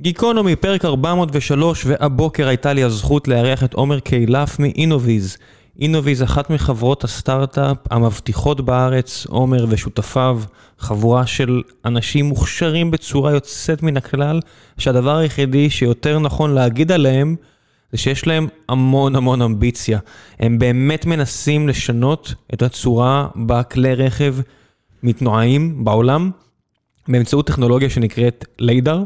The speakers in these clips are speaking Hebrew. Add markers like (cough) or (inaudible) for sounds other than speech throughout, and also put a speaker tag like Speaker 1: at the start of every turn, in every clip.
Speaker 1: גיקונומי, פרק 403, והבוקר הייתה לי הזכות לארח את עומר קיילף מאינוויז. אינוויז אחת מחברות הסטארט-אפ המבטיחות בארץ, עומר ושותפיו, חבורה של אנשים מוכשרים בצורה יוצאת מן הכלל, שהדבר היחידי שיותר נכון להגיד עליהם, זה שיש להם המון המון אמביציה. הם באמת מנסים לשנות את הצורה בה כלי רכב מתנועים בעולם, באמצעות טכנולוגיה שנקראת לידר.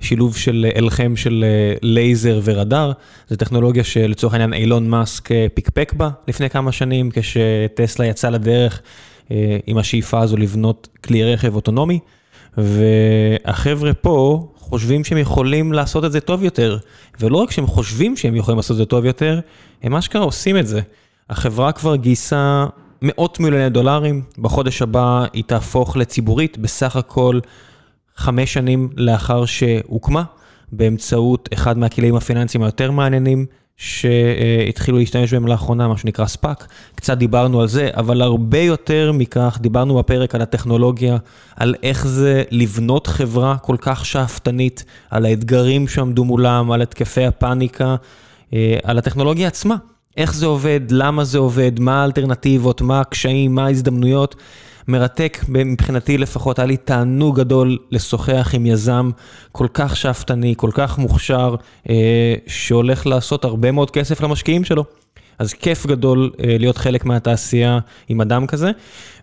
Speaker 1: שילוב של אלחם של לייזר ורדאר, זו טכנולוגיה שלצורך העניין אילון מאסק פיקפק בה לפני כמה שנים, כשטסלה יצאה לדרך עם השאיפה הזו לבנות כלי רכב אוטונומי, והחבר'ה פה חושבים שהם יכולים לעשות את זה טוב יותר, ולא רק שהם חושבים שהם יכולים לעשות את זה טוב יותר, הם אשכרה עושים את זה. החברה כבר גייסה מאות מיליוני דולרים, בחודש הבא היא תהפוך לציבורית, בסך הכל חמש שנים לאחר שהוקמה, באמצעות אחד מהכלים הפיננסיים היותר מעניינים, שהתחילו להשתמש בהם לאחרונה, מה שנקרא ספאק. קצת דיברנו על זה, אבל הרבה יותר מכך, דיברנו בפרק על הטכנולוגיה, על איך זה לבנות חברה כל כך שאפתנית, על האתגרים שעמדו מולם, על התקפי הפאניקה, על הטכנולוגיה עצמה. איך זה עובד, למה זה עובד, מה האלטרנטיבות, מה הקשיים, מה ההזדמנויות. מרתק מבחינתי לפחות, היה לי תענוג גדול לשוחח עם יזם כל כך שאפתני, כל כך מוכשר, שהולך לעשות הרבה מאוד כסף למשקיעים שלו. אז כיף גדול להיות חלק מהתעשייה עם אדם כזה.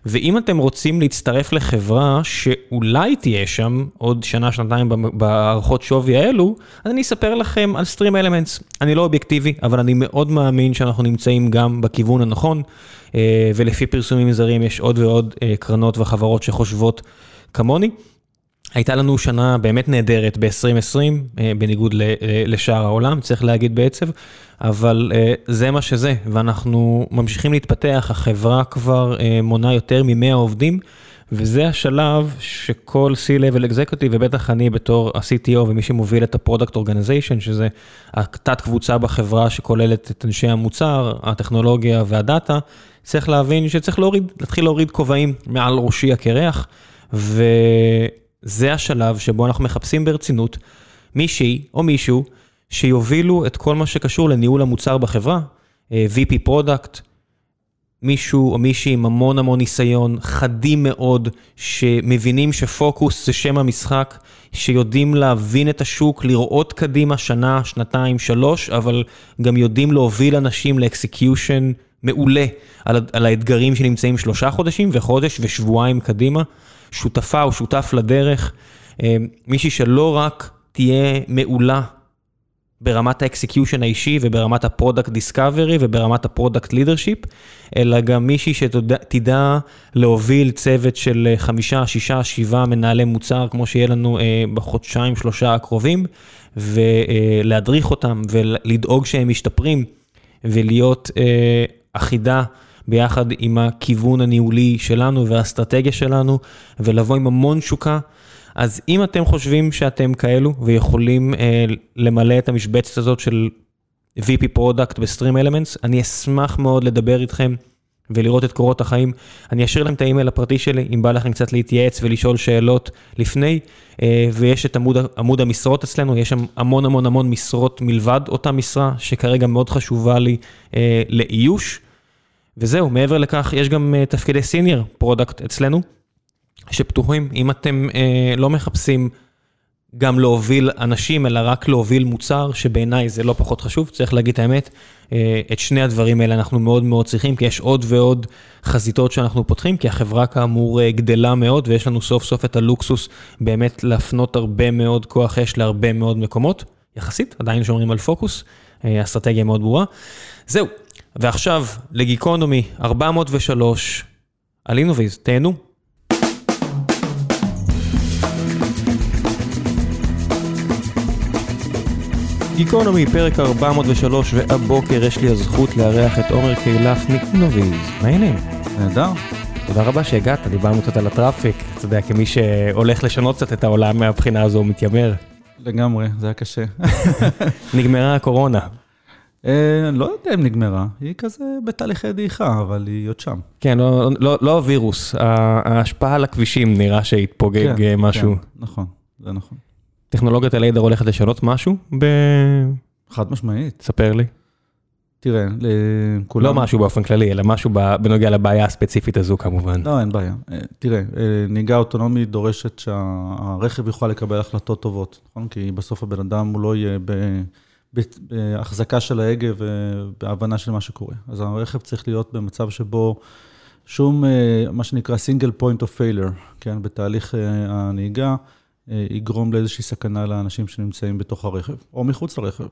Speaker 1: ואם אתם רוצים להצטרף לחברה שאולי תהיה שם עוד שנה, שנתיים בהערכות שווי האלו, אז אני אספר לכם על Stream Elements. אני לא אובייקטיבי, אבל אני מאוד מאמין שאנחנו נמצאים גם בכיוון הנכון, ולפי פרסומים זרים יש עוד ועוד קרנות וחברות שחושבות כמוני. הייתה לנו שנה באמת נהדרת ב-2020, בניגוד לשאר העולם, צריך להגיד בעצב, אבל זה מה שזה, ואנחנו ממשיכים להתפתח, החברה כבר מונה יותר מ-100 עובדים, וזה השלב שכל C-Level Executive, ובטח אני בתור ה-CTO ומי שמוביל את ה-Product Organization, שזה התת קבוצה בחברה שכוללת את אנשי המוצר, הטכנולוגיה והדאטה, צריך להבין שצריך להוריד, להתחיל להוריד כובעים מעל ראשיך, ו... זה השלב שבו אנחנו מחפשים ברצינות מישהי או מישהו שיובילו את כל מה שקשור לניהול המוצר בחברה, VP product, מישהו או מישהי עם המון המון ניסיון, חדים מאוד, שמבינים שפוקוס זה שם המשחק, שיודעים להבין את השוק, לראות קדימה שנה, שנתיים, שלוש, אבל גם יודעים להוביל אנשים ל execution מעולה על, על האתגרים שנמצאים שלושה חודשים וחודש ושבועיים קדימה. שותפה או שותף לדרך, מישהי שלא רק תהיה מעולה ברמת ה execution האישי וברמת ה product discovery וברמת ה product leadership, אלא גם מישהי שתדע להוביל צוות של חמישה, שישה, שבעה מנהלי מוצר, כמו שיהיה לנו בחודשיים, שלושה הקרובים, ולהדריך אותם ולדאוג שהם משתפרים ולהיות אחידה. ביחד עם הכיוון הניהולי שלנו והאסטרטגיה שלנו, ולבוא עם המון תשוקה. אז אם אתם חושבים שאתם כאלו ויכולים אה, למלא את המשבצת הזאת של VP product ב- StreamElements, אני אשמח מאוד לדבר איתכם ולראות את קורות החיים. אני אשאיר להם את האימייל הפרטי שלי, אם בא לכם קצת להתייעץ ולשאול שאלות לפני, אה, ויש את עמוד, עמוד המשרות אצלנו, יש שם המון המון המון משרות מלבד אותה משרה, שכרגע מאוד חשובה לי אה, לאיוש. וזהו, מעבר לכך, יש גם uh, תפקידי senior product אצלנו, שפתוחים, אם אתם uh, לא מחפשים גם להוביל אנשים, אלא רק להוביל מוצר, שבעיניי זה לא פחות חשוב, צריך להגיד את האמת, uh, את שני הדברים האלה אנחנו מאוד מאוד צריכים, כי יש עוד ועוד חזיתות שאנחנו פותחים, כי החברה כאמור uh, גדלה מאוד, ויש לנו סוף סוף את הלוקסוס באמת להפנות הרבה מאוד כוח אש להרבה מאוד מקומות, יחסית, עדיין שומרים על פוקוס, uh, אסטרטגיה מאוד ברורה. זהו. ועכשיו לגיקונומי 403 על אינוויז, תהנו. גיקונומי, פרק 403, והבוקר יש לי הזכות לארח את עומר קהילף מאינוויז. מה העניינים?
Speaker 2: נהדר.
Speaker 1: תודה רבה שהגעת, דיברנו קצת על הטראפיק, אתה יודע, כמי שהולך לשנות קצת את העולם מהבחינה הזו, מתיימר.
Speaker 2: לגמרי, זה היה קשה. (laughs)
Speaker 1: נגמרה הקורונה.
Speaker 2: אני לא יודע אם נגמרה, היא כזה בתהליכי דעיכה, אבל היא עוד שם.
Speaker 1: כן, לא הווירוס, ההשפעה על הכבישים נראה שהתפוגג משהו.
Speaker 2: נכון, זה נכון.
Speaker 1: טכנולוגיית הלידר הולכת לשנות משהו? ב...
Speaker 2: חד משמעית.
Speaker 1: ספר לי.
Speaker 2: תראה, לכולם...
Speaker 1: לא משהו באופן כללי, אלא משהו בנוגע לבעיה הספציפית הזו כמובן.
Speaker 2: לא, אין בעיה. אה, תראה, אה, נהיגה אוטונומית דורשת שהרכב יוכל לקבל החלטות טובות, נכון? כי בסוף הבן אדם הוא לא יהיה בהחזקה של ההגה ובהבנה של מה שקורה. אז הרכב צריך להיות במצב שבו שום, אה, מה שנקרא single point of failure, כן, בתהליך הנהיגה, יגרום לאיזושהי סכנה לאנשים שנמצאים בתוך הרכב, או מחוץ לרכב.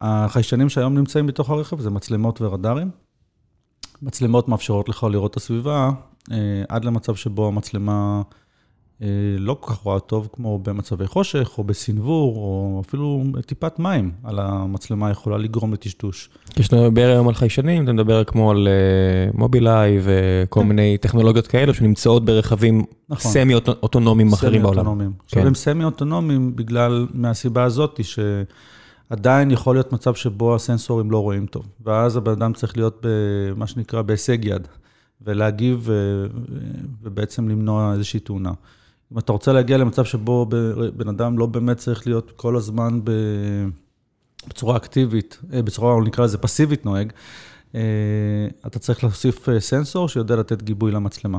Speaker 2: החיישנים שהיום נמצאים בתוך הרכב זה מצלמות ורדארים. מצלמות מאפשרות לך לראות את הסביבה, אה, עד למצב שבו המצלמה אה, לא כל כך רואה טוב, כמו במצבי חושך, או בסנוור, או אפילו טיפת מים על המצלמה יכולה לגרום לטשטוש.
Speaker 1: כשאתה מדבר היום על חיישנים, אתה מדבר כמו על Mobileye אה, וכל כן. מיני טכנולוגיות כאלו שנמצאות ברכבים נכון. סמי-אוטונומיים אחרים בעולם.
Speaker 2: סמי-אוטונומיים. כן. עכשיו, הם סמי-אוטונומיים בגלל, מהסיבה הזאת, ש... עדיין יכול להיות מצב שבו הסנסורים לא רואים טוב, ואז הבן אדם צריך להיות במה שנקרא בהישג יד, ולהגיב ובעצם למנוע איזושהי תאונה. אם אתה רוצה להגיע למצב שבו בן אדם לא באמת צריך להיות כל הזמן בצורה אקטיבית, אה, בצורה, נקרא לזה פסיבית נוהג, אה, אתה צריך להוסיף אה, סנסור שיודע לתת גיבוי למצלמה.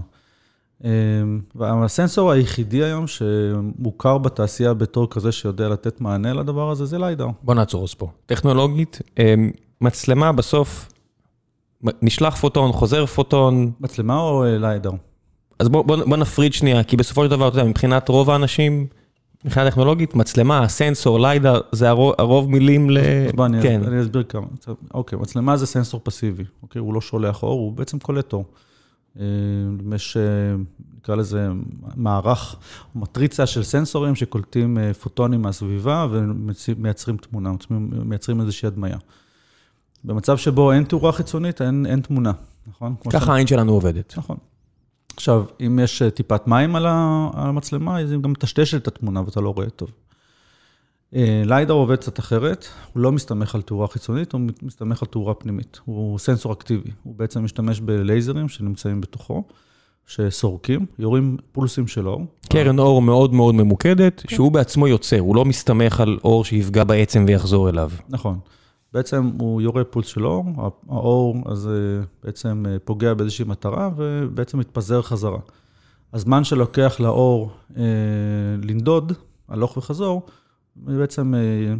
Speaker 2: והסנסור היחידי היום שמוכר בתעשייה בתור כזה שיודע לתת מענה לדבר הזה, זה ליידר.
Speaker 1: בוא נעצור אז פה. טכנולוגית, מצלמה בסוף, נשלח פוטון, חוזר פוטון.
Speaker 2: מצלמה או ליידר?
Speaker 1: אז בוא, בוא, בוא נפריד שנייה, כי בסופו של דבר, אתה יודע, מבחינת רוב האנשים, מבחינה טכנולוגית, מצלמה, סנסור, ליידר, זה הרוב, הרוב מילים ל...
Speaker 2: בוא, אני, כן. אני אסביר כמה. אוקיי, מצלמה זה סנסור פסיבי, אוקיי? הוא לא שולח אור, הוא בעצם קולט אור. אה, יש, אה, נקרא לזה, מערך, מטריצה של סנסורים שקולטים אה, פוטונים מהסביבה ומייצרים תמונה, מייצרים איזושהי הדמיה. במצב שבו אין תאורה חיצונית, אין, אין תמונה, נכון?
Speaker 1: ככה העין שלנו עובדת.
Speaker 2: נכון. עכשיו, אם יש טיפת מים על המצלמה, אז היא גם מטשטשת את התמונה ואתה לא רואה טוב. אה, ליידר עובד קצת אחרת, הוא לא מסתמך על תאורה חיצונית, הוא מסתמך על תאורה פנימית. הוא סנסור אקטיבי, הוא בעצם משתמש בלייזרים שנמצאים בתוכו, שסורקים, יורים פולסים של אור.
Speaker 1: קרן אור מאוד מאוד ממוקדת, כן. שהוא בעצמו יוצר, הוא לא מסתמך על אור שיפגע בעצם ויחזור אליו.
Speaker 2: נכון. בעצם הוא יורה פולס של אור, האור הזה בעצם אה, פוגע באיזושהי מטרה ובעצם מתפזר חזרה. הזמן שלוקח לאור אה, לנדוד, הלוך וחזור, בעצם אה,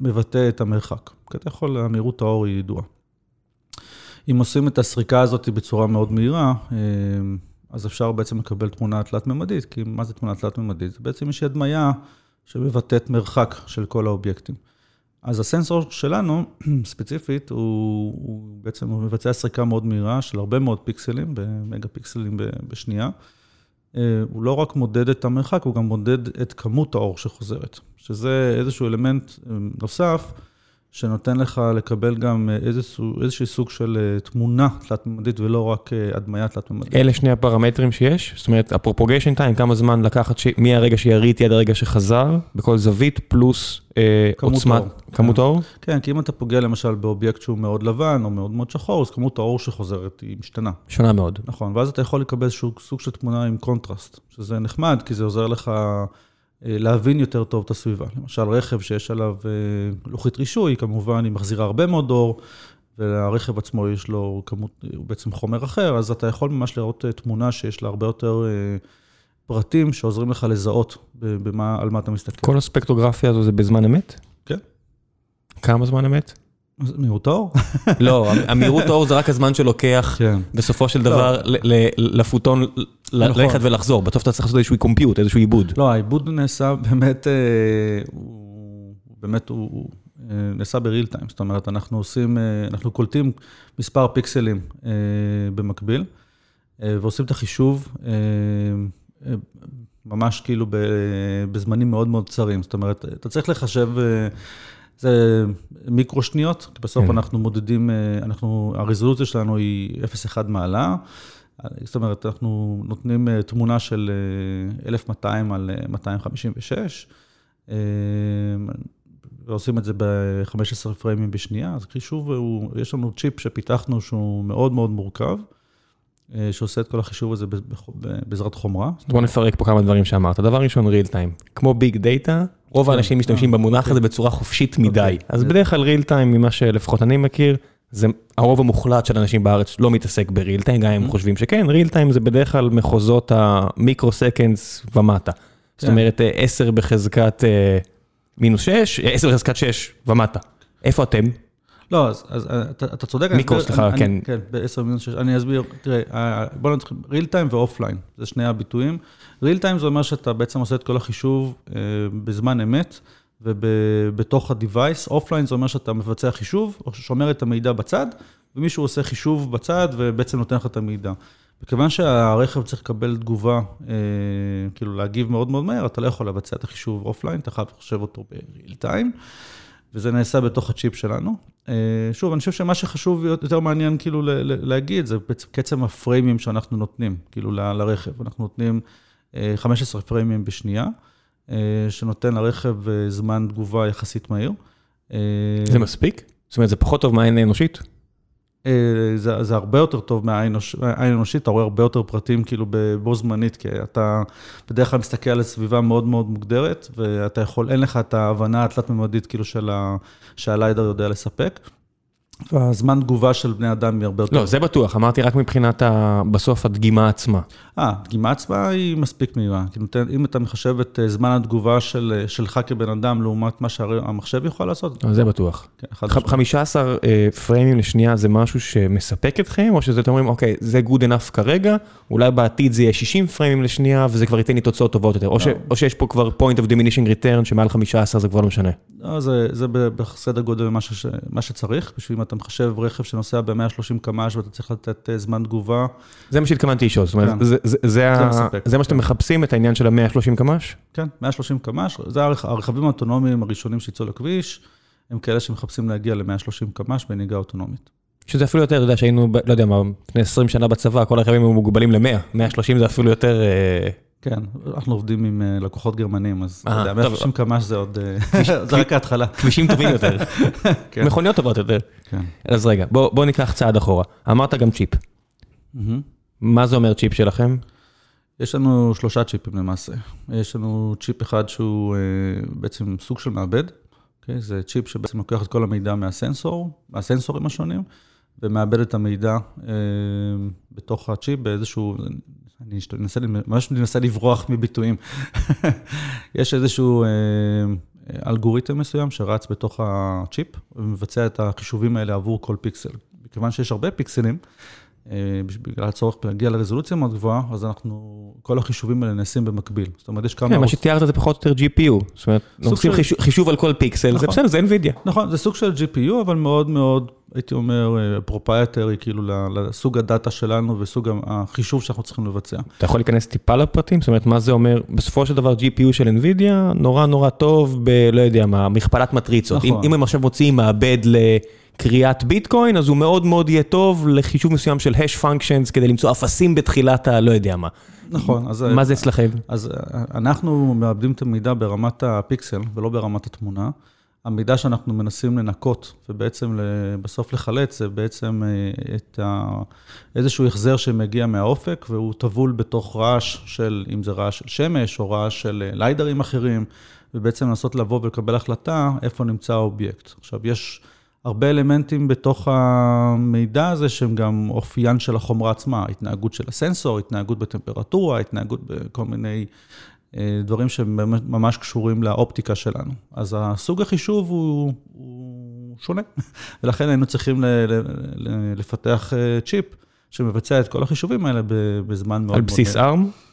Speaker 2: מבטא את המרחק. כי אתה יכול, המהירות האור היא ידועה. אם עושים את הסריקה הזאת בצורה מאוד מהירה, אה, אז אפשר בעצם לקבל תמונה תלת-ממדית, כי מה זה תמונה תלת-ממדית? זה בעצם יש הדמיה שמבטאת מרחק של כל האובייקטים. אז הסנסור שלנו, (clears throat) ספציפית, הוא, הוא בעצם הוא מבצע סריקה מאוד מהירה של הרבה מאוד פיקסלים, במגה פיקסלים בשנייה. אה, הוא לא רק מודד את המרחק, הוא גם מודד את כמות האור שחוזרת, שזה איזשהו אלמנט אה, נוסף, שנותן לך לקבל גם איזשהו, איזשהו סוג של אה, תמונה תלת-ממדית ולא רק הדמיה תלת-ממדית.
Speaker 1: אלה שני הפרמטרים שיש? זאת אומרת, הפרופוגיישן טיים, כמה זמן לקחת ש... מהרגע שיריתי עד הרגע שחזר, בכל זווית, פלוס אה, עוצמת, כמות כן. האור?
Speaker 2: כן, כי אם אתה פוגע למשל באובייקט שהוא מאוד לבן או מאוד מאוד שחור, אז כמות האור שחוזרת היא משתנה.
Speaker 1: שונה מאוד.
Speaker 2: נכון, ואז אתה יכול לקבל איזשהו סוג של תמונה עם קונטרסט, שזה נחמד, כי זה עוזר לך אה, להבין יותר טוב את הסביבה. למשל, רכב שיש עליו אה, לוחית רישוי, כמובן, היא מחזירה הרבה מאוד אור, ולרכב עצמו יש לו כמות, הוא בעצם חומר אחר, אז אתה יכול ממש לראות תמונה שיש לה הרבה יותר... פרטים שעוזרים לך לזהות במה, על מה אתה מסתכל.
Speaker 1: כל הספקטרוגרפיה הזו זה בזמן אמת?
Speaker 2: כן.
Speaker 1: כמה זמן אמת?
Speaker 2: מהירות האור? (laughs)
Speaker 1: לא, המהירות האור זה רק הזמן שלוקח כן. בסופו של דבר לא. לפוטון נכון. ללכת ולחזור. בסוף אתה צריך לעשות איזשהו קומפיוט, איזשהו עיבוד.
Speaker 2: לא, העיבוד נעשה באמת, אה, באמת הוא אה, נעשה בריל טיים. זאת אומרת, אנחנו עושים, אה, אנחנו קולטים מספר פיקסלים במקביל, ועושים את החישוב ממש כאילו בזמנים מאוד מאוד קצרים. זאת אומרת, אתה צריך לחשב, זה מיקרו שניות, כי בסוף כן. אנחנו מודדים, אה, אנחנו, הרזולוציה שלנו היא 0.1 מעלה. זאת אומרת, אנחנו נותנים אה, תמונה של 1200 על 256, ועושים את זה ב-15 פריימים בשנייה, אז חישוב הוא, יש לנו צ'יפ שפיתחנו שהוא מאוד מאוד מורכב. שעושה את כל החישוב הזה בעזרת חומרה.
Speaker 1: בוא נפרק פה כמה דברים שאמרת. דבר ראשון, real time. כמו big data, רוב כן. האנשים משתמשים במונח אוקיי. הזה בצורה חופשית מדי. אוקיי. אז בדרך כלל real time, ממה שלפחות אני מכיר, זה הרוב המוחלט של אנשים בארץ לא מתעסק ב-real time, גם אם הם mm-hmm. חושבים שכן, real time זה בדרך כלל מחוזות ה-microseconds ומטה. זאת כן. אומרת 10 בחזקת מינוס 6, 10 בחזקת 6 ומטה. איפה אתם?
Speaker 2: לא, אז אתה צודק.
Speaker 1: מיקרו, סליחה, כן.
Speaker 2: כן, ב-10 מינוס 6. אני אסביר, תראה, בוא נתחיל, real time ו-offline, זה שני הביטויים. real time זה אומר שאתה בעצם עושה את כל החישוב בזמן אמת. ובתוך ה-device, offline זה אומר שאתה מבצע חישוב, או שומר את המידע בצד, ומישהו עושה חישוב בצד ובעצם נותן לך את המידע. מכיוון שהרכב צריך לקבל תגובה, אה, כאילו להגיב מאוד מאוד מהר, אתה לא יכול לבצע את החישוב offline, אתה חייב לחשב אותו ב-real time, וזה נעשה בתוך הצ'יפ שלנו. אה, שוב, אני חושב שמה שחשוב יותר מעניין כאילו להגיד, זה בעצם קצב הפריימים שאנחנו נותנים, כאילו לרכב. אנחנו נותנים 15 אה, פריימים בשנייה. אה, שנותן לרכב זמן תגובה יחסית מהיר.
Speaker 1: זה מספיק? זאת אומרת, זה פחות טוב מהעין האנושית?
Speaker 2: זה, זה הרבה יותר טוב מהעין האנושית, אתה רואה הרבה יותר פרטים כאילו בו זמנית, כי אתה בדרך כלל מסתכל על סביבה מאוד מאוד מוגדרת, ואתה יכול, אין לך את ההבנה התלת-ממדית כאילו של ה, שהליידר יודע לספק. והזמן תגובה של בני אדם היא הרבה יותר...
Speaker 1: לא, זה בטוח, אמרתי רק מבחינת ה... בסוף הדגימה עצמה.
Speaker 2: אה, דגימה עצמה היא מספיק מהירה. אם אתה מחשב את אה, זמן התגובה של, אה, שלך כבן אדם לעומת מה שהמחשב יכול לעשות.
Speaker 1: זה בטוח. כן, 15 אה, פריימים לשנייה זה משהו שמספק אתכם, או שזה אתם אומרים, אוקיי, זה good enough כרגע, אולי בעתיד זה יהיה 60 פריימים לשנייה, וזה כבר ייתן לי תוצאות טובות יותר, או, ש, לא. או שיש פה כבר point of diminishing return, שמעל 15 זה כבר לא משנה.
Speaker 2: לא, זה, זה בסדר גודל מה שצריך, בשביל אתה מחשב רכב שנוסע ב-130 קמ"ש ואתה צריך לתת זמן תגובה.
Speaker 1: זה מה שהתכוונתי לשאול, זאת אומרת, כן. זה, מה שאתם מחפשים, את העניין של ה-130 קמ"ש?
Speaker 2: כן, 130 קמ"ש, זה הרכבים האוטונומיים הראשונים שיצאו לכביש, הם כאלה שמחפשים להגיע ל-130 קמ"ש בנהיגה אוטונומית.
Speaker 1: שזה אפילו יותר, אתה יודע שהיינו, לא יודע מה, לפני 20 שנה בצבא, כל הרכבים היו מוגבלים ל-100, 130 זה אפילו יותר... אה,
Speaker 2: כן, אנחנו עובדים עם אה, לקוחות גרמנים, אז אתה יודע, 130 קמ"ש זה עוד, אה, (laughs) זה רק ההתחלה.
Speaker 1: כבישים טובים יותר, (laughs) כן. מכוניות טובות יותר. כן. אז רגע, בוא ניקח צעד אחורה. אמרת גם צ'יפ. מה זה אומר צ'יפ שלכם?
Speaker 2: יש לנו שלושה צ'יפים למעשה. יש לנו צ'יפ אחד שהוא אה, בעצם סוג של מעבד, okay? אוקיי? זה צ'יפ שבעצם לוקח את כל המידע מהסנסור, מהסנסורים השונים, ומעבד את המידע אה, בתוך הצ'יפ באיזשהו, אני אנסה, ממש מנסה לברוח מביטויים. (laughs) יש איזשהו אה, אלגוריתם מסוים שרץ בתוך הצ'יפ, ומבצע את החישובים האלה עבור כל פיקסל. מכיוון שיש הרבה פיקסלים, אה, בגלל הצורך להגיע לרזולוציה מאוד גבוהה, אז אנחנו, כל החישובים האלה נעשים במקביל. זאת אומרת, יש כמה...
Speaker 1: כן, מה שתיארת זה פחות או יותר GPU. זאת אומרת, עושים חישוב על כל פיקסל, זה נכון. בסדר, זה NVIDIA.
Speaker 2: נכון, זה סוג של GPU, אבל מאוד מאוד, הייתי אומר, proprietary, אה, כאילו, לסוג הדאטה שלנו וסוג החישוב שאנחנו צריכים לבצע.
Speaker 1: אתה יכול להיכנס טיפה לפרטים? זאת אומרת, מה זה אומר, בסופו של דבר GPU של NVIDIA, נורא נורא טוב ב... לא יודע מה, מכפלת מטריצות. נכון. אם הם עכשיו מוציאים מעבד ל... כריית ביטקוין, אז הוא מאוד מאוד יהיה טוב לחישוב מסוים של hash functions כדי למצוא אפסים בתחילת ה... לא יודע מה.
Speaker 2: נכון.
Speaker 1: אז... מה זה אצלכם?
Speaker 2: אז אנחנו מעבדים את המידע ברמת הפיקסל ולא ברמת התמונה. המידע שאנחנו מנסים לנקות ובעצם בסוף לחלץ, זה בעצם אה, את ה... איזשהו החזר שמגיע מהאופק, והוא טבול בתוך רעש של, אם זה רעש של שמש או רעש של אה, ליידרים אחרים, ובעצם לנסות לבוא ולקבל החלטה איפה נמצא האובייקט. עכשיו, יש... הרבה אלמנטים בתוך המידע הזה שהם גם אופיין של החומרה עצמה, התנהגות של הסנסור, התנהגות בטמפרטורה, התנהגות בכל מיני דברים שממש קשורים לאופטיקה שלנו. אז הסוג החישוב הוא, הוא שונה, (laughs) ולכן היינו צריכים לפתח אה, צ'יפ שמבצע את כל החישובים האלה בזמן מאוד מאוד...
Speaker 1: על בסיס ARM?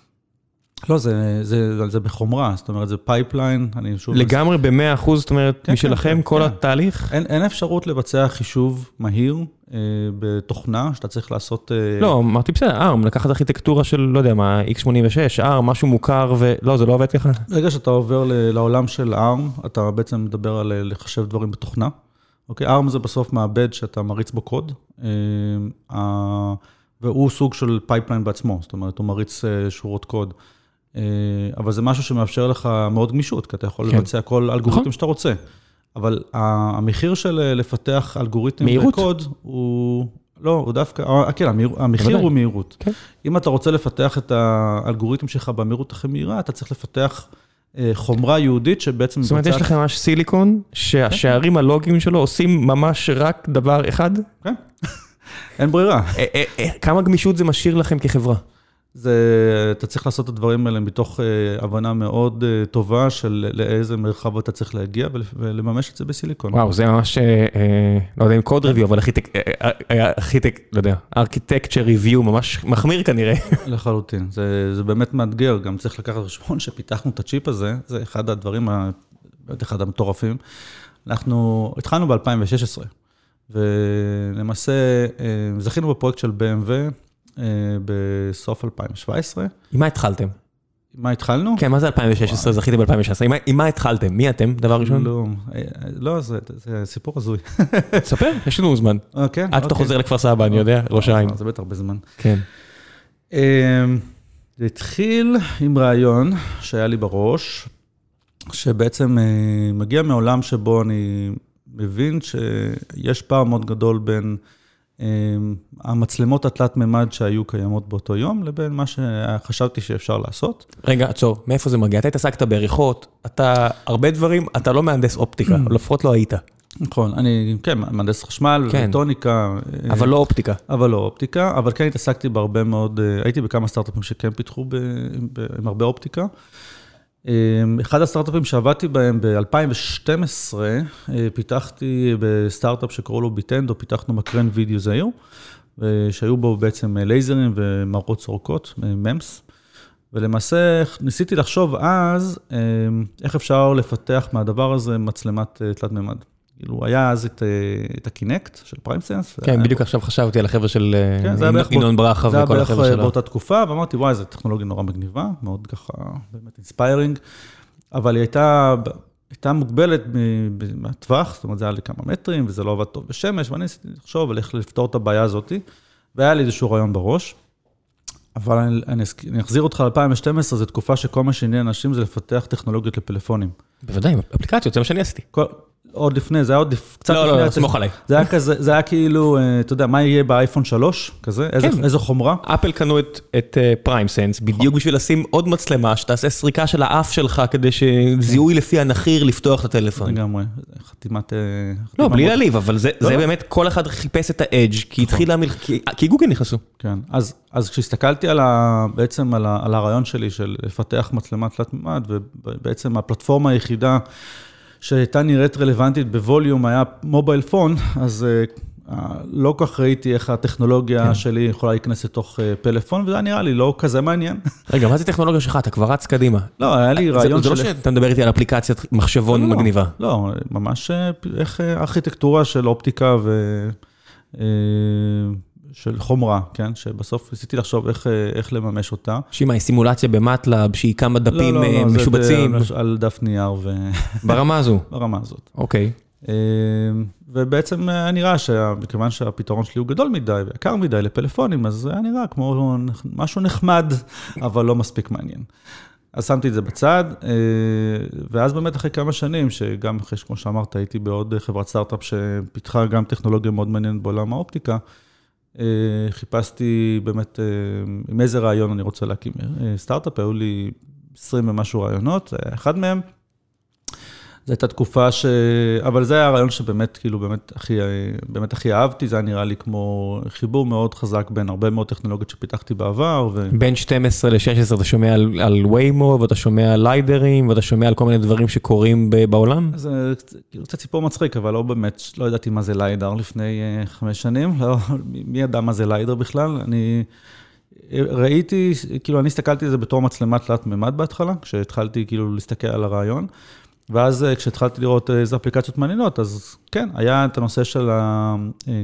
Speaker 2: לא, זה, זה, זה בחומרה, זאת אומרת, זה pipeline, אני שוב...
Speaker 1: לגמרי ב-100 אחוז, זאת אומרת, כן, משלכם כן, כל כן. התהליך?
Speaker 2: אין, אין אפשרות לבצע חישוב מהיר אה, בתוכנה, שאתה צריך לעשות... אה...
Speaker 1: לא, אמרתי בסדר, ARM, לקחת ארכיטקטורה של, לא יודע מה, x86, ARM, משהו מוכר, ולא, זה לא עובד ככה?
Speaker 2: ברגע שאתה עובר לעולם של ARM, אתה בעצם מדבר על אה, לחשב דברים בתוכנה. אוקיי, ARM זה בסוף מעבד שאתה מריץ בו קוד. אה, והוא סוג של pipeline בעצמו, זאת אומרת, הוא מריץ אה, שורות קוד. אה, אבל זה משהו שמאפשר לך מאוד גמישות, כי אתה יכול כן. לבצע כל אלגוריתם נכון. שאתה רוצה. אבל המחיר של אה, לפתח אלגוריתם בקוד הוא לא, הוא דווקא, אה, כן, המהיר, המחיר
Speaker 1: בוודאי.
Speaker 2: הוא מהירות.
Speaker 1: כן.
Speaker 2: אם אתה רוצה לפתח את האלגוריתם שלך במהירות הכי מהירה, אתה צריך לפתח חומרה יהודית שבעצם...
Speaker 1: זאת אומרת, יש לכם ממש סיליקון, שהשערים הלוגיים שלו עושים ממש רק דבר אחד?
Speaker 2: כן, (laughs) אין ברירה.
Speaker 1: כמה גמישות זה משאיר לכם כחברה?
Speaker 2: זה, אתה צריך לעשות את הדברים האלה מתוך אה, הבנה מאוד אה, טובה של לאיזה מרחב אתה צריך להגיע ול- ולממש את זה בסיליקון.
Speaker 1: וואו, זה ממש, אה, אה, לא יודע אם קוד ריוויו, אבל ארכיטק, אה, אה, ארכיטק, לא יודע, ארכיטקצ'ר ריוויו ממש מחמיר כנראה. (laughs)
Speaker 2: לחלוטין, זה, זה באמת מאתגר, גם צריך לקחת בחשבון שפיתחנו את הצ'יפ הזה, זה אחד הדברים, ה- אחד המטורפים. אנחנו התחלנו ב-2016, ולמעשה זכינו בפרויקט של BMW בסוף 2017.
Speaker 1: עם מה התחלתם?
Speaker 2: מה התחלנו?
Speaker 1: כן, מה זה 2016? זכיתי ב-2016. עם מה- עם התחלתם? מי אתם, דבר ראשון?
Speaker 2: לא, אה, לא, זה, סיפור הזוי. (laughs)
Speaker 1: תספר, יש לנו זמן.
Speaker 2: אה, כן?
Speaker 1: עד שאתה
Speaker 2: אוקיי.
Speaker 1: חוזר לכפר סבא, אני יודע, ראש העין.
Speaker 2: אה, זה בטח הרבה זמן.
Speaker 1: כן.
Speaker 2: אמ, זה התחיל עם רעיון שהיה לי בראש, שבעצם אה, מגיע מעולם שבו אני מבין שיש פער מאוד גדול בין אה, המצלמות התלת-מימד שהיו קיימות באותו יום, לבין מה שחשבתי שאפשר לעשות.
Speaker 1: רגע, עצור, מאיפה זה מגיע? אתה התעסקת בעריכות, אתה הרבה דברים, אתה לא מהנדס אופטיקה, או (clears throat) לפחות לא היית,
Speaker 2: נכון, אני, כן, מהנדס חשמל,
Speaker 1: כן.
Speaker 2: וטוניקה. אה,
Speaker 1: אבל לא אופטיקה.
Speaker 2: אבל לא אופטיקה, אבל כן התעסקתי בהרבה מאוד, אה, הייתי בכמה סטארט-אפים שכן פיתחו ב, ב, עם הרבה אופטיקה. אה, אחד הסטארט-אפים שעבדתי בהם ב-2012, פיתחתי בסטארט-אפ שקראו לו ביטנדו, פיתחנו מקרן וידאו זעיר, שהיו בו בעצם לייזרים ומראות סורקות, MEMS. ולמעשה ניסיתי לחשוב אז אה, איך אפשר לפתח מהדבר הזה מצלמת אה, תלת-מימד. כאילו, היה אז את, אה, את ה-Kinect של PrimeSense.
Speaker 1: כן, בדיוק עכשיו חשבתי על החבר'ה של אה,
Speaker 2: כן, זה היה בערך
Speaker 1: ינון ברכה
Speaker 2: זה היה
Speaker 1: וכל
Speaker 2: בערך
Speaker 1: החבר'ה שלו.
Speaker 2: באותה תקופה, ואמרתי, וואי, זו טכנולוגיה נורא מגניבה, מאוד ככה, באמת inspiring, אבל היא הייתה, הייתה מוגבלת מהטווח, זאת אומרת, זה היה לי כמה מטרים, וזה לא עבד טוב בשמש, ואני ניסיתי לחשוב על איך לפתור את הבעיה הזאת, והיה לי איזשהו רעיון בראש. אבל אני, אני, אני אחזיר אותך ל-2012, זו תקופה שכל מה שעניין אנשים זה לפתח טכנולוגיות לפלאפונים.
Speaker 1: בוודאי, אפליקציות, זה מה שאני עשיתי.
Speaker 2: כל, עוד לפני, זה היה עוד קצת
Speaker 1: לא,
Speaker 2: לפני...
Speaker 1: לא, לא, סמוך עליי.
Speaker 2: זה היה כזה, זה היה כאילו, אה, אתה יודע, מה יהיה באייפון 3, כזה? איזה,
Speaker 1: כן.
Speaker 2: איזו חומרה?
Speaker 1: אפל קנו את, פריים סנס בדיוק בשביל לשים עוד מצלמה שתעשה סריקה של האף שלך כדי שזיהוי לפי הנחיר לפתוח את הטלפון.
Speaker 2: לגמרי, חתימת... אה,
Speaker 1: לא, בלי להעליב, אבל זה,
Speaker 2: לא, לא.
Speaker 1: באמת, כל אחד חיפש את האדג' כי התחילה המלח... כי, גוגל נכנסו.
Speaker 2: כן, אז, אז כשהסתכלתי על ה, בעצם על הרעיון שלי של לפתח מצלמה תלת-מימד, ובעצם הפלטפורמה היחידה שהייתה נראית רלוונטית בווליום היה מובייל פון, אז uh, לא כל כך ראיתי איך הטכנולוגיה
Speaker 1: כן.
Speaker 2: שלי יכולה להיכנס לתוך uh, פלאפון, וזה היה נראה לי לא כזה מעניין. (laughs)
Speaker 1: רגע, מה זה טכנולוגיה שלך? אתה כבר רץ קדימה.
Speaker 2: לא, היה לי
Speaker 1: זה,
Speaker 2: רעיון
Speaker 1: זה לא
Speaker 2: של...
Speaker 1: שאתה מדבר איתי על אפליקציית מחשבון
Speaker 2: לא, לא,
Speaker 1: מגניבה.
Speaker 2: לא, ממש אה, איך אה, ארכיטקטורה של אופטיקה ו... של חומרה, כן? שבסוף ניסיתי לחשוב איך, אה, איך לממש אותה.
Speaker 1: מה, היא סימולציה במטלאב, שהיא כמה דפים
Speaker 2: לא, לא,
Speaker 1: אה,
Speaker 2: לא, זה
Speaker 1: משובצים,
Speaker 2: ב- על דף נייר (laughs)
Speaker 1: ברמה הזו.
Speaker 2: וברמה הזאת.
Speaker 1: אוקיי.
Speaker 2: אה, ובעצם היה נראה שמכיוון שהפתרון שלי הוא גדול מדי ויקר מדי לפלאפונים, אז זה היה נראה כמו משהו נחמד, (laughs) אבל לא מספיק מעניין. אז שמתי את זה בצד, ואז באמת אחרי כמה שנים, שגם אחרי, כמו שאמרת, הייתי בעוד חברת סטארט-אפ שפיתחה גם טכנולוגיה מאוד מעניינת בעולם האופטיקה, חיפשתי באמת אה, עם איזה רעיון אני רוצה להקים אה, סטארט-אפ, היו לי 20 ומשהו רעיונות, אחד מהם. זו הייתה תקופה ש... אבל זה היה הרעיון שבאמת, כאילו, באמת הכי, באמת הכי אהבתי, זה היה נראה לי כמו חיבור מאוד חזק בין הרבה מאוד טכנולוגיות שפיתחתי בעבר, ו...
Speaker 1: בין 12 ל-16 אתה שומע על, על ויימו, ואתה שומע על ליידרים, ואתה שומע על כל מיני דברים שקורים ב- בעולם?
Speaker 2: זה קצת- כאילו קצת סיפור מצחיק, אבל לא באמת, לא ידעתי מה זה ליידר לפני אה, חמש שנים, לא, (laughs) מי ידע מה זה ליידר בכלל? אני ראיתי, כאילו, אני הסתכלתי על זה בתור מצלמה תלת מימד בהתחלה, כשהתחלתי כאילו להסתכל על הרעיון, ואז אה, כשהתחלתי לראות איזה אפליקציות מעניינות, אז כן, היה את הנושא של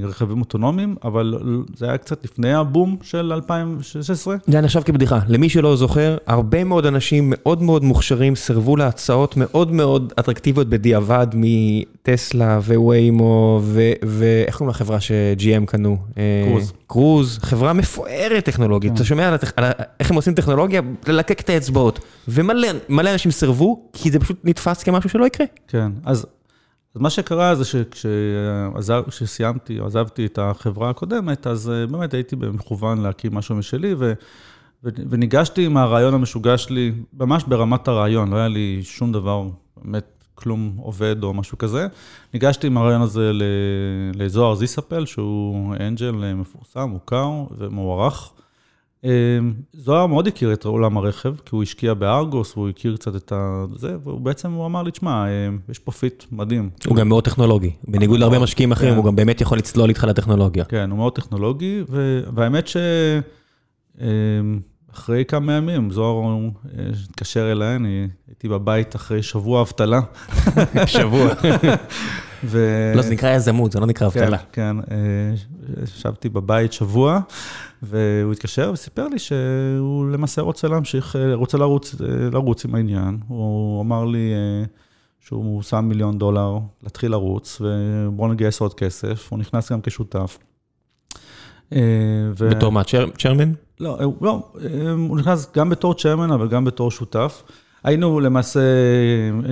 Speaker 2: הרכבים אוטונומיים, אבל זה היה קצת לפני הבום של 2016.
Speaker 1: זה נחשב כבדיחה. למי שלא זוכר, הרבה מאוד אנשים מאוד מאוד מוכשרים סירבו להצעות מאוד מאוד אטרקטיביות בדיעבד מטסלה וויימו ואיך קוראים לחברה ש-GM קנו? אה,
Speaker 2: קרוז.
Speaker 1: קרוז, חברה מפוארת טכנולוגית. אתה שומע על איך הם עושים טכנולוגיה? ללקק את האצבעות. ומלא מלא אנשים סירבו, כי זה פשוט נתפס כמשהו שלא יקרה.
Speaker 2: כן, אז, אז מה שקרה זה שכשסיימתי, עזבתי את החברה הקודמת, אז אה, באמת הייתי במכוון להקים משהו משלי, ו, ו, וניגשתי עם הרעיון המשוגע שלי, ממש ברמת הרעיון, לא היה לי שום דבר, באמת כלום עובד או משהו כזה. ניגשתי עם הרעיון הזה לזוהר זיסאפל, שהוא אנג'ל אה, מפורסם, מוכר ומוערך. אמ, זוהר מאוד הכיר את עולם הרכב, כי הוא השקיע ב-Argus, והוא הכיר קצת את זה, והוא בעצם, הוא אמר לי, תשמע, אמ, יש פה fit מדהים.
Speaker 1: הוא גם מאוד טכנולוגי, בניגוד להרבה משקיעים אחרים, כן. הוא גם באמת יכול לצלול איתך לטכנולוגיה.
Speaker 2: כן, הוא מאוד טכנולוגי, והאמת שאחרי אמ, כמה ימים, זוהר התקשר אליי, אני הייתי בבית אחרי שבוע אבטלה. (laughs)
Speaker 1: שבוע. לא, זה נקרא יזמות, זה לא נקרא אבטלה.
Speaker 2: כן, כן, ישבתי בבית שבוע. והוא התקשר וסיפר לי שהוא למעשה רוצה להמשיך, רוצה לרוץ, לרוץ עם העניין. הוא אמר לי אה, שהוא שם מיליון דולר להתחיל לרוץ, ובואו נגייס עוד כסף. הוא נכנס גם כשותף.
Speaker 1: אה, ו... בתור מה, צ'רמן?
Speaker 2: לא, אה, לא, הוא נכנס גם בתור צ'רמן, אבל גם בתור שותף. היינו למעשה,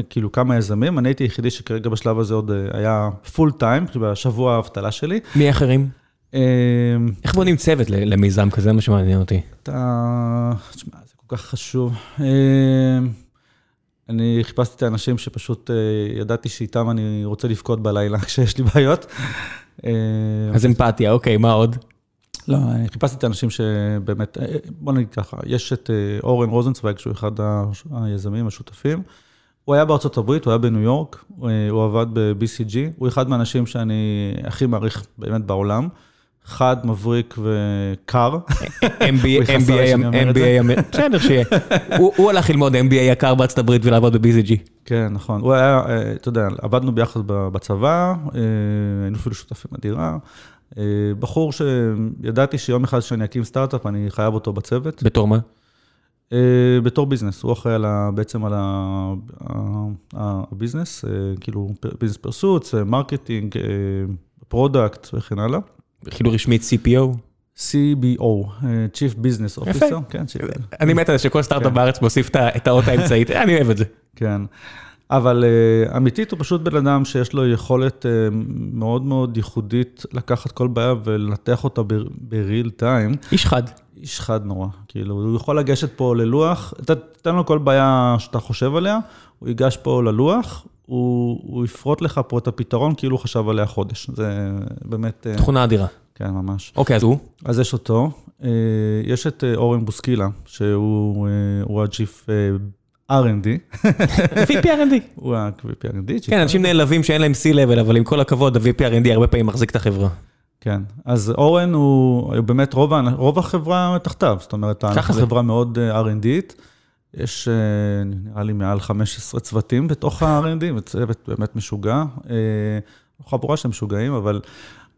Speaker 2: כאילו, כמה יזמים, אני הייתי היחידי שכרגע בשלב הזה עוד היה פול טיים, בשבוע האבטלה שלי.
Speaker 1: מי אחרים? איך בונים צוות למיזם כזה? זה מה שמעניין אותי.
Speaker 2: אתה... תשמע, זה כל כך חשוב. אני חיפשתי את האנשים שפשוט אה, ידעתי שאיתם אני רוצה לבכות בלילה (laughs) כשיש לי בעיות.
Speaker 1: אז אמפתיה, אוקיי, מה עוד?
Speaker 2: לא, אני חיפשתי את האנשים שבאמת, אה, בוא נגיד ככה, יש את אה, אורן רוזנצוויג, שהוא אחד היזמים, השותפים. הוא היה בארצות הברית, הוא היה בניו יורק, הוא עבד ב-BCG, הוא אחד מהאנשים שאני הכי מעריך באמת בעולם. חד, מבריק וקר.
Speaker 1: MBA, בסדר שיהיה. הוא הלך ללמוד MBA יקר בארצות הברית ולעבוד ב-BCG.
Speaker 2: כן, נכון. הוא היה, אה, אתה יודע, עבדנו ביחד בצבא, אה, היינו אפילו שותפים בדירה. אה, בחור שידעתי שיום אחד שאני אקים סטארט-אפ, אני חייב אותו בצוות.
Speaker 1: בתור מה?
Speaker 2: בתור business, הוא אחראי בעצם על ה-business, כאילו business per such, marketing, product וכן הלאה.
Speaker 1: כאילו רשמית CPO?
Speaker 2: CBO, אה, Chief Business Officer. יפה. כן,
Speaker 1: אני מת על זה שכל סטארט-אפ כן. בארץ מוסיף את האות האמצעית, אני אוהב את זה.
Speaker 2: כן, אבל uh, אמיתית הוא פשוט בן אדם שיש לו יכולת uh, מאוד מאוד ייחודית לקחת כל בעיה ולנתח אותה ב-real time.
Speaker 1: איש חד.
Speaker 2: איש חד נורא, כאילו, הוא יכול לגשת פה ללוח, תן לו כל בעיה שאתה חושב עליה, הוא ייגש פה ללוח, הוא, הוא יפרוט לך פה את הפתרון כאילו הוא חשב עליה חודש. זה באמת...
Speaker 1: אה, תכונה אדירה.
Speaker 2: כן, ממש.
Speaker 1: אוקיי, אז הוא?
Speaker 2: אז יש אותו. אה, יש את אה, אורן בוסקילה, שהוא ה-Chief R&D.
Speaker 1: VP R&D.
Speaker 2: הוא ה-VP R&D.
Speaker 1: כן, אנשים נעלבים שאין להם C-Level, אבל עם כל הכבוד, ה-VP R&D הרבה פעמים מחזיק את החברה.
Speaker 2: כן, אז אורן הוא באמת רוב, רוב החברה תחתיו, זאת אומרת, אנחנו חברה מאוד R&Dית. יש אה, נראה לי מעל 15 צוותים בתוך ה-R&D, וצוות באמת משוגע. אה, חבורה של משוגעים, אבל...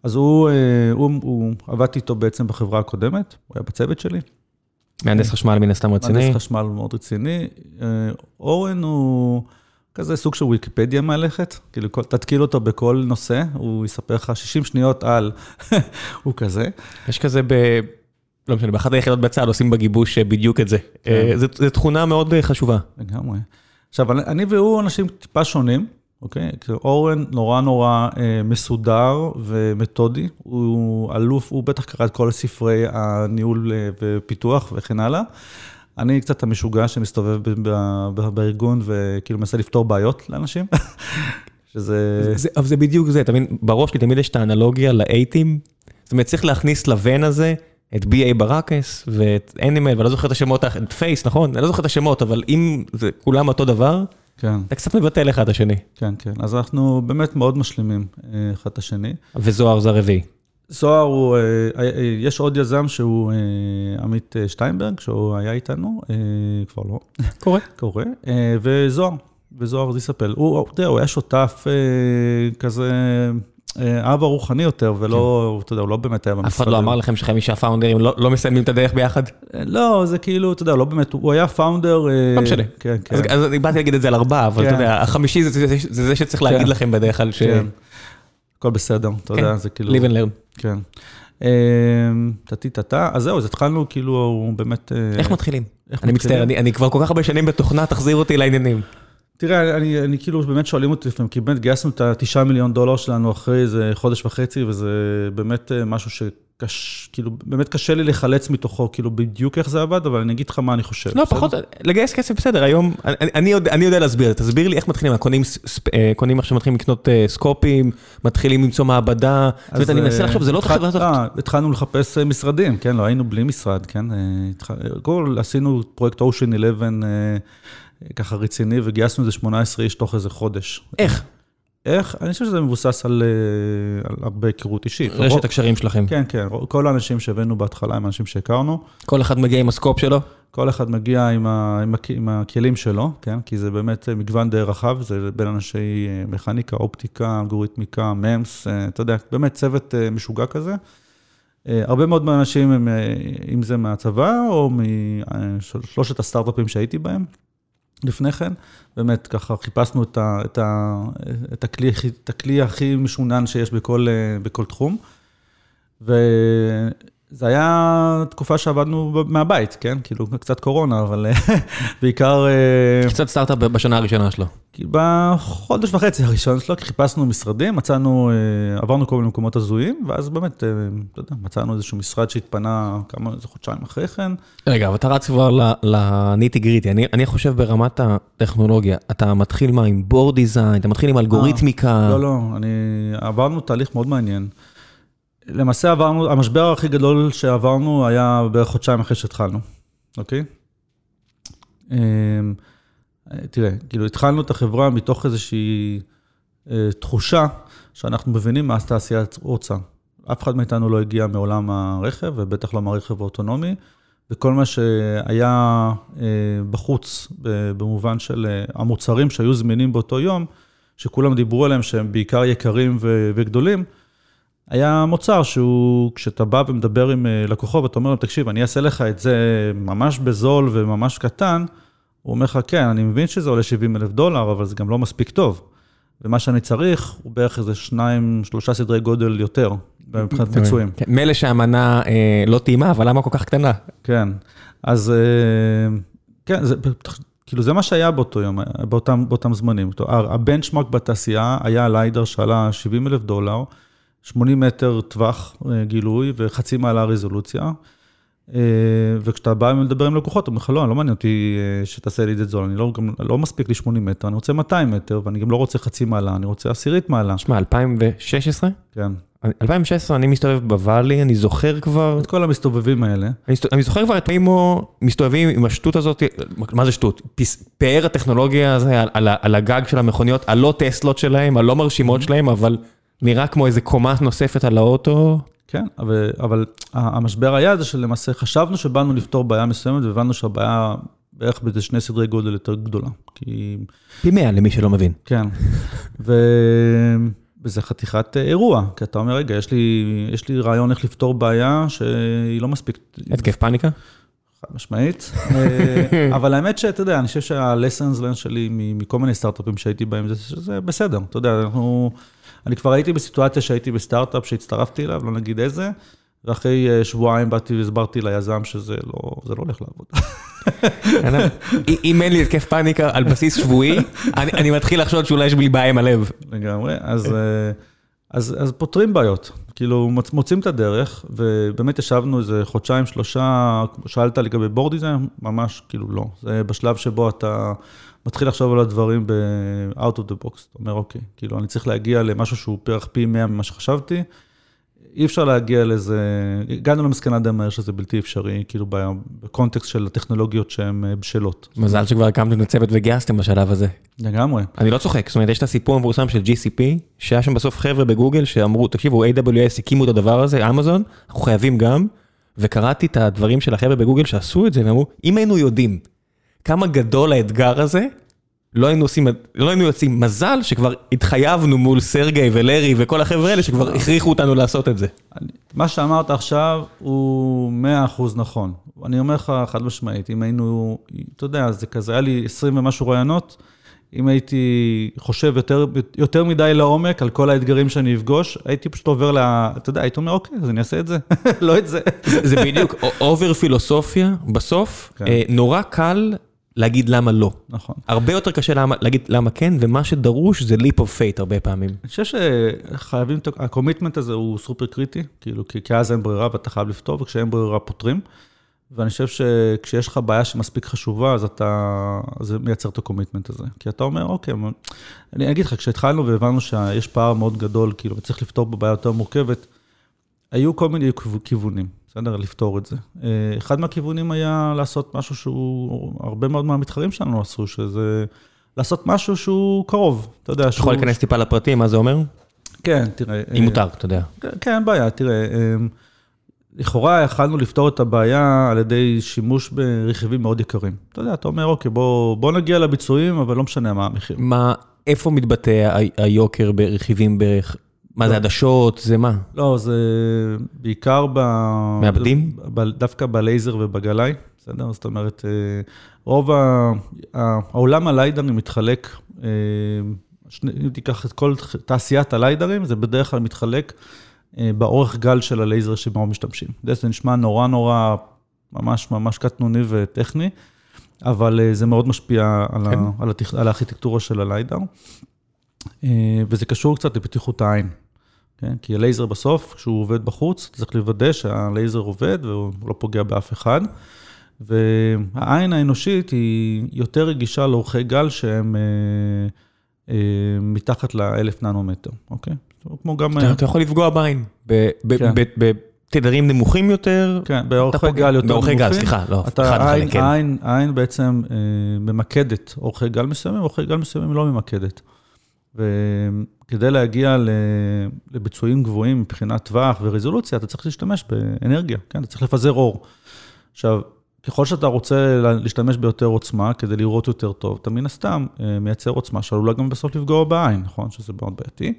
Speaker 2: אז הוא, אה, הוא, הוא, עבדתי איתו בעצם בחברה הקודמת, הוא היה בצוות שלי.
Speaker 1: מהנדס חשמל מן הסתם רציני.
Speaker 2: מהנדס חשמל מאוד רציני. אורן הוא כזה סוג של ויקיפדיה מהלכת, כאילו תתקיל אותו בכל נושא, הוא יספר לך 60 שניות על, (laughs) הוא כזה.
Speaker 1: יש כזה ב... לא משנה, באחת היחידות בצה"ל עושים בגיבוש אה, בדיוק את זה. כן. אה, זו תכונה מאוד אה, חשובה.
Speaker 2: לגמרי. עכשיו, אני והוא אנשים טיפה שונים, אוקיי? אורן נורא נורא מסודר ומתודי, הוא אלוף, הוא בטח קרא את כל ספרי הניהול ופיתוח וכן הלאה. אני קצת המשוגע שמסתובב בארגון וכאילו מנסה לפתור בעיות לאנשים. (laughs)
Speaker 1: שזה... אבל זה בדיוק זה, אתה מבין, בראש שלי תמיד יש את האנלוגיה לאייטים, זאת אומרת, צריך להכניס לוון הזה את B.A. ברקס ואת אנימל, ואני לא זוכר את השמות, את פייס, נכון? אני לא זוכר את השמות, אבל אם זה כולם אותו דבר, כן. אתה קצת מבטל אחד את השני.
Speaker 2: כן, כן. אז אנחנו באמת מאוד משלימים אה, אחד את השני.
Speaker 1: וזוהר זה הרביעי.
Speaker 2: זוהר הוא, אה, אה, יש עוד יזם שהוא עמית שטיינברג, שהוא היה איתנו, כבר לא.
Speaker 1: קורה. (laughs)
Speaker 2: קורה. וזוהר, וזוהר זיספל. הוא, אתה יודע, הוא היה שותף כזה האב הרוחני יותר, ולא, כן. אתה יודע, הוא לא באמת היה
Speaker 1: במשרד. אף אחד לא אמר לכם שחמישה פאונדרים לא, לא מסיימים את הדרך ביחד?
Speaker 2: לא, זה כאילו, אתה יודע, לא באמת, הוא היה פאונדר... אה,
Speaker 1: לא משנה. כן, כן. אז אני באתי להגיד את זה על ארבעה, אבל אתה יודע, החמישי זה זה שצריך להגיד לכם בדרך כלל ש... כן.
Speaker 2: הכל בסדר, אתה יודע, זה כאילו...
Speaker 1: live and learn.
Speaker 2: כן. טטי-טטה, אז זהו, אז התחלנו, כאילו, באמת...
Speaker 1: איך מתחילים? אני מצטער, אני כבר כל כך הרבה שנים בתוכנה, תחזיר אותי לעניינים.
Speaker 2: תראה, אני, אני כאילו, באמת שואלים אותי לפעמים, כי באמת גייסנו את ה-9 מיליון דולר שלנו אחרי איזה חודש וחצי, וזה באמת אה, משהו שקש, כאילו, באמת קשה לי לחלץ מתוכו, כאילו, בדיוק איך זה עבד, אבל אני אגיד לך מה אני חושב.
Speaker 1: לא,
Speaker 2: בסדר?
Speaker 1: פחות, לגייס כסף בסדר, היום, אני, אני, יודע, אני יודע להסביר, תסביר לי איך מתחילים, קונים, אה, קונים עכשיו מתחילים לקנות אה, סקופים, מתחילים למצוא מעבדה, זאת אומרת, אני מנסה לחשוב, זה לא
Speaker 2: התחל-
Speaker 1: חברה הזאת,
Speaker 2: התחלנו לחפש משרדים, כן, לא היינו בלי משרד, כן. התח- עשינו פרויקט אושן 11 אה, ככה רציני, וגייסנו איזה 18 איש תוך איזה חודש.
Speaker 1: איך?
Speaker 2: איך? אני חושב שזה מבוסס על אה, על הרבה היכרות אישית.
Speaker 1: רשת הקשרים שלכם.
Speaker 2: כן, כן, כל האנשים שהבאנו בהתחלה הם אנשים שהכרנו.
Speaker 1: כל אחד מגיע עם הסקופ שלו?
Speaker 2: כל אחד מגיע עם, ה, עם, הכ, עם הכלים שלו, כן? כי זה באמת אה, מגוון די רחב, זה בין אנשי אה, מכניקה, אופטיקה, אלגוריתמיקה, ממס, אתה יודע, באמת צוות משוגע כזה. הרבה מאוד מהאנשים הם, אם זה מהצבא או משלושת הסטארט-אפים שהייתי בהם לפני כן, באמת ככה חיפשנו את, ה, את, ה, את, הכלי, את הכלי הכי משונן שיש בכל, אה, בכל תחום. וזה היה תקופה שעבדנו מהבית, כן? כאילו, קצת קורונה, אבל אה, (laughs) בעיקר אה,
Speaker 1: קצת סטארט-אפ בשנה הראשונה שלו.
Speaker 2: בחודש וחצי הראשון שלו, כי חיפשנו משרדים, מצאנו, אה, עברנו כל מיני מקומות הזויים, ואז באמת, אתה יודע, מצאנו איזשהו משרד שהתפנה כמה, איזה חודשיים אחרי כן.
Speaker 1: רגע, אבל אתה רץ כבר לניטי גריטי, אני, אני חושב ברמת הטכנולוגיה, אתה מתחיל מה, עם בורד דיזיין, אתה מתחיל עם אלגוריתמיקה.
Speaker 2: לא, לא, אני, עברנו תהליך מאוד מעניין. למעשה עברנו, המשבר הכי גדול שעברנו היה בערך חודשיים אחרי שהתחלנו, אוקיי? אמ, תראה, כאילו התחלנו את החברה מתוך איזושהי אה, תחושה שאנחנו מבינים מה התעשייה רוצה. אף אחד מאיתנו לא הגיע מעולם הרכב, ובטח לא מהרכב האוטונומי, וכל מה שהיה אה, בחוץ, במובן של אה, המוצרים שהיו זמינים באותו יום, שכולם דיברו עליהם שהם בעיקר יקרים וגדולים, היה מוצר שהוא, כשאתה בא ומדבר עם אה, לקוחות ואתה אומר להם, תקשיב, אני אעשה לך את זה ממש בזול וממש קטן, הוא אומר לך, כן, אני מבין שזה עולה 70 אלף דולר, אבל זה גם לא מספיק טוב. ומה שאני צריך הוא בערך איזה שניים, שלושה סדרי גודל יותר, מבחינת ביצועים.
Speaker 1: כן, מילא שהמנה אה, לא טעימה, אבל למה כל כך קטנה?
Speaker 2: כן, אז אה, כן, זה, כאילו זה מה שהיה באותו יום, באותם, באותם זמנים. הבנצ'מארק בתעשייה היה ליידר שעלה 70 אלף דולר, 80 מטר טווח אה, גילוי וחצי מעלה רזולוציה. אה, וכשאתה בא לדבר עם לקוחות, הוא אומר לך, לא, לא מעניין אותי אה, שתעשה לי את זה זול, אני לא, גם, לא מספיק לי 80 מטר, אני רוצה 200 מטר, ואני גם לא רוצה חצי מעלה, אני רוצה עשירית מעלה.
Speaker 1: שמע, 2016?
Speaker 2: כן.
Speaker 1: 2016 אני מסתובב בוואלי, אני זוכר כבר,
Speaker 2: את כל המסתובבים האלה.
Speaker 1: אני, סת- אני זוכר כבר את מימו מסתובבים עם השטות הזאת, מה זה שטות? פס- פאר הטכנולוגיה הזה על, על, על הגג של המכוניות, הלא טסלות שלהם, הלא מרשימות שלהם, אבל נראה כמו איזה קומה נוספת על האוטו.
Speaker 2: כן, אבל, אבל המשבר היה זה שלמעשה חשבנו שבאנו לפתור בעיה מסוימת, והבנו שהבעיה בערך באיזה שני סדרי גודל יותר גדולה. כי,
Speaker 1: פי 100 למי שלא מבין.
Speaker 2: כן, ו... וזה חתיכת אה, אירוע, כי אתה אומר, רגע, יש לי, יש לי רעיון איך לפתור בעיה שהיא לא מספיק...
Speaker 1: התקף פאניקה?
Speaker 2: חד משמעית. אה, (laughs) אבל האמת שאתה יודע, אני חושב שה-lessons learned שלי מכל מיני סטארט-אפים שהייתי בהם, זה שזה בסדר. אתה יודע, אנחנו... אני כבר הייתי בסיטואציה שהייתי בסטארט-אפ שהצטרפתי אליו, לא נגיד איזה, ואחרי אה, שבועיים באתי והסברתי ליזם שזה לא, זה לא הולך לעבוד.
Speaker 1: אם אין לי התקף פאניקה על בסיס שבועי, אני אני מתחיל לחשוב שאולי יש לי בעיה עם הלב.
Speaker 2: לגמרי, אז, אה, אז, אז פותרים בעיות. כאילו, מוצ- מוצאים את הדרך, ובאמת ישבנו איזה חודשיים, שלושה, שאלת לגבי בורד דיזיין, ממש כאילו לא. זה בשלב שבו אתה מתחיל לחשוב על הדברים ב-out of the box. אתה אומר, אוקיי, כאילו, אני צריך להגיע למשהו שהוא בערך פי 100 ממה שחשבתי. אי אפשר להגיע לזה, הגענו למסקנה די מהר שזה בלתי אפשרי, כאילו בקונטקסט של הטכנולוגיות שהן אה, בשלות.
Speaker 1: מזל שכבר הקמתם את הצוות וגייסתם בשלב הזה.
Speaker 2: לגמרי.
Speaker 1: אני לא צוחק, זאת אומרת, יש את הסיפור המפורסם של GCP, שהיה שם בסוף חבר'ה בגוגל שאמרו, תקשיבו, AWS הקימו את הדבר הזה, אמזון, אנחנו חייבים גם, וקראתי את הדברים של החבר'ה בגוגל שעשו את זה, ואמרו, אם היינו יודעים כמה גדול האתגר הזה, לא היינו עושים, לא היינו יוצאים מזל שכבר התחייבנו מול סרגי ולרי וכל החבר'ה האלה שכבר הכריחו אותנו לעשות את זה.
Speaker 2: אני- מה שאמרת עכשיו הוא 100% נכון. אני אומר לך חד משמעית, אם היינו, אתה יודע, זה כזה, היה לי 20 ומשהו רעיונות, אם הייתי חושב יותר, יותר מדי לעומק על כל האתגרים שאני אפגוש, הייתי פשוט עובר ל... אתה יודע, הייתי אומר, אוקיי, אז אני אעשה את זה, (laughs) לא את זה.
Speaker 1: זה בדיוק over פילוסופיה, בסוף,
Speaker 2: כן.
Speaker 1: אה, נורא קל להגיד למה לא.
Speaker 2: נכון.
Speaker 1: הרבה יותר קשה למה, להגיד למה כן, ומה שדרוש זה leap of faith הרבה פעמים.
Speaker 2: אני חושב שחייבים, ה commitment הזה הוא סופר קריטי, כאילו, כי, כי אז אין ברירה ואתה חייב לפתור, וכשאין ברירה פותרים. ואני חושב שכשיש לך בעיה שמספיק חשובה, אז אתה, זה מייצר את ה commitment הזה. כי אתה אומר, אוקיי, אני אגיד לך, כשהתחלנו והבנו שיש פער מאוד גדול, כאילו, וצריך לפתור בבעיה יותר מורכבת, היו כל מיני כיו- כיוונים, בסדר? לפתור את זה. אה, אחד מהכיוונים היה לעשות משהו שהוא, הרבה מאוד מהמתחרים שלנו עשו, שזה לעשות משהו שהוא קרוב, אתה יודע,
Speaker 1: אתה יכול להיכנס טיפה לפרטים, מה זה אומר?
Speaker 2: כן, תראה.
Speaker 1: אם
Speaker 2: אה,
Speaker 1: מותר, אתה יודע.
Speaker 2: כן, כן, אין בעיה, תראה, אמ, לכאורה יכלנו לפתור את הבעיה על ידי שימוש ברכיבים מאוד יקרים. אתה יודע, אתה אומר, אוקיי, בוא, בוא נגיע לביצועים, אבל לא משנה מה המחיר.
Speaker 1: מה, איפה מתבטא היוקר ברכיבים בערך? מה זה
Speaker 2: לא.
Speaker 1: עדשות? זה מה?
Speaker 2: לא, זה בעיקר ב...
Speaker 1: מעבדים?
Speaker 2: דווקא בלייזר ובגלאי, בסדר? זאת אומרת, אה, רוב ה... העולם הליידרים מתחלק, אה, אם תיקח את כל תעשיית הליידרים, זה בדרך כלל מתחלק אה, באורך גל של הלייזר שבו משתמשים. זה נשמע נורא נורא, ממש ממש קטנוני וטכני, אבל זה מאוד משפיע על,
Speaker 1: כן.
Speaker 2: ה, על, התכ... על הארכיטקטורה של הליידר, וזה קשור קצת לפתיחות העין. כן? כי הלייזר בסוף, כשהוא עובד בחוץ, צריך לוודא שהלייזר עובד והוא לא פוגע באף אחד. והעין האנושית היא יותר רגישה לאורכי גל שהם אה, אה, מתחת לאלף ננומטר, אוקיי? כמו גם...
Speaker 1: אתה אתה יכול לפגוע בעין. ב- ב-
Speaker 2: כן.
Speaker 1: ב- בתדרים נמוכים יותר.
Speaker 2: כן, באורכי גל יותר
Speaker 1: באורכי
Speaker 2: נמוכים.
Speaker 1: גל, סליחה, לא,
Speaker 2: אתה,
Speaker 1: חד
Speaker 2: העין,
Speaker 1: כן.
Speaker 2: העין, העין בעצם אה, ממקדת אורכי גל מסוימים, אורכי גל מסוימים לא ממקדת. וכדי להגיע לביצועים גבוהים מבחינת טווח ורזולוציה, אתה צריך להשתמש באנרגיה, כן? אתה צריך לפזר אור. עכשיו, ככל שאתה רוצה לה- להשתמש ביותר עוצמה כדי לראות יותר טוב, אתה מן הסתם אה, מייצר עוצמה שעלולה גם בסוף לפגוע בעין, נכון? שזה מאוד בעייתי.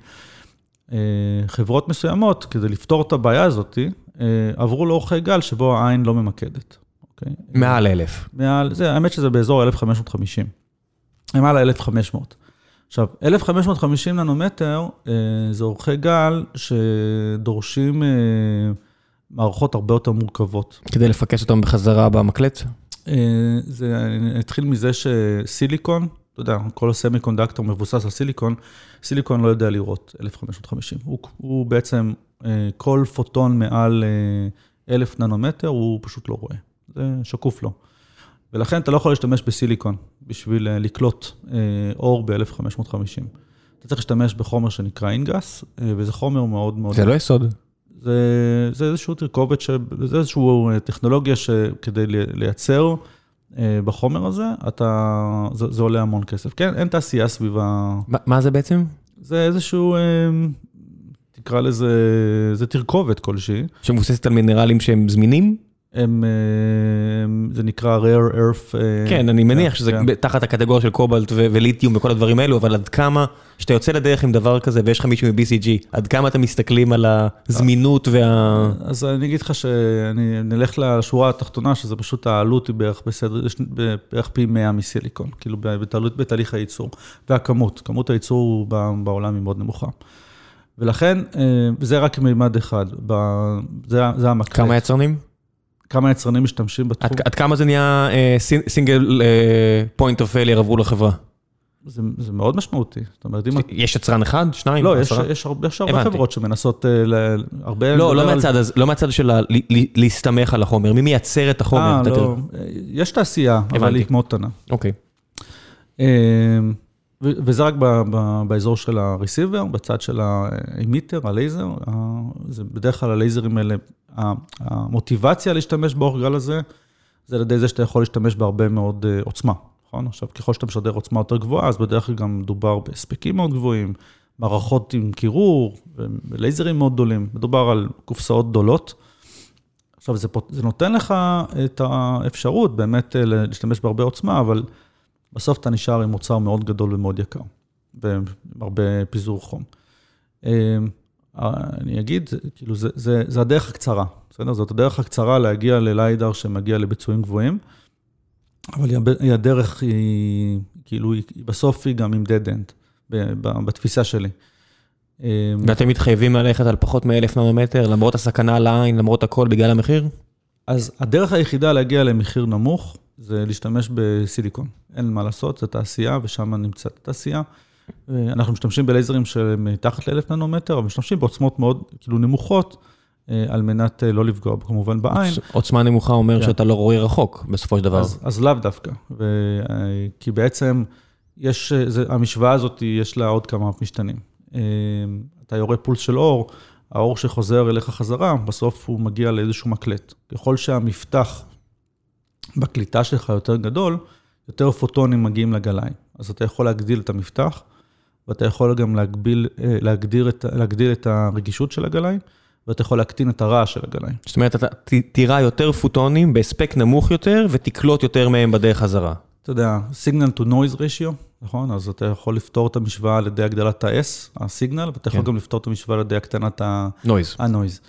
Speaker 2: אה, חברות מסוימות, כדי לפתור את הבעיה הזאת, אה, עברו לאורכי גל שבו העין לא ממקדת. אוקיי?
Speaker 1: מעל אלף.
Speaker 2: מעל, זה, האמת שזה באזור 1550. מעל ה-1500. עכשיו, 1550 ננומטר אה, זה אורכי גל שדורשים אה, מערכות הרבה יותר מורכבות.
Speaker 1: כדי לפקס אותם בחזרה במקלט?
Speaker 2: אה, זה אני אתחיל מזה שסיליקון, אתה יודע, כל הסמי קונדקטור מבוסס על סיליקון, סיליקון לא יודע לראות 1550. הוא, הוא בעצם, אה, כל פוטון מעל אה, 1,000 ננומטר, הוא פשוט לא רואה. זה שקוף לו. ולכן אתה לא יכול להשתמש בסיליקון בשביל אה, לקלוט אה, אור ב-1550. אתה צריך להשתמש בחומר שנקרא אינגס, אה, וזה חומר מאוד מאוד...
Speaker 1: זה לא יסוד.
Speaker 2: זה, זה איזושהי תרכובת, ש... זה איזושהי טכנולוגיה שכדי לי- לייצר בחומר הזה, אתה, זה, זה עולה המון כסף. כן, אין תעשייה סביב ה...
Speaker 1: מה- מה זה בעצם?
Speaker 2: זה איזשהו, תקרא לזה, זה תרכובת כלשהי.
Speaker 1: שמבוססת על מינרלים שהם זמינים?
Speaker 2: הם, אה, זה נקרא rare earth. אה,
Speaker 1: כן, אני מניח
Speaker 2: כן,
Speaker 1: שזה
Speaker 2: כן.
Speaker 1: תחת הקטגוריה של קובלט ו- וליתיום וכל הדברים האלו, אבל עד כמה, כשאתה יוצא לדרך עם דבר כזה ויש לך מישהו מ-BCG, עד כמה אתם מסתכלים על הזמינות וה...
Speaker 2: אז אני אגיד לך שאני נלך לשורה התחתונה, שזה פשוט העלות היא בערך בסדר, יש בערך פי 100 מסיליקון, כאילו בתהליך, בתהליך הייצור. והכמות, כמות הייצור בעולם היא מאוד נמוכה. ולכן, אה, זה רק מימד אחד, זה, זה המקלט.
Speaker 1: כמה יצרנים?
Speaker 2: כמה יצרנים משתמשים בתחום?
Speaker 1: עד עד כמה זה נהיה single point of failure עבור לחברה?
Speaker 2: זה, זה מאוד משמעותי. זאת אומרת, אם...
Speaker 1: יש יצרן אחד? שניים?
Speaker 2: לא, יש? יש הרבה, יש הרבה. חברות שמנסות, אה, ל- הרבה...
Speaker 1: לא, לא
Speaker 2: על-
Speaker 1: מהצד הזה, לא מהצד של ה- ל- ל- להסתמך על החומר, מי מייצר את החומר?
Speaker 2: אה,
Speaker 1: אתה
Speaker 2: לא. יש תעשייה, אבל. היא מאוד קטנה.
Speaker 1: אוקיי.
Speaker 2: וזה רק ב- ב- באזור של ה-receiver, בצד של האמיטר, הלייזר. זה בדרך כלל הלייזרים האלה, המוטיבציה להשתמש באורך גל הזה, זה על ידי זה שאתה יכול להשתמש בהרבה מאוד אה, עוצמה, נכון? עכשיו, ככל שאתה משדר עוצמה יותר גבוהה, אז בדרך כלל גם מדובר בהספקים מאוד גבוהים, מערכות עם קירור, ולייזרים מאוד גדולים. מדובר על קופסאות גדולות. עכשיו, זה, פות- זה נותן לך את האפשרות באמת אה, להשתמש בהרבה עוצמה, אבל בסוף אתה נשאר עם מוצר מאוד גדול ומאוד יקר, ועם הרבה פיזור חום. אה, אני אגיד, כאילו, זה, זה, זה הדרך הקצרה, בסדר? זאת הדרך הקצרה להגיע לליידר שמגיע לביצועים גבוהים, אבל היא, הדרך היא, כאילו, היא, בסוף היא גם עם dead end, בתפיסה שלי. אה,
Speaker 1: ואתם מתחייבים ללכת על פחות מאלף ננומטר, למרות הסכנה לעין, למרות הכל, בגלל המחיר?
Speaker 2: אז הדרך היחידה להגיע למחיר נמוך, זה להשתמש בסיליקון. אין מה לעשות, זו תעשייה, ושם נמצאת התעשייה. אנחנו משתמשים בלייזרים שהם מתחת לאלף ננומטר, אבל משתמשים בעוצמות מאוד, כאילו, נמוכות, על מנת לא לפגוע כמובן בעין.
Speaker 1: עוצמה נמוכה אומר כן. שאתה לא רואה רחוק, בסופו של דבר.
Speaker 2: אז, אז לאו דווקא. ו... כי בעצם, יש, זה, המשוואה הזאת, יש לה עוד כמה משתנים. אתה יורה פולס של אור, האור שחוזר אליך חזרה, בסוף הוא מגיע לאיזשהו מקלט. ככל שהמפתח בקליטה שלך יותר גדול, יותר פוטונים מגיעים לגליים. אז אתה יכול להגדיל את המפתח, ואתה יכול גם להגביל, אה, להגדיר את, להגדיל את הרגישות של הגליים, ואתה יכול להקטין את הרעש של הגליים.
Speaker 1: זאת אומרת, אתה תירה יותר פוטונים בהספק נמוך יותר, ותקלוט יותר מהם בדרך חזרה.
Speaker 2: אתה יודע, signal to noise ratio, נכון? אז אתה יכול לפתור את המשוואה על ידי הגדלת ה-S, הסיגנל, ואתה יכול כן. גם לפתור את המשוואה על ידי הקטנת ה-noise.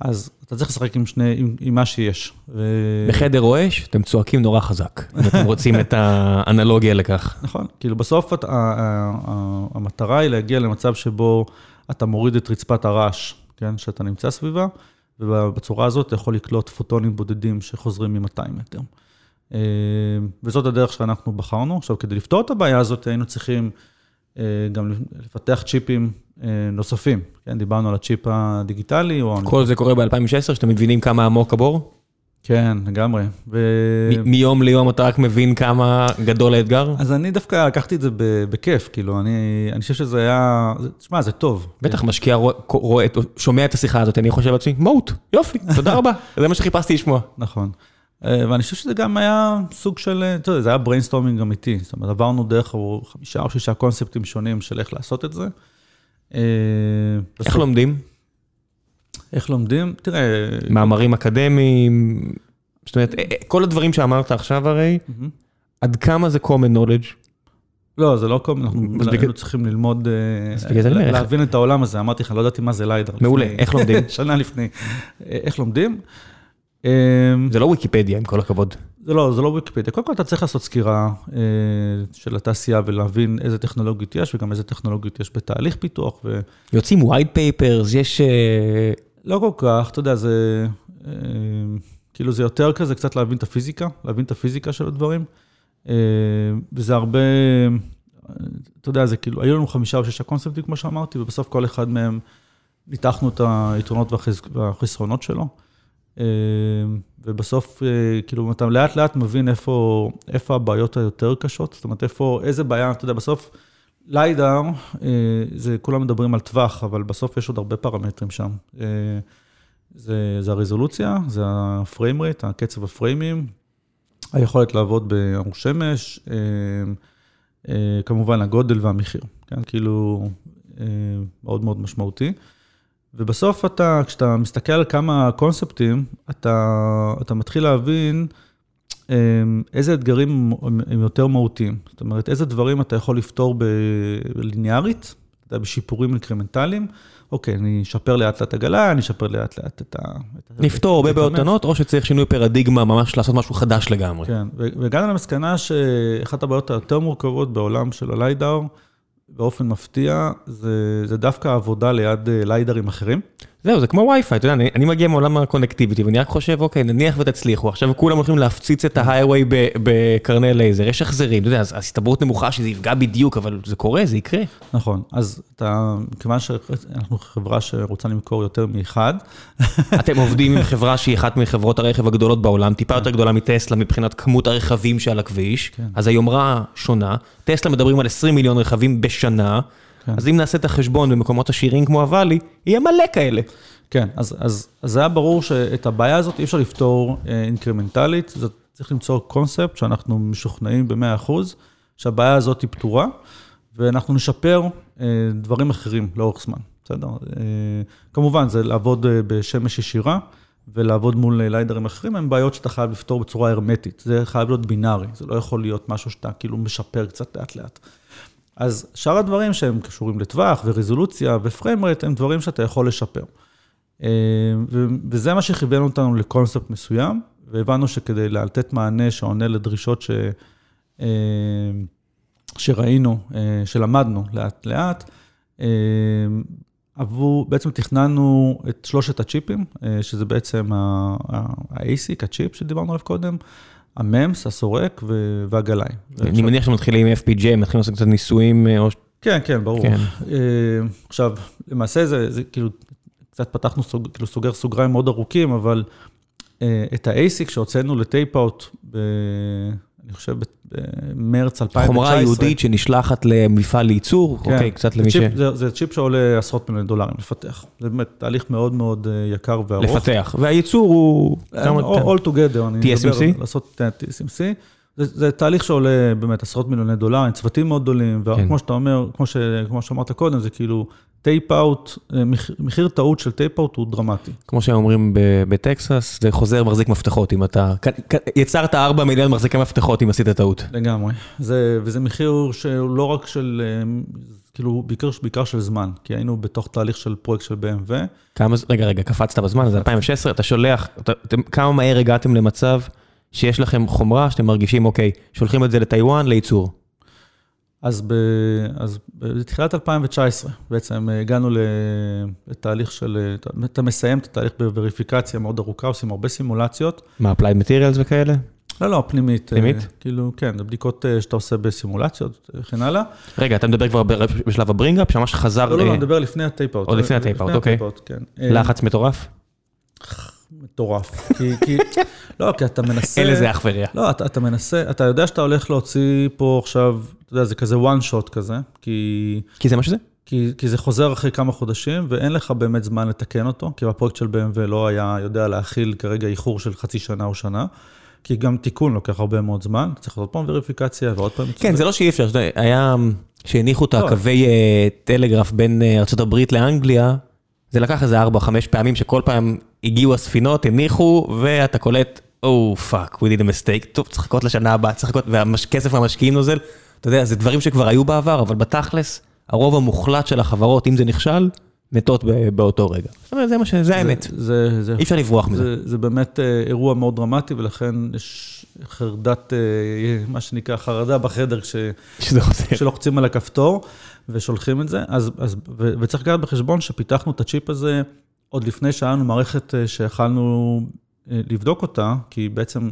Speaker 2: אז אתה צריך לשחק עם שני, עם, עם מה שיש.
Speaker 1: ו... בחדר רועש, אתם צועקים נורא חזק, אם אתם (laughs) רוצים את האנלוגיה לכך.
Speaker 2: נכון, כאילו בסוף את, המטרה היא להגיע למצב שבו אתה מוריד את רצפת הרעש, כן, שאתה נמצא סביבה, ובצורה הזאת אתה יכול לקלוט פוטונים בודדים שחוזרים מ-200 מטר. אה, וזאת הדרך שאנחנו בחרנו. עכשיו, כדי לפתור את הבעיה הזאת, היינו צריכים גם לפתח צ'יפים אה, נוספים. כן, דיברנו על הצ'יפ הדיגיטלי.
Speaker 1: כל זה קורה ב-2016, שאתם מבינים כמה עמוק הבור?
Speaker 2: כן, לגמרי. ו...
Speaker 1: מיום ליום אתה רק מבין כמה גדול האתגר?
Speaker 2: אז אני דווקא לקחתי את זה בכיף, כאילו, אני, אני חושב שזה היה, תשמע, זה טוב.
Speaker 1: בטח משקיע רואה, רואה, שומע את השיחה הזאת, אני חושב לעצמי, מהות, יופי, תודה רבה, (laughs) זה מה שחיפשתי לשמוע.
Speaker 2: נכון. אה, ואני חושב שזה גם היה סוג של, אה, אתה יודע, זה היה brainstorming אמיתי. זאת אומרת, עברנו דרך חמישה או שישה קונספטים שונים של איך לעשות את זה.
Speaker 1: אה, איך לומדים?
Speaker 2: איך לומדים? תראה...
Speaker 1: מאמרים אקדמיים, זאת אומרת, כל הדברים שאמרת עכשיו הרי, עד כמה זה common knowledge?
Speaker 2: לא, זה לא common, אנחנו היינו צריכים ללמוד, להבין את העולם הזה. אמרתי לך, לא ידעתי מה זה ליידר.
Speaker 1: מעולה, איך לומדים?
Speaker 2: שנה לפני. איך לומדים? (laughs)
Speaker 1: אמ, זה לא ויקיפדיה, עם כל הכבוד.
Speaker 2: זה לא, זה לא ויקיפדיה. קודם כל אתה צריך לעשות סקירה אה, של התעשייה ולהבין איזה טכנולוגיות יש וגם איזה טכנולוגיות יש בתהליך פיתוח. ו...
Speaker 1: יוצאים white papers, יש... אה,
Speaker 2: לא כל כך, אתה יודע, זה... אה, כאילו זה יותר כזה קצת להבין את הפיזיקה, להבין את הפיזיקה של הדברים. וזה הרבה, אתה יודע, זה כאילו, היו לנו חמישה או שישה קונספטים, כמו שאמרתי, ובסוף כל אחד מהם ניתחנו את היתרונות והחסרונות שלו. אמ, ובסוף, אה, כאילו, אתה לאט לאט מבין איפה, איפה הבעיות היותר קשות, זאת אומרת, איפה, איזה בעיה, אתה יודע, בסוף, ליידר, אה, זה, כולם מדברים על טווח, אבל בסוף יש עוד הרבה פרמטרים שם. אה, זה, זה הרזולוציה, זה הפריים רייט, הקצב הפריימים, היכולת לעבוד באור שמש, כמובן הגודל והמחיר, כן, כאילו, מאוד מאוד משמעותי. ובסוף אתה, כשאתה מסתכל על כמה קונספטים, אתה, אתה מתחיל להבין אמ, איזה אתגרים הם יותר מהותיים. זאת אומרת, איזה דברים אתה יכול לפתור בליניארית, בשיפורים אינקרמנטליים. אוקיי, אני אשפר לאט לאט עגלה, אני אשפר לאט לאט את ה...
Speaker 1: נפתור הרבה בעיות קטנות, או שצריך שינוי פרדיגמה, ממש לעשות משהו חדש לגמרי.
Speaker 2: כן, והגענו למסקנה שאחת הבעיות היותר מורכבות בעולם של הליידר, באופן מפתיע, זה, זה דווקא עבודה ליד אה, ליידרים אחרים.
Speaker 1: זהו, זה כמו וי-פיי, אתה יודע, אני, אני מגיע מעולם הקונקטיביטי, ואני רק חושב, אוקיי, נניח ותצליחו, עכשיו כולם הולכים להפציץ את ההיי-ווי בקרני לייזר, יש החזרים, אתה יודע, אז הסתברות נמוכה שזה יפגע בדיוק, אבל זה קורה, זה יקרה.
Speaker 2: נכון, אז אתה, מכיוון שאנחנו חברה שרוצה למכור יותר מאחד. (laughs)
Speaker 1: אתם עובדים עם חברה שהיא אחת מחברות הרכב הגדולות בעולם, טיפה יותר גדולה מטסלה מבחינת כמות הרכבים שעל הכביש, כן. אז היומרה שונה, טסלה מדברים על 20 מיליון רכבים בשנה. כן. אז אם נעשה את החשבון במקומות עשירים כמו הוואלי, יהיה מלא כאלה.
Speaker 2: כן, אז, אז, אז זה היה ברור שאת הבעיה הזאת אי אפשר לפתור אה, אינקרמנטלית, זה צריך למצוא קונספט שאנחנו משוכנעים ב-100%, שהבעיה הזאת היא פתורה, ואנחנו נשפר אה, דברים אחרים לאורך זמן, בסדר? אה, כמובן, זה לעבוד אה, בשמש ישירה. ולעבוד מול ליידרים אחרים, הן בעיות שאתה חייב לפתור בצורה הרמטית. זה חייב להיות בינארי, זה לא יכול להיות משהו שאתה כאילו משפר קצת לאט-לאט. אז שאר הדברים שהם קשורים לטווח ורזולוציה ו frame rate, הם דברים שאתה יכול לשפר. אה, וזה מה שכיוון אותנו לקונספט מסוים, והבנו שכדי לתת מענה שעונה לדרישות ש... אה, שראינו, אה, שלמדנו לאט-לאט, עבור, בעצם תכננו את שלושת הצ'יפים, שזה בעצם ה-ASIC, הצ'יפ שדיברנו עליו קודם, הממס, הסורק והגלאי.
Speaker 1: אני מניח שמתחילים עם FPGA, מתחילים לעשות קצת ניסויים, או...
Speaker 2: כן, כן, ברור. כן. עכשיו, למעשה זה, כאילו, קצת פתחנו, כאילו סוגר סוגריים מאוד ארוכים, אבל את ה-ASIC שהוצאנו ל tape-out, אני חושב במרץ 2019.
Speaker 1: חומרה ייעודית שנשלחת למפעל לייצור, כן. אוקיי, קצת למי ש...
Speaker 2: זה, זה צ'יפ שעולה עשרות מיליוני דולרים לפתח. זה באמת תהליך מאוד מאוד יקר וארוך.
Speaker 1: לפתח, והייצור הוא...
Speaker 2: all together, אני
Speaker 1: TSMC?
Speaker 2: מדבר לעשות TSMC. זה, זה תהליך שעולה באמת עשרות מיליוני דולרים, צוותים מאוד גדולים, וכמו כן. שאתה אומר, כמו, ש, כמו שאמרת קודם, זה כאילו tape-out, מחיר טעות של tape-out הוא דרמטי.
Speaker 1: כמו שאומרים בטקסס, זה חוזר מחזיק מפתחות אם אתה... יצרת 4 מיליון מחזיקי מפתחות אם עשית טעות.
Speaker 2: לגמרי. זה, וזה מחיר שהוא לא רק של, כאילו, בעיקר, בעיקר של זמן, כי היינו בתוך תהליך של פרויקט של BMW.
Speaker 1: כמה, רגע, רגע, קפצת בזמן, זה 2016, אתה שולח, אתה, כמה מהר הגעתם למצב שיש לכם חומרה שאתם מרגישים, אוקיי, שולחים את זה לטיוואן לייצור.
Speaker 2: אז, ב, אז בתחילת 2019 בעצם הגענו לתהליך של, אתה מסיים את התהליך בווריפיקציה מאוד ארוכה, עושים הרבה סימולציות.
Speaker 1: מה, Applied Materials וכאלה?
Speaker 2: לא, לא, פנימית.
Speaker 1: פנימית?
Speaker 2: כאילו, כן, זה בדיקות שאתה עושה בסימולציות וכן הלאה.
Speaker 1: רגע, אתה מדבר כבר בשלב ה bring-up, שממש חזר...
Speaker 2: לא, לא, אני מדבר לפני ה tape-out.
Speaker 1: או לפני ה tape-out, אוקיי.
Speaker 2: כן.
Speaker 1: לחץ מטורף?
Speaker 2: מטורף. כי, כי, לא, כי אתה מנסה... (laughs)
Speaker 1: אין לזה אח ורע.
Speaker 2: לא, אתה, אתה מנסה, אתה יודע שאתה הולך להוציא פה עכשיו, אתה יודע, זה כזה one shot כזה, כי...
Speaker 1: כי זה מה שזה?
Speaker 2: כי, כי זה חוזר אחרי כמה חודשים, ואין לך באמת זמן לתקן אותו, כי הפרויקט של BMW לא היה יודע להכיל כרגע איחור של חצי שנה או שנה. כי גם תיקון לוקח הרבה מאוד זמן, צריך לעשות פעם וריפיקציה ועוד פעם...
Speaker 1: כן, זה לא שאי אפשר, היה, שהניחו את הקווי טלגרף בין ארה"ב לאנגליה, זה לקח איזה 4-5 פעמים שכל פעם הגיעו הספינות, הניחו, ואתה קולט, oh fuck, we did a mistake, טוב, צריך לחכות לשנה הבאה, צריך לחכות, והכסף מהמשקיעים נוזל, אתה יודע, זה דברים שכבר היו בעבר, אבל בתכלס, הרוב המוחלט של החברות, אם זה נכשל, מתות באותו רגע. זאת אומרת, זה מה ש... זה האמת.
Speaker 2: זה, זה,
Speaker 1: אי אפשר לברוח מזה.
Speaker 2: זה, זה באמת אירוע מאוד דרמטי, ולכן יש חרדת, מה שנקרא, חרדה בחדר, כש... כשלוחצים על הכפתור. ושולחים את זה, אז, אז, ו, וצריך לקחת בחשבון שפיתחנו את הצ'יפ הזה עוד לפני שהיה לנו מערכת שיכלנו לבדוק אותה, כי בעצם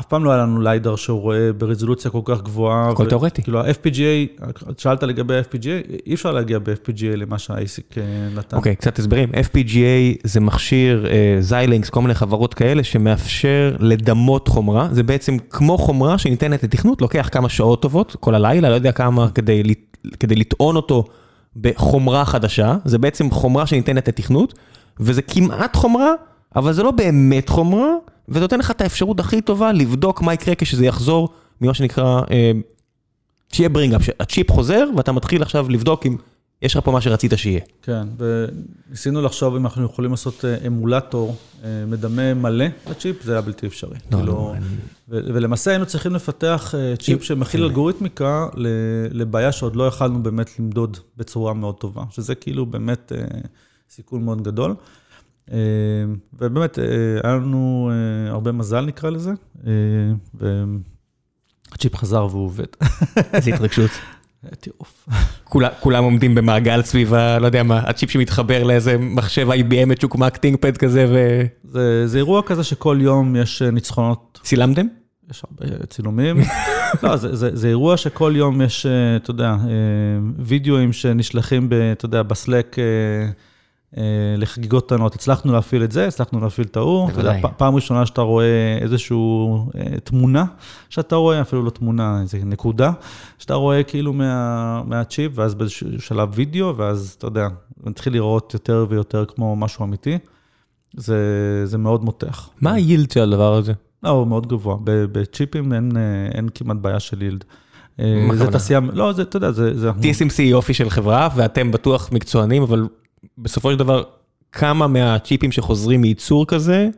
Speaker 2: אף פעם לא היה לנו ליידר שהוא רואה ברזולוציה כל כך גבוהה.
Speaker 1: הכל תיאורטי.
Speaker 2: כאילו ה-FPGA, שאלת לגבי ה-FPGA, אי אפשר להגיע ב-FPGA למה שה-ASIC נתן.
Speaker 1: אוקיי, okay, קצת הסברים. FPGA זה מכשיר, זיילינקס, כל מיני חברות כאלה, שמאפשר לדמות חומרה. זה בעצם כמו חומרה שניתנת לתכנות, לוקח כמה שעות טובות, כל הלילה, לא יודע כמה, כדי כדי לטעון אותו בחומרה חדשה, זה בעצם חומרה שניתנת לתכנות, וזה כמעט חומרה, אבל זה לא באמת חומרה, וזה נותן לך את האפשרות הכי טובה לבדוק מה יקרה כשזה יחזור ממה שנקרא, אה, שיהיה bring-up, שהצ'יפ חוזר ואתה מתחיל עכשיו לבדוק אם יש לך פה מה שרצית שיהיה.
Speaker 2: כן, וניסינו לחשוב אם אנחנו יכולים לעשות אמולטור מדמה מלא לצ'יפ, זה היה בלתי אפשרי.
Speaker 1: לא, לא.
Speaker 2: ולמעשה היינו צריכים לפתח צ'יפ שמכיל אלגוריתמיקה לבעיה שעוד לא יכלנו באמת למדוד בצורה מאוד טובה, שזה כאילו באמת סיכון מאוד גדול. ובאמת, היה לנו הרבה מזל נקרא לזה, והצ'יפ חזר והוא עובד. (laughs)
Speaker 1: איזה התרגשות.
Speaker 2: טירוף.
Speaker 1: כולם עומדים במעגל סביב ה... לא יודע מה, הצ'יפ שמתחבר לאיזה מחשב IBM מצ'וקמק טינקפד כזה ו...
Speaker 2: זה אירוע כזה שכל יום יש ניצחונות.
Speaker 1: צילמתם?
Speaker 2: יש הרבה צילומים. (laughs) לא, זה אירוע שכל יום יש, אתה יודע, וידאוים שנשלחים, אתה יודע, בסלק. לחגיגות קטנות, הצלחנו להפעיל את זה, הצלחנו להפעיל את ההוא. פעם ראשונה שאתה רואה איזושהי תמונה, שאתה רואה, אפילו לא תמונה, איזו נקודה, שאתה רואה כאילו מה, מהצ'יפ, ואז באיזשהו שלב וידאו, ואז אתה יודע, מתחיל לראות יותר ויותר כמו משהו אמיתי. זה, זה מאוד מותח.
Speaker 1: מה היילד של הדבר הזה?
Speaker 2: לא, הוא מאוד גבוה. בצ'יפים אין, אין כמעט בעיה של יילד. זה תעשייה, לא, זה, אתה יודע, זה...
Speaker 1: TSMC יופי של חברה, ואתם בטוח מקצוענים, אבל בסופו של דבר, כמה מהצ'יפים שחוזרים מייצור כזה,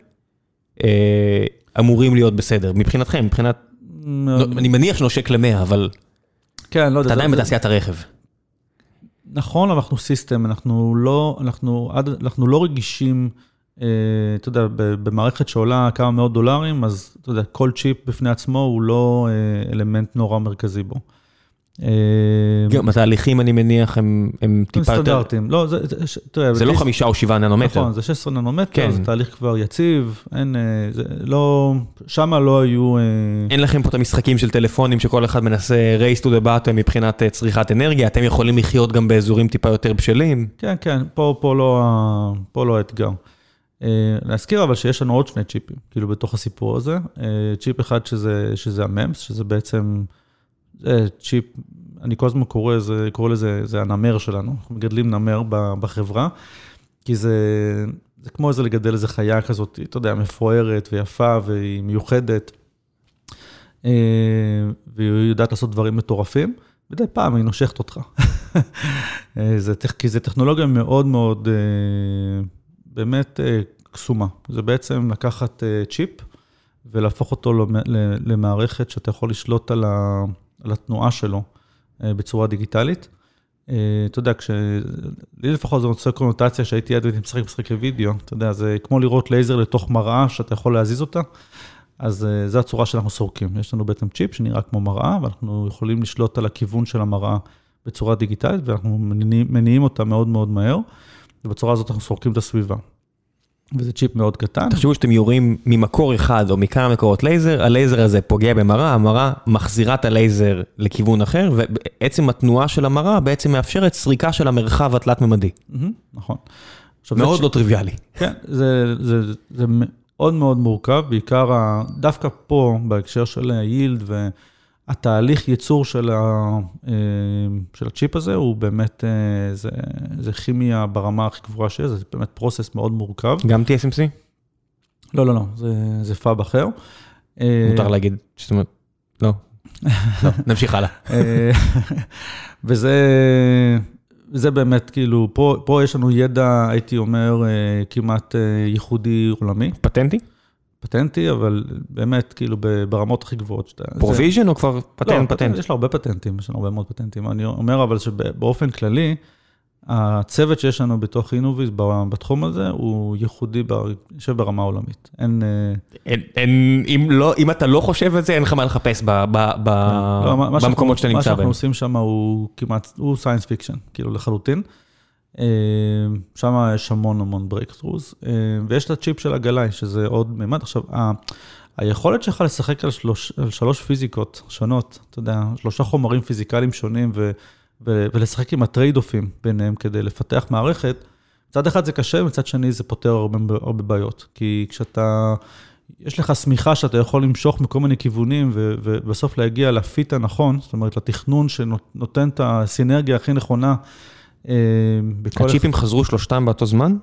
Speaker 1: אה, אמורים להיות בסדר, מבחינתכם, מבחינת... לא, אני מניח שנושק למאה, אבל...
Speaker 2: כן, לא יודע.
Speaker 1: אתה עדיין בתעשיית הרכב.
Speaker 2: נכון, אנחנו סיסטם, אנחנו לא, אנחנו, אנחנו לא רגישים, אה, אתה יודע, במערכת שעולה כמה מאות דולרים, אז אתה יודע, כל צ'יפ בפני עצמו הוא לא אה, אלמנט נורא מרכזי בו. אה,
Speaker 1: גם התהליכים, אני מניח, הם הם
Speaker 2: הם
Speaker 1: טיפה יותר...
Speaker 2: סטנדרטים. לא, זה, תראה,
Speaker 1: זה לא חמישה או שבעה ננומטר.
Speaker 2: נכון, זה 16 ננומטר,
Speaker 1: כן.
Speaker 2: זה תהליך כבר יציב, אין, אה, זה לא, שמה לא היו... אה,
Speaker 1: אין לכם פה את המשחקים של טלפונים שכל אחד מנסה race to the bottom מבחינת צריכת אנרגיה, אתם יכולים לחיות גם באזורים טיפה יותר בשלים.
Speaker 2: כן, כן, פה, לא, לא האתגר. להזכיר אבל שיש לנו עוד שני צ'יפים, כאילו בתוך הסיפור הזה. צ'יפ אחד שזה, שזה הממס, שזה בעצם, זה צ'יפ, אני כל הזמן קורא, לזה- קורא לזה, זה הנמר שלנו, אנחנו מגדלים נמר בחברה, כי זה, זה כמו איזה לגדל איזה חיה כזאת, אתה יודע, מפוארת ויפה והיא מיוחדת, אה, והיא יודעת לעשות דברים מטורפים. מדי פעם היא נושכת אותך. (laughs) אה, זה, כי זו טכנולוגיה מאוד מאוד אה, באמת קסומה. זה בעצם לקחת צ'יפ ולהפוך אותו למערכת שאתה יכול לשלוט על, ה, על התנועה שלו אה, בצורה דיגיטלית. אה, אתה יודע, כש... לי לפחות זה רוצה קונוטציה שהייתי ילד והייתי משחק משחקי וידאו, אתה יודע, זה כמו לראות לייזר לתוך מראה שאתה יכול להזיז אותה. אז אה, זו הצורה שאנחנו סורקים. יש לנו בעצם צ'יפ שנראה כמו מראה, ואנחנו יכולים לשלוט על הכיוון של המראה בצורה דיגיטלית, ואנחנו מניעים אותה מאוד מאוד מהר, ובצורה הזאת אנחנו סורקים את הסביבה. וזה צ'יפ מאוד קטן.
Speaker 1: תחשבו שאתם יורים ממקור אחד או מכמה מקורות לייזר, הלייזר הזה פוגע במראה, המראה מחזירה את הלייזר לכיוון אחר, ובעצם התנועה של המראה בעצם מאפשרת סריקה של המרחב התלת-ממדי.
Speaker 2: נכון.
Speaker 1: מאוד לא טריוויאלי.
Speaker 2: כן, זה, מאוד מאוד מורכב, בעיקר דווקא פה, בהקשר של היילד והתהליך ייצור של, ה, אה, של הצ'יפ הזה, הוא באמת, אה, זה, זה כימיה ברמה הכי גבוהה שיש, זה באמת פרוסס מאוד מורכב.
Speaker 1: גם TSMC?
Speaker 2: לא, לא, לא, זה, זה פאב אחר. אה,
Speaker 1: מותר להגיד, זאת אומרת, לא. (laughs) לא, נמשיך הלאה.
Speaker 2: אה, וזה, זה באמת, כאילו, פה, פה יש לנו ידע, הייתי אומר, כמעט ייחודי עולמי.
Speaker 1: פטנטי?
Speaker 2: פטנטי, אבל באמת, כאילו, ברמות הכי גבוהות. שאתה- זה-
Speaker 1: provision או כבר
Speaker 2: לא,
Speaker 1: פטנט פטנט?
Speaker 2: יש לו הרבה פטנטים, יש לנו הרבה מאוד פטנטים. אני אומר אבל שבאופן כללי, הצוות שיש לנו בתוך אינוביז בתחום הזה, הוא ייחודי, ב- יושב ברמה עולמית. אין... אה,
Speaker 1: אין- אין- אם לא- אם אתה לא חושב את זה, אין לך מה לחפש ב- ב- ב-
Speaker 2: לא, מה- מה שאנחנו-
Speaker 1: במקומות שאתה
Speaker 2: מה
Speaker 1: נמצא
Speaker 2: שאנחנו
Speaker 1: בהם.
Speaker 2: עושים שם הוא כמעט, הוא science fiction, כאילו לחלוטין. אה, שם יש המון המון breakthroughs, ויש את הצ'יפ של הגלאי, שזה עוד מימד. עכשיו, ה- היכולת שלך לשחק על, שלוש, על שלוש פיזיקות שונות, אתה יודע, שלושה חומרים פיזיקליים שונים, ו, ו, ולשחק עם ה trade-off ים ביניהם כדי לפתח מערכת, מצד אחד זה קשה, מצד שני זה פותר הרבה, הרבה בעיות. כי כשאתה, יש לך שמיכה שאתה יכול למשוך מכל מיני כיוונים, ו, ובסוף להגיע ל fit הנכון, זאת אומרת, לתכנון שנותן את הסינרגיה הכי נכונה. אה,
Speaker 1: הצ'יפים חזרו שלושתם באותו זמן?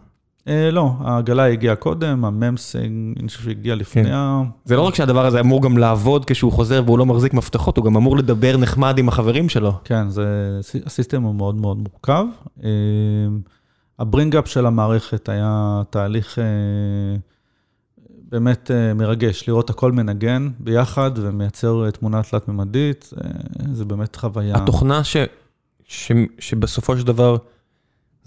Speaker 2: אה, לא, העגלה הגיעה קודם, ה-MEMS, אה, אני חושב שהגיע לפני
Speaker 1: כן.
Speaker 2: ה...
Speaker 1: זה לא רק שהדבר הזה אמור גם לעבוד כשהוא חוזר והוא לא מחזיק מפתחות, הוא גם אמור לדבר נחמד עם החברים שלו.
Speaker 2: כן, זה, ה system הוא מאוד מאוד מורכב. אה, ה bring-up של המערכת היה תהליך אה, באמת אה, מרגש, לראות הכל מנגן ביחד ומייצר תמונה תלת-ממדית, אה, זה באמת חוויה.
Speaker 1: התוכנה ש, ש, שבסופו של דבר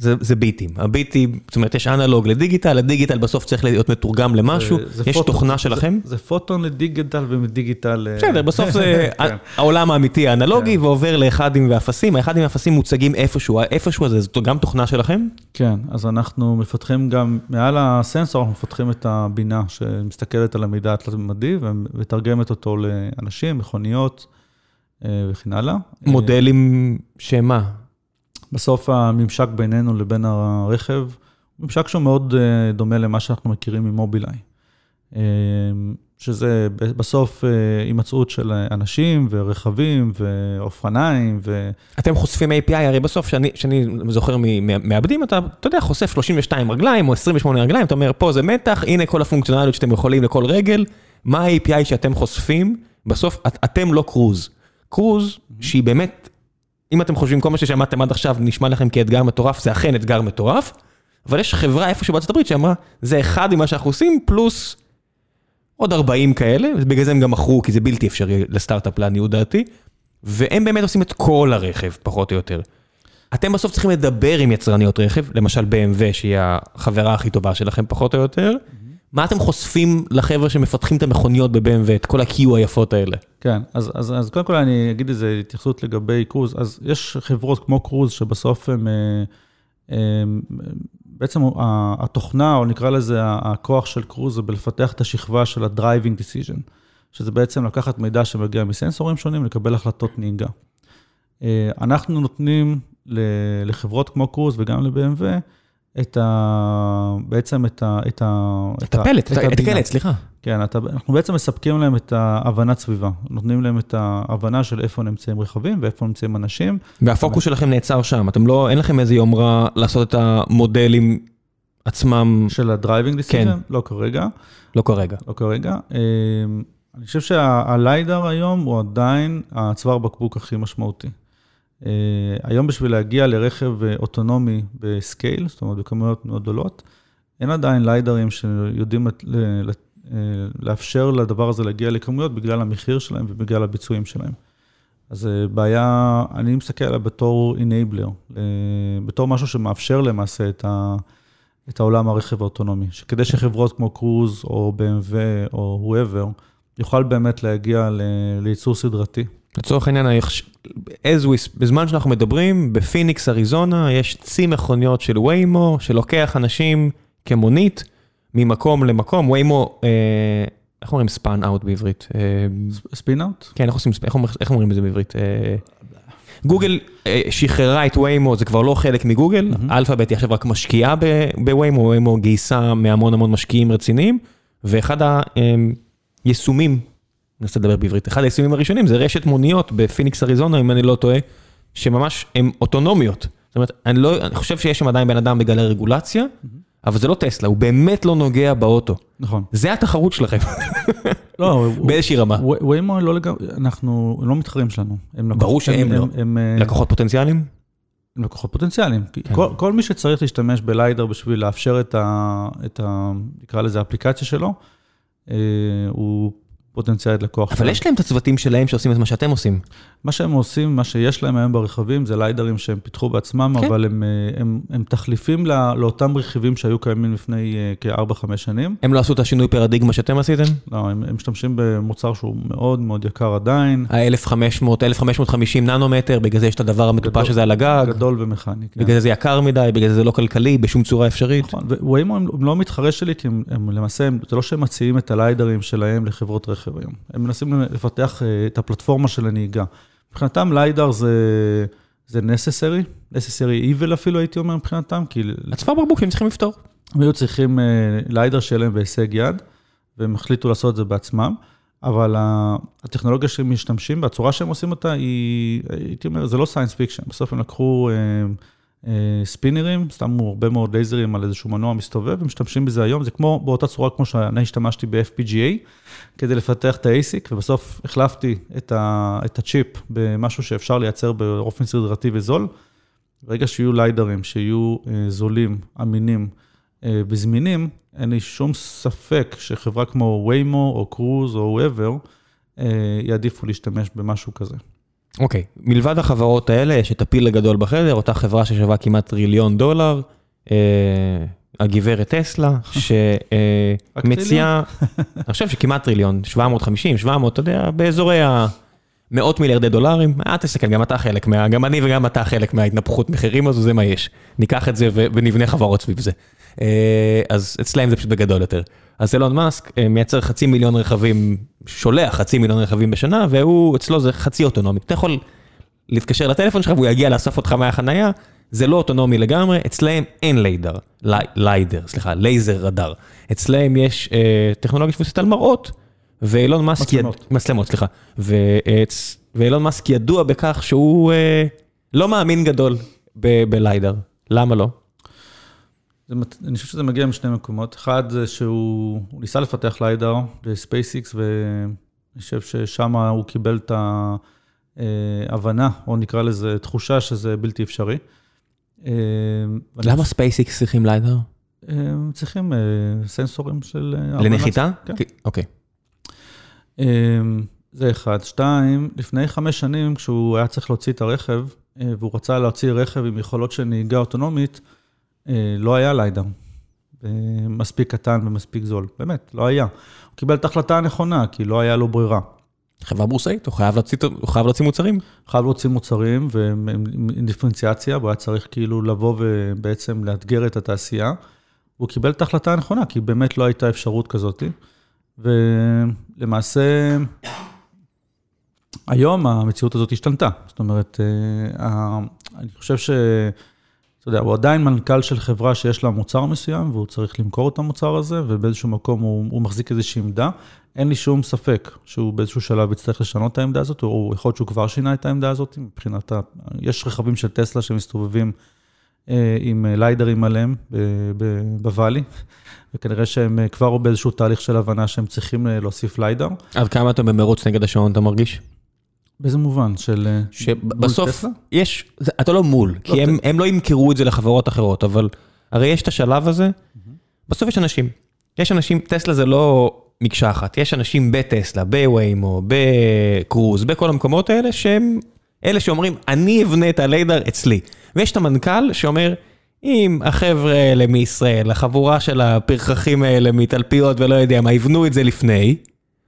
Speaker 1: זה, זה ביטים. הביטים, זאת אומרת, יש אנלוג לדיגיטל, הדיגיטל בסוף צריך להיות מתורגם למשהו.
Speaker 2: זה- זה
Speaker 1: יש
Speaker 2: פוטון-
Speaker 1: תוכנה
Speaker 2: זה-
Speaker 1: שלכם?
Speaker 2: זה פוטון לדיגיטל ומדיגיטל... אה,
Speaker 1: בסדר, בסוף זה (laughs)
Speaker 2: כן.
Speaker 1: העולם האמיתי האנלוגי
Speaker 2: כן.
Speaker 1: ועובר לאחדים ואפסים, האחדים ואפסים מוצגים איפשהו, האיפשהו הזה, זאת גם תוכנה שלכם?
Speaker 2: כן, אז אנחנו מפתחים גם, מעל הסנסור אנחנו מפתחים את הבינה שמסתכלת על המידע התלת-ממדי ומתרגמת אותו לאנשים, מכוניות וכן הלאה.
Speaker 1: מודלים שמה?
Speaker 2: בסוף הממשק בינינו לבין הרכב, הוא ממשק שהוא מאוד אה, דומה למה שאנחנו מכירים ממובילאיי. אה, שזה בסוף אה, הימצאות של אנשים ורכבים ואופניים ו...
Speaker 1: אתם חושפים API, הרי בסוף, שאני, שאני זוכר ממעבדים, אתה, אתה יודע, חושף 32 רגליים או 28 רגליים, אתה אומר, פה זה מתח, הנה כל הפונקציונליות שאתם יכולים לכל רגל, מה ה-API שאתם חושפים? בסוף, את, אתם לא קרוז. קרוז, שהיא באמת, אם אתם חושבים, כל מה ששמעתם עד עכשיו נשמע לכם כאתגר מטורף, זה אכן אתגר מטורף, אבל יש חברה איפשהו בארצות הברית שאמרה, זה אחד ממה שאנחנו עושים, פלוס עוד 40 כאלה, ובגלל זה הם גם מכרו, כי זה בלתי אפשרי לסטארט-אפ לעניות דעתי, והם באמת עושים את כל הרכב, פחות או יותר. אתם בסוף צריכים לדבר עם יצרניות רכב, למשל BMW, שהיא החברה הכי טובה שלכם, פחות או יותר. מה אתם חושפים לחבר'ה שמפתחים את המכוניות ב-BMW, את כל ה-Q היפות האלה?
Speaker 2: כן, אז, אז, אז קודם כל אני אגיד איזה התייחסות לגבי קרוז. אז יש חברות כמו קרוז שבסוף הם, הם בעצם התוכנה, או נקרא לזה הכוח של קרוז, זה בלפתח את השכבה של ה-driving decision, שזה בעצם לקחת מידע שמגיע מסנסורים שונים, לקבל החלטות נהיגה. אנחנו נותנים לחברות כמו קרוז וגם ל-BMW, את ה... בעצם את ה...
Speaker 1: את ה... את הפלט, את הקלט, סליחה.
Speaker 2: כן, אתה, אנחנו בעצם מספקים להם את ההבנת סביבה. נותנים להם את ההבנה של איפה נמצאים רכבים ואיפה נמצאים אנשים.
Speaker 1: והפוקוס שלכם נעצר שם, אתם לא, אין לכם איזה יומרה לעשות את המודלים עצמם.
Speaker 2: של ה driving decision? כן. לא כרגע.
Speaker 1: לא כרגע.
Speaker 2: לא כרגע. אמ, אני חושב שהליידר היום הוא עדיין הצוואר בקבוק הכי משמעותי. אה, היום בשביל להגיע לרכב אה, אוטונומי בסקייל, זאת אומרת בכמויות מאוד גדולות, אין עדיין ליידרים שיודעים אה, לאפשר לדבר הזה להגיע לכמויות בגלל המחיר שלהם ובגלל הביצועים שלהם. אז בעיה, אני מסתכל עליה בתור enabler, בתור משהו שמאפשר למעשה את, ה, את העולם הרכב האוטונומי, שכדי שחברות כמו קרוז או BMW או whoever, יוכל באמת להגיע לייצור סדרתי.
Speaker 1: לצורך העניין, as we, בזמן שאנחנו מדברים, בפיניקס, אריזונה, יש צי מכוניות של ויימו, שלוקח אנשים כמונית ממקום למקום. ויימו, אה, איך אומרים spun out בעברית?
Speaker 2: spin out?
Speaker 1: כן, איך, עושים, איך, איך אומרים את זה בעברית? אה, גוגל אה, שחררה את ויימו, זה כבר לא חלק מגוגל, mm-hmm. אלפאבית היא עכשיו רק משקיעה בוויימו, ויימו גייסה מהמון המון משקיעים רציניים, ואחד היישומים ננסה לדבר בעברית. אחד היישומים הראשונים זה רשת מוניות בפיניקס אריזונה, אם אני לא טועה, שממש הן אוטונומיות. זאת אומרת, אני לא, אני חושב שיש שם עדיין בן אדם בגלל הרגולציה, אבל זה לא טסלה, הוא באמת לא נוגע באוטו.
Speaker 2: נכון.
Speaker 1: זה התחרות שלכם. לא, (laughs) באיזושהי רמה.
Speaker 2: ויימו לא לגמרי, אנחנו, הם לא מתחרים שלנו.
Speaker 1: ברור שהם לא. אה, לקוחות פוטנציאליים?
Speaker 2: הם לקוחות פוטנציאליים. כן. כל, כל מי שצריך להשתמש בליידר בשביל לאפשר את ה... את ה נקרא לזה האפליקציה שלו, אה, הוא פוטנציאלית לקוח.
Speaker 1: אבל יש להם את הצוותים שלהם שעושים את מה שאתם עושים.
Speaker 2: מה שהם עושים, מה שיש להם היום ברכבים, זה ליידרים שהם פיתחו בעצמם, כן. אבל הם, אה, הם, הם תחליפים לא, לאותם רכיבים שהיו קיימים לפני אה, כ-4-5 שנים.
Speaker 1: הם לא עשו את השינוי פרדיגמה שאתם עשיתם?
Speaker 2: לא, הם, הם משתמשים במוצר שהוא מאוד מאוד יקר עדיין.
Speaker 1: ה-1500, 1550 ננומטר, בגלל זה יש את הדבר המטופש הזה על הגג.
Speaker 2: גדול ומכני.
Speaker 1: כן. בגלל זה זה יקר מדי, בגלל זה זה לא כלכלי, בשום צורה אפשרית. נכון,
Speaker 2: וויימו הם, הם לא מתחרה שלי, כי הם, הם למעשה, הם, זה לא שהם מציעים את הליידרים שלהם לחברות רכב היום. הם מנסים לפתח אה, את הפלטפורמה של הנהיגה. מבחינתם ליידר זה, זה necessary, necessary evil אפילו הייתי אומר מבחינתם, כי...
Speaker 1: הצפה בקבוק שהם צריכים לפתור.
Speaker 2: הם היו צריכים uh, ליידר שיהיה להם בהישג יד, והם החליטו לעשות את זה בעצמם, אבל הטכנולוגיה שהם משתמשים בה, שהם עושים אותה היא, הייתי אומר, זה לא science fiction, בסוף הם לקחו... Uh, ספינרים, שמו הרבה מאוד לייזרים על איזשהו מנוע מסתובב, ומשתמשים בזה היום, זה כמו, באותה צורה כמו שאני השתמשתי ב-FPGA, כדי לפתח את ה-ASIC, ובסוף החלפתי את, ה, את הצ'יפ במשהו שאפשר לייצר באופן סדרתי וזול. ברגע שיהיו ליידרים, שיהיו זולים, אמינים וזמינים, אין לי שום ספק שחברה כמו ויימו או קרוז או whoever, יעדיפו להשתמש במשהו כזה.
Speaker 1: אוקיי, okay. מלבד החברות האלה, יש את הפיל הגדול בחדר, אותה חברה ששווה כמעט טריליון דולר, אה, הגברת טסלה, (laughs) שמציעה, אני חושב שכמעט טריליון, 750, 700, אתה יודע, באזורי המאות מיליארדי דולרים, אל תסתכל, גם אתה חלק מה... גם אני וגם אתה חלק מההתנפחות מחירים הזו, זה מה יש. ניקח את זה ונבנה חברות סביב זה. אה, אז אצלהם זה פשוט בגדול יותר. אז אילון מאסק אה, מייצר חצי מיליון רכבים, שולח חצי מיליון רכבים בשנה, והוא, אצלו זה חצי אוטונומי. אתה יכול להתקשר לטלפון שלך והוא יגיע לאסוף אותך מהחנייה, זה לא אוטונומי לגמרי, אצלהם אין ליידר, ליידר, סליחה, laser radar. אצלהם יש אה, טכנולוגיה שמבוססת על מראות, ואילון מאסק... מצלמות. יד... מצלמות, סליחה. ו... ואילון מאסק ידוע בכך שהוא אה, לא מאמין גדול בליידר. למה לא?
Speaker 2: זה, אני חושב שזה מגיע משני מקומות. אחד זה שהוא ניסה לפתח ליידר בספייסיקס, ואני חושב ששם הוא קיבל את ההבנה, או נקרא לזה תחושה שזה בלתי אפשרי.
Speaker 1: אה, למה ספייסיקס צריכים ליידר?
Speaker 2: הם צריכים אה, סנסורים של...
Speaker 1: לנחיתה? כן. אוקיי.
Speaker 2: זה אחד. שתיים, לפני חמש שנים, כשהוא היה צריך להוציא את הרכב, אה, והוא רצה להוציא רכב עם יכולות של נהיגה אוטונומית, אה, לא היה ליידר. מספיק קטן ומספיק זול, באמת, לא היה. הוא קיבל את ההחלטה הנכונה, כי לא היה לו ברירה.
Speaker 1: חברה בורסאית, הוא חייב להוציא, הוא חייב להוציא מוצרים.
Speaker 2: חייב להוציא מוצרים ודיפרנציאציה, והוא היה צריך כאילו לבוא ובעצם לאתגר את התעשייה. הוא קיבל את ההחלטה הנכונה, כי באמת לא הייתה אפשרות כזאת. ולמעשה, היום המציאות הזאת השתנתה. זאת אומרת, אה, אני חושב ש... אתה יודע, הוא עדיין מנכ"ל של חברה שיש לה מוצר מסוים, והוא צריך למכור את המוצר הזה, ובאיזשהו מקום הוא, הוא מחזיק איזושהי עמדה. אין לי שום ספק שהוא באיזשהו שלב יצטרך לשנות את העמדה הזאת, או יכול להיות שהוא כבר שינה את העמדה הזאת, מבחינת ה... יש רכבים של טסלה שמסתובבים אה, עם ליידרים עליהם בוואלי, (laughs) וכנראה שהם אה, כבר באיזשהו תהליך של הבנה שהם צריכים אה, להוסיף ליידר.
Speaker 1: עד כמה אתה במרוץ נגד השעון, אתה מרגיש?
Speaker 2: באיזה מובן? של אה,
Speaker 1: שבסוף יש, אתה לא מול, לא, כי הם, הם לא ימכרו את זה לחברות אחרות, אבל הרי יש את השלב הזה, בסוף יש אנשים. יש אנשים, טסלה זה לא מקשה אחת, יש אנשים בטסלה, בוויימו, בקרוז, בכל המקומות האלה, שהם אלה שאומרים, אני אבנה את הליידר אצלי. ויש את המנכ"ל שאומר, אם החבר'ה האלה מישראל, החבורה של הפרחחים האלה מתלפיות ולא יודע מה, יבנו את זה לפני,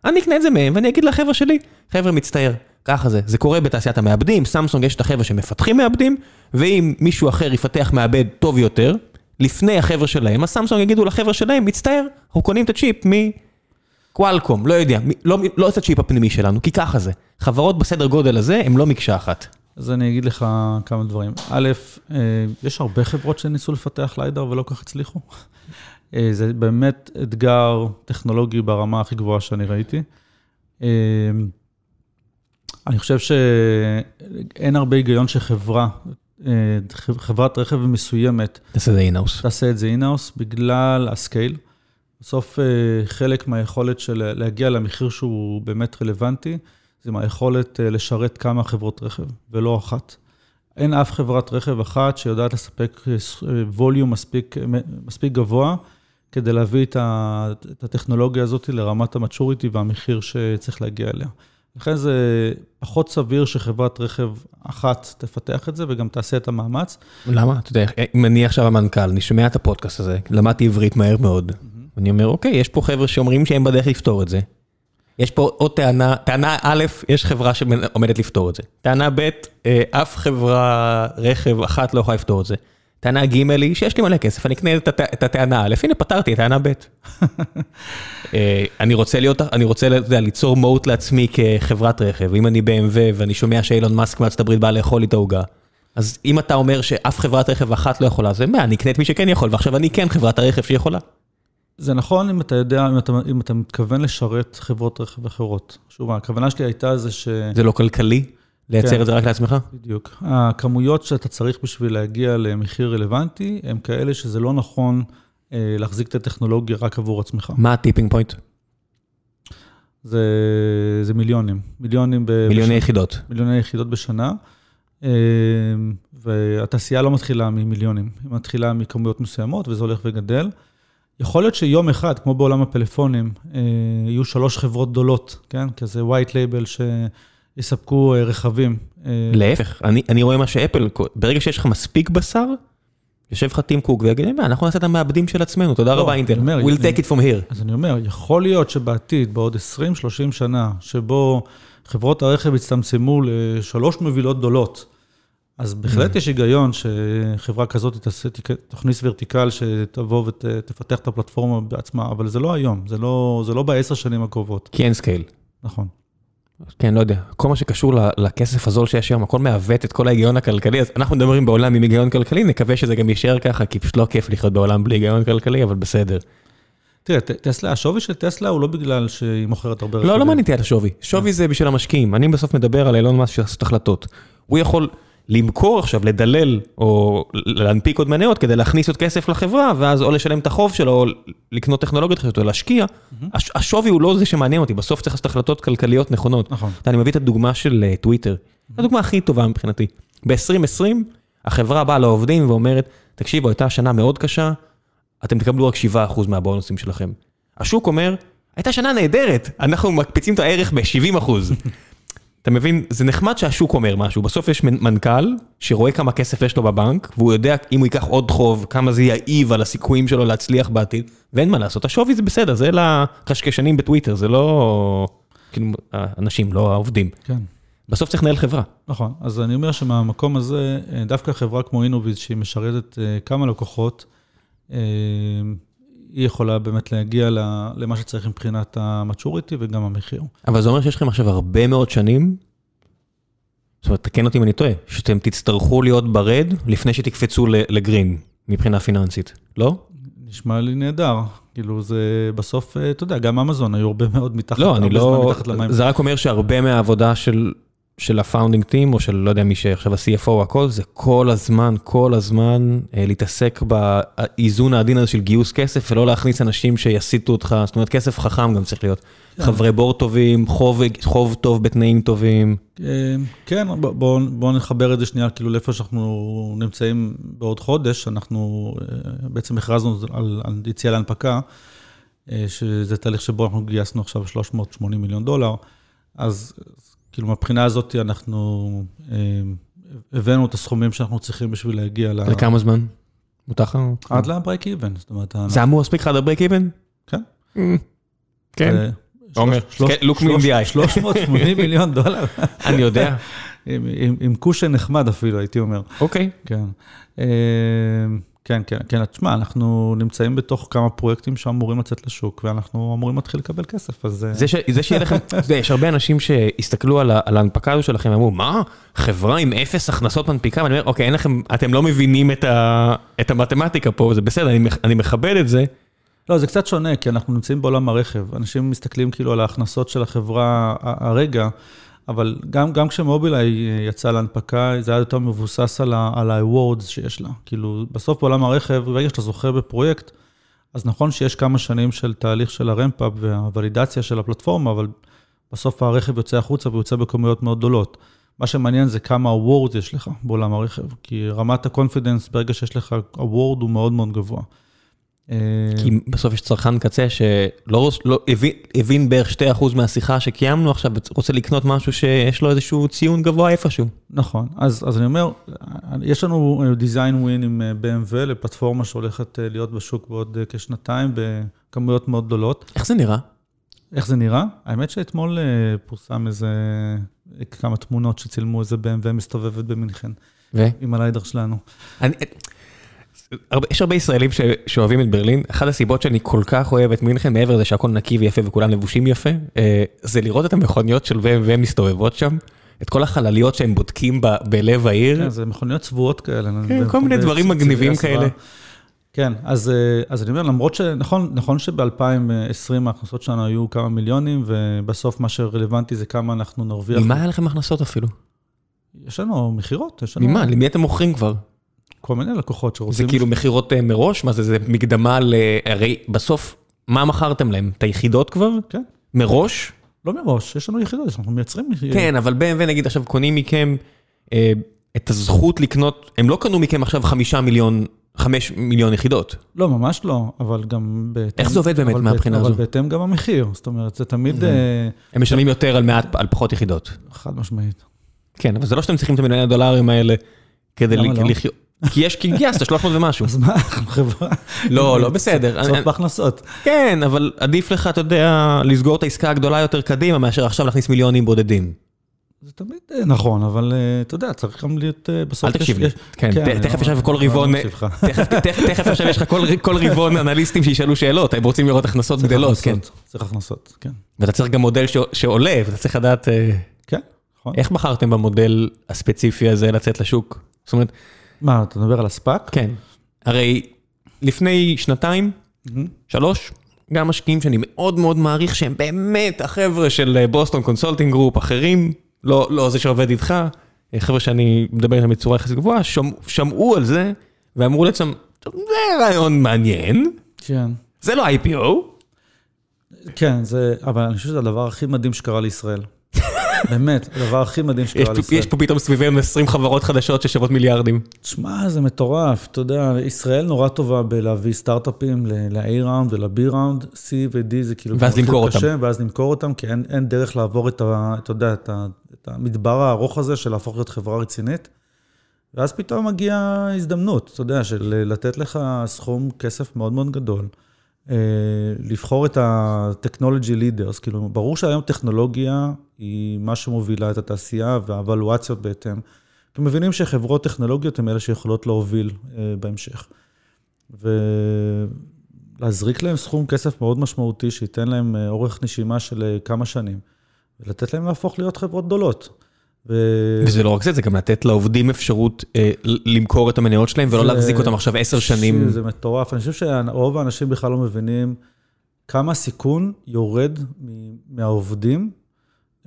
Speaker 1: אני אקנה את זה מהם ואני אגיד לחבר'ה שלי, חבר'ה מצטער, ככה זה, זה קורה בתעשיית המעבדים, סמסונג יש את החבר'ה שמפתחים מעבדים, ואם מישהו אחר יפתח מעבד טוב יותר, לפני החבר'ה שלהם, אז סמסונג יגידו לחבר'ה שלהם, מצטער, אנחנו קונים את הצ'יפ מקוואלקום, לא יודע, לא, לא את הצ'יפ הפנימי שלנו, כי ככה זה. חברות בסדר גודל הזה הן לא מקשה אחת.
Speaker 2: אז אני אגיד לך כמה דברים. א', אה, יש הרבה חברות שניסו לפתח ליידר ולא כך הצליחו. (laughs) אה, זה באמת אתגר טכנולוגי ברמה הכי גבוהה שאני ראיתי. אה, אני חושב שאין הרבה היגיון שחברה, חברת רכב מסוימת,
Speaker 1: תעשה את זה in-house.
Speaker 2: תעשה את זה in-house בגלל ה scale. בסוף חלק מהיכולת של להגיע למחיר שהוא באמת רלוונטי, זה מהיכולת לשרת כמה חברות רכב, ולא אחת. אין אף חברת רכב אחת שיודעת לספק ווליום מספיק, מספיק גבוה כדי להביא את הטכנולוגיה הזאת לרמת המצ'וריטי והמחיר שצריך להגיע אליה. לכן זה פחות סביר שחברת רכב אחת תפתח את זה וגם תעשה את המאמץ.
Speaker 1: למה? אתה יודע, אם אני עכשיו המנכ"ל, אני שומע את הפודקאסט הזה, למדתי עברית מהר מאוד, ואני אומר, אוקיי, יש פה חבר'ה שאומרים שהם בדרך לפתור את זה. יש פה עוד טענה, טענה א', יש חברה שעומדת לפתור את זה. טענה ב', אה, אף חברה רכב אחת לא יכולה לפתור את זה. טענה ג' היא שיש לי מלא כסף, אני אקנה את הטענה א', הנה פתרתי את טענה ב'. (laughs) אה, אני רוצה להיות, אני רוצה ליצור מהות לעצמי כחברת רכב, אם אני BMW ואני שומע שאילון מאסק מארצות הברית בא לאכול איתו עוגה. אז אם אתה אומר שאף חברת רכב אחת לא יכולה, זה מה, אני אקנה את מי שכן יכול, ועכשיו אני כן חברת הרכב שיכולה.
Speaker 2: זה נכון אם אתה יודע, אם אתה, אם אתה מתכוון לשרת חברות רכב אחרות. שוב, הכוונה שלי הייתה זה ש...
Speaker 1: זה לא כלכלי? לייצר כן, את זה רק לעצמך?
Speaker 2: בדיוק. הכמויות שאתה צריך בשביל להגיע למחיר רלוונטי, הם כאלה שזה לא נכון אה, להחזיק את הטכנולוגיה רק עבור עצמך.
Speaker 1: מה הטיפינג פוינט?
Speaker 2: זה, זה מיליונים. מיליונים ב...
Speaker 1: מיליוני בשנה, יחידות.
Speaker 2: מיליוני יחידות בשנה. אה, והתעשייה לא מתחילה ממיליונים, היא מתחילה מכמויות מסוימות וזה הולך וגדל. יכול להיות שיום אחד, כמו בעולם הפלאפונים, אה, יהיו שלוש חברות גדולות, כן? כזה white label שיספקו אה, רכבים.
Speaker 1: אה. להפך, אני, אני רואה מה שאפל, ברגע שיש לך מספיק בשר, יושב לך טים קוק ויגיד, מה, אנחנו נעשה את המעבדים של עצמנו, תודה לא, רבה אינטל, we'll take it from here.
Speaker 2: אז אני אומר, יכול להיות שבעתיד, בעוד 20-30 שנה, שבו חברות הרכב יצטמצמו לשלוש מובילות גדולות, אז בהחלט mm. יש היגיון שחברה כזאת תעשה, תכניס ורטיקל שתבוא ותפתח את הפלטפורמה בעצמה, אבל זה לא היום, זה לא, זה לא בעשר שנים הקרובות.
Speaker 1: כי אין scale.
Speaker 2: נכון.
Speaker 1: כן, לא יודע, כל מה שקשור לכסף הזול שיש היום, הכל מעוות את כל ההיגיון הכלכלי, אז אנחנו מדברים בעולם עם היגיון כלכלי, נקווה שזה גם יישאר ככה, כי פשוט לא כיף לחיות בעולם בלי היגיון כלכלי, אבל בסדר.
Speaker 2: תראה, טסלה, השווי של טסלה הוא לא בגלל שהיא מוכרת הרבה
Speaker 1: רכבים. לא, לא מעניין אותי על השווי. שווי זה בשביל המשקיעים. אני בסוף מדבר על אילון מאסק שעושה החלטות. הוא יכול... למכור עכשיו, לדלל, או להנפיק עוד מניות כדי להכניס עוד כסף לחברה, ואז או לשלם את החוב שלו, או לקנות טכנולוגיות אחרות, או להשקיע. השווי הוא לא זה שמעניין אותי, בסוף צריך לעשות החלטות כלכליות נכונות. נכון. אני מביא את הדוגמה של אה, טוויטר, הדוגמה הכי טובה מבחינתי. ב-2020, החברה באה לעובדים ואומרת, תקשיבו, הייתה שנה מאוד קשה, אתם תקבלו רק 7% מהבונוסים שלכם. השוק אומר, הייתה שנה נהדרת, אנחנו מקפיצים את הערך ב-70%. (laughs) אתה מבין, זה נחמד שהשוק אומר משהו, בסוף יש מנכ"ל שרואה כמה כסף יש לו בבנק, והוא יודע אם הוא ייקח עוד חוב, כמה זה יעיב על הסיכויים שלו להצליח בעתיד, ואין מה לעשות, השווי זה בסדר, זה לקשקשנים בטוויטר, זה לא... כאילו, האנשים, לא העובדים.
Speaker 2: כן.
Speaker 1: בסוף צריך לנהל חברה.
Speaker 2: נכון, אז אני אומר שמהמקום הזה, אה, דווקא חברה כמו אינוביז, שהיא משרתת אה, כמה לקוחות, אה, היא יכולה באמת להגיע למה שצריך מבחינת המצ'וריטי וגם המחיר.
Speaker 1: אבל זה אומר שיש לכם עכשיו הרבה מאוד שנים, זאת אומרת, תקן אותי אם אני טועה, שאתם תצטרכו להיות ברד לפני שתקפצו לגרין, מבחינה פיננסית, לא?
Speaker 2: נשמע לי נהדר. כאילו זה בסוף, אתה יודע, גם אמזון היו הרבה מאוד מתחת,
Speaker 1: לא, אני לא, זה רק אומר שהרבה מהעבודה של של ה founding team, או של לא יודע מי שעכשיו ה-CFO הכל, זה כל הזמן, כל הזמן אה, להתעסק באיזון העדין הזה של גיוס כסף, ולא להכניס אנשים שיסיטו אותך, זאת אומרת, כסף חכם גם צריך להיות. כן. חברי בורד טובים, חוב, חוב טוב בתנאים טובים.
Speaker 2: אה, כן, בואו בוא נחבר את זה שנייה, כאילו לאיפה שאנחנו נמצאים בעוד חודש, אנחנו אה, בעצם הכרזנו על, על יציאה להנפקה, אה, שזה תהליך שבו אנחנו גייסנו עכשיו 380 מיליון דולר, אז כאילו, מהבחינה הזאת אנחנו אה, הבאנו את הסכומים שאנחנו צריכים בשביל להגיע ל...
Speaker 1: לכמה זמן? מותר לך?
Speaker 2: עד ל-break even, זאת אומרת...
Speaker 1: זה אמור להספיק לך עד ה-break even?
Speaker 2: כן.
Speaker 1: Mm. כן. עומר, look me in the eye.
Speaker 2: 380 (laughs) מיליון דולר.
Speaker 1: אני יודע.
Speaker 2: עם קושן נחמד אפילו, הייתי אומר.
Speaker 1: אוקיי.
Speaker 2: כן. אה, כן, כן, כן, תשמע, אנחנו נמצאים בתוך כמה פרויקטים שאמורים לצאת לשוק, ואנחנו אמורים להתחיל לקבל כסף, אז...
Speaker 1: זה, ש, זה שיהיה לכם, (laughs) זה, יש הרבה אנשים שהסתכלו על, על ההנפקה הזו שלכם, אמרו, מה? חברה עם אפס הכנסות מנפיקה? ואני אומר, אוקיי, אין לכם, אתם לא מבינים את, ה, את המתמטיקה פה, זה בסדר, אני, אני מכבד את זה.
Speaker 2: לא, זה קצת שונה, כי אנחנו נמצאים בעולם הרכב. אנשים מסתכלים כאילו על ההכנסות של החברה הרגע. אבל גם, גם כשמובילאיי יצא להנפקה, זה היה יותר מבוסס על ה-awards שיש לה. כאילו, בסוף בעולם הרכב, ברגע שאתה זוכה בפרויקט, אז נכון שיש כמה שנים של תהליך של הרמפאפ והוולידציה של הפלטפורמה, אבל בסוף הרכב יוצא החוצה ויוצא בכמויות מאוד גדולות. מה שמעניין זה כמה awards יש לך בעולם הרכב, כי רמת ה-confidence ברגע שיש לך award הוא מאוד מאוד גבוה.
Speaker 1: כי בסוף יש צרכן קצה שלא לא, הבין, הבין בערך 2% מהשיחה שקיימנו עכשיו, רוצה לקנות משהו שיש לו איזשהו ציון גבוה איפשהו.
Speaker 2: נכון, אז, אז אני אומר, יש לנו design win עם BMW לפלטפורמה שהולכת להיות בשוק בעוד כשנתיים בכמויות מאוד גדולות.
Speaker 1: איך זה נראה?
Speaker 2: איך זה נראה? האמת שאתמול פורסם איזה, כמה תמונות שצילמו איזה BMW מסתובבת במינכן. ו? עם הליידר שלנו. אני...
Speaker 1: יש הרבה ישראלים שאוהבים את ברלין, אחת הסיבות שאני כל כך אוהב את מינכן, מעבר לזה שהכל נקי ויפה וכולם לבושים יפה, אה, זה לראות את המכוניות של BMW מסתובבות שם, את כל החלליות שהם בודקים בלב העיר.
Speaker 2: כן, זה מכוניות צבועות כאלה.
Speaker 1: כן, כל מיני דברים מגניבים כאלה.
Speaker 2: כן, אז, אה, אז אני אומר, למרות שנכון נכון שב-2020 ההכנסות שלנו היו כמה מיליונים, ובסוף מה שרלוונטי זה כמה אנחנו נרוויח.
Speaker 1: ממה היה לכם הכנסות אפילו?
Speaker 2: יש לנו מכירות, יש לנו...
Speaker 1: ממה? למי אתם מוכרים כבר?
Speaker 2: כל מיני לקוחות שרוצים...
Speaker 1: זה כאילו מכירות אה, מראש? מה זה, זה מקדמה ל... הרי בסוף, מה מכרתם להם? את היחידות כבר?
Speaker 2: כן.
Speaker 1: מראש?
Speaker 2: לא מראש, יש לנו יחידות, אנחנו מייצרים...
Speaker 1: כן, אבל BMW נגיד עכשיו קונים מכם אה, את הזכות לקנות, הם לא קנו מכם עכשיו חמישה מיליון, חמש מיליון יחידות.
Speaker 2: לא, ממש לא, אבל גם
Speaker 1: בהתאם... איך זה עובד באמת מהבחינה הזו?
Speaker 2: אבל בהתאם גם המחיר, זאת אומרת, זה תמיד... אה,
Speaker 1: הם משלמים יותר על מעט, על פחות יחידות.
Speaker 2: חד משמעית.
Speaker 1: כן, אבל זה לא שאתם צריכים את המיליוני הדולרים האלה כדי לא? לחיות. כי יש, כי גייסת 300 ומשהו.
Speaker 2: אז מה, חברה?
Speaker 1: לא, לא בסדר.
Speaker 2: בסוף בהכנסות.
Speaker 1: כן, אבל עדיף לך, אתה יודע, לסגור את העסקה הגדולה יותר קדימה, מאשר עכשיו להכניס מיליונים בודדים.
Speaker 2: זה תמיד אה, נכון, אבל אה, אתה יודע, צריך גם להיות אה, בסוף...
Speaker 1: אל תקשיב לי, כן, כן תכף עכשיו כל רבעון, תכף (laughs) עכשיו יש לך כל רבעון אנליסטים שישאלו שאלות, הם רוצים לראות הכנסות גדלות, כן.
Speaker 2: צריך הכנסות, כן.
Speaker 1: ואתה צריך גם מודל שעולה, ואתה צריך לדעת...
Speaker 2: כן, נכון.
Speaker 1: איך בחרתם במודל הספציפי הזה לצאת לשוק? זאת אומרת...
Speaker 2: מה, אתה מדבר על הספאק?
Speaker 1: כן. הרי לפני שנתיים, שלוש, גם משקיעים שאני מאוד מאוד מעריך שהם באמת החבר'ה של בוסטון קונסולטינג גרופ, אחרים, לא, לא זה שעובד איתך, חבר'ה שאני מדבר איתם בצורה יחסית גבוהה, שמע, שמעו על זה ואמרו לעצמם, זה רעיון מעניין.
Speaker 2: כן.
Speaker 1: זה לא IPO.
Speaker 2: כן, זה, אבל אני חושב שזה הדבר הכי מדהים שקרה לישראל. באמת, הדבר הכי מדהים שקרה לישראל.
Speaker 1: יש פה פתאום סביבנו 20 חברות חדשות ששוות מיליארדים.
Speaker 2: תשמע, זה מטורף. אתה יודע, ישראל נורא טובה בלהביא סטארט-אפים ל-A ראונד ול-B ראונד, C ו-D זה כאילו...
Speaker 1: ואז למכור אותם.
Speaker 2: ואז למכור אותם, כי אין, אין דרך לעבור את, ה, אתה יודע, את, ה, את המדבר הארוך הזה של להפוך להיות חברה רצינית. ואז פתאום מגיעה הזדמנות, אתה יודע, של לתת לך סכום כסף מאוד מאוד גדול. אה, לבחור את ה-technology leaders, כאילו, ברור שהיום טכנולוגיה היא מה שמובילה את התעשייה והאבלואציות בהתאם. אתם מבינים שחברות טכנולוגיות הן אלה שיכולות להוביל אה, בהמשך. ולהזריק להם סכום כסף מאוד משמעותי, שייתן להם אה, אורך נשימה של כמה שנים, ולתת להם להפוך להיות חברות גדולות.
Speaker 1: ו... וזה לא רק זה, זה גם לתת לעובדים אפשרות אה, למכור את המניות שלהם ולא. להחזיק אותם עכשיו עשר שנים.
Speaker 2: זה מטורף, אני חושב שרוב האנשים בכלל לא מבינים כמה סיכון יורד מהעובדים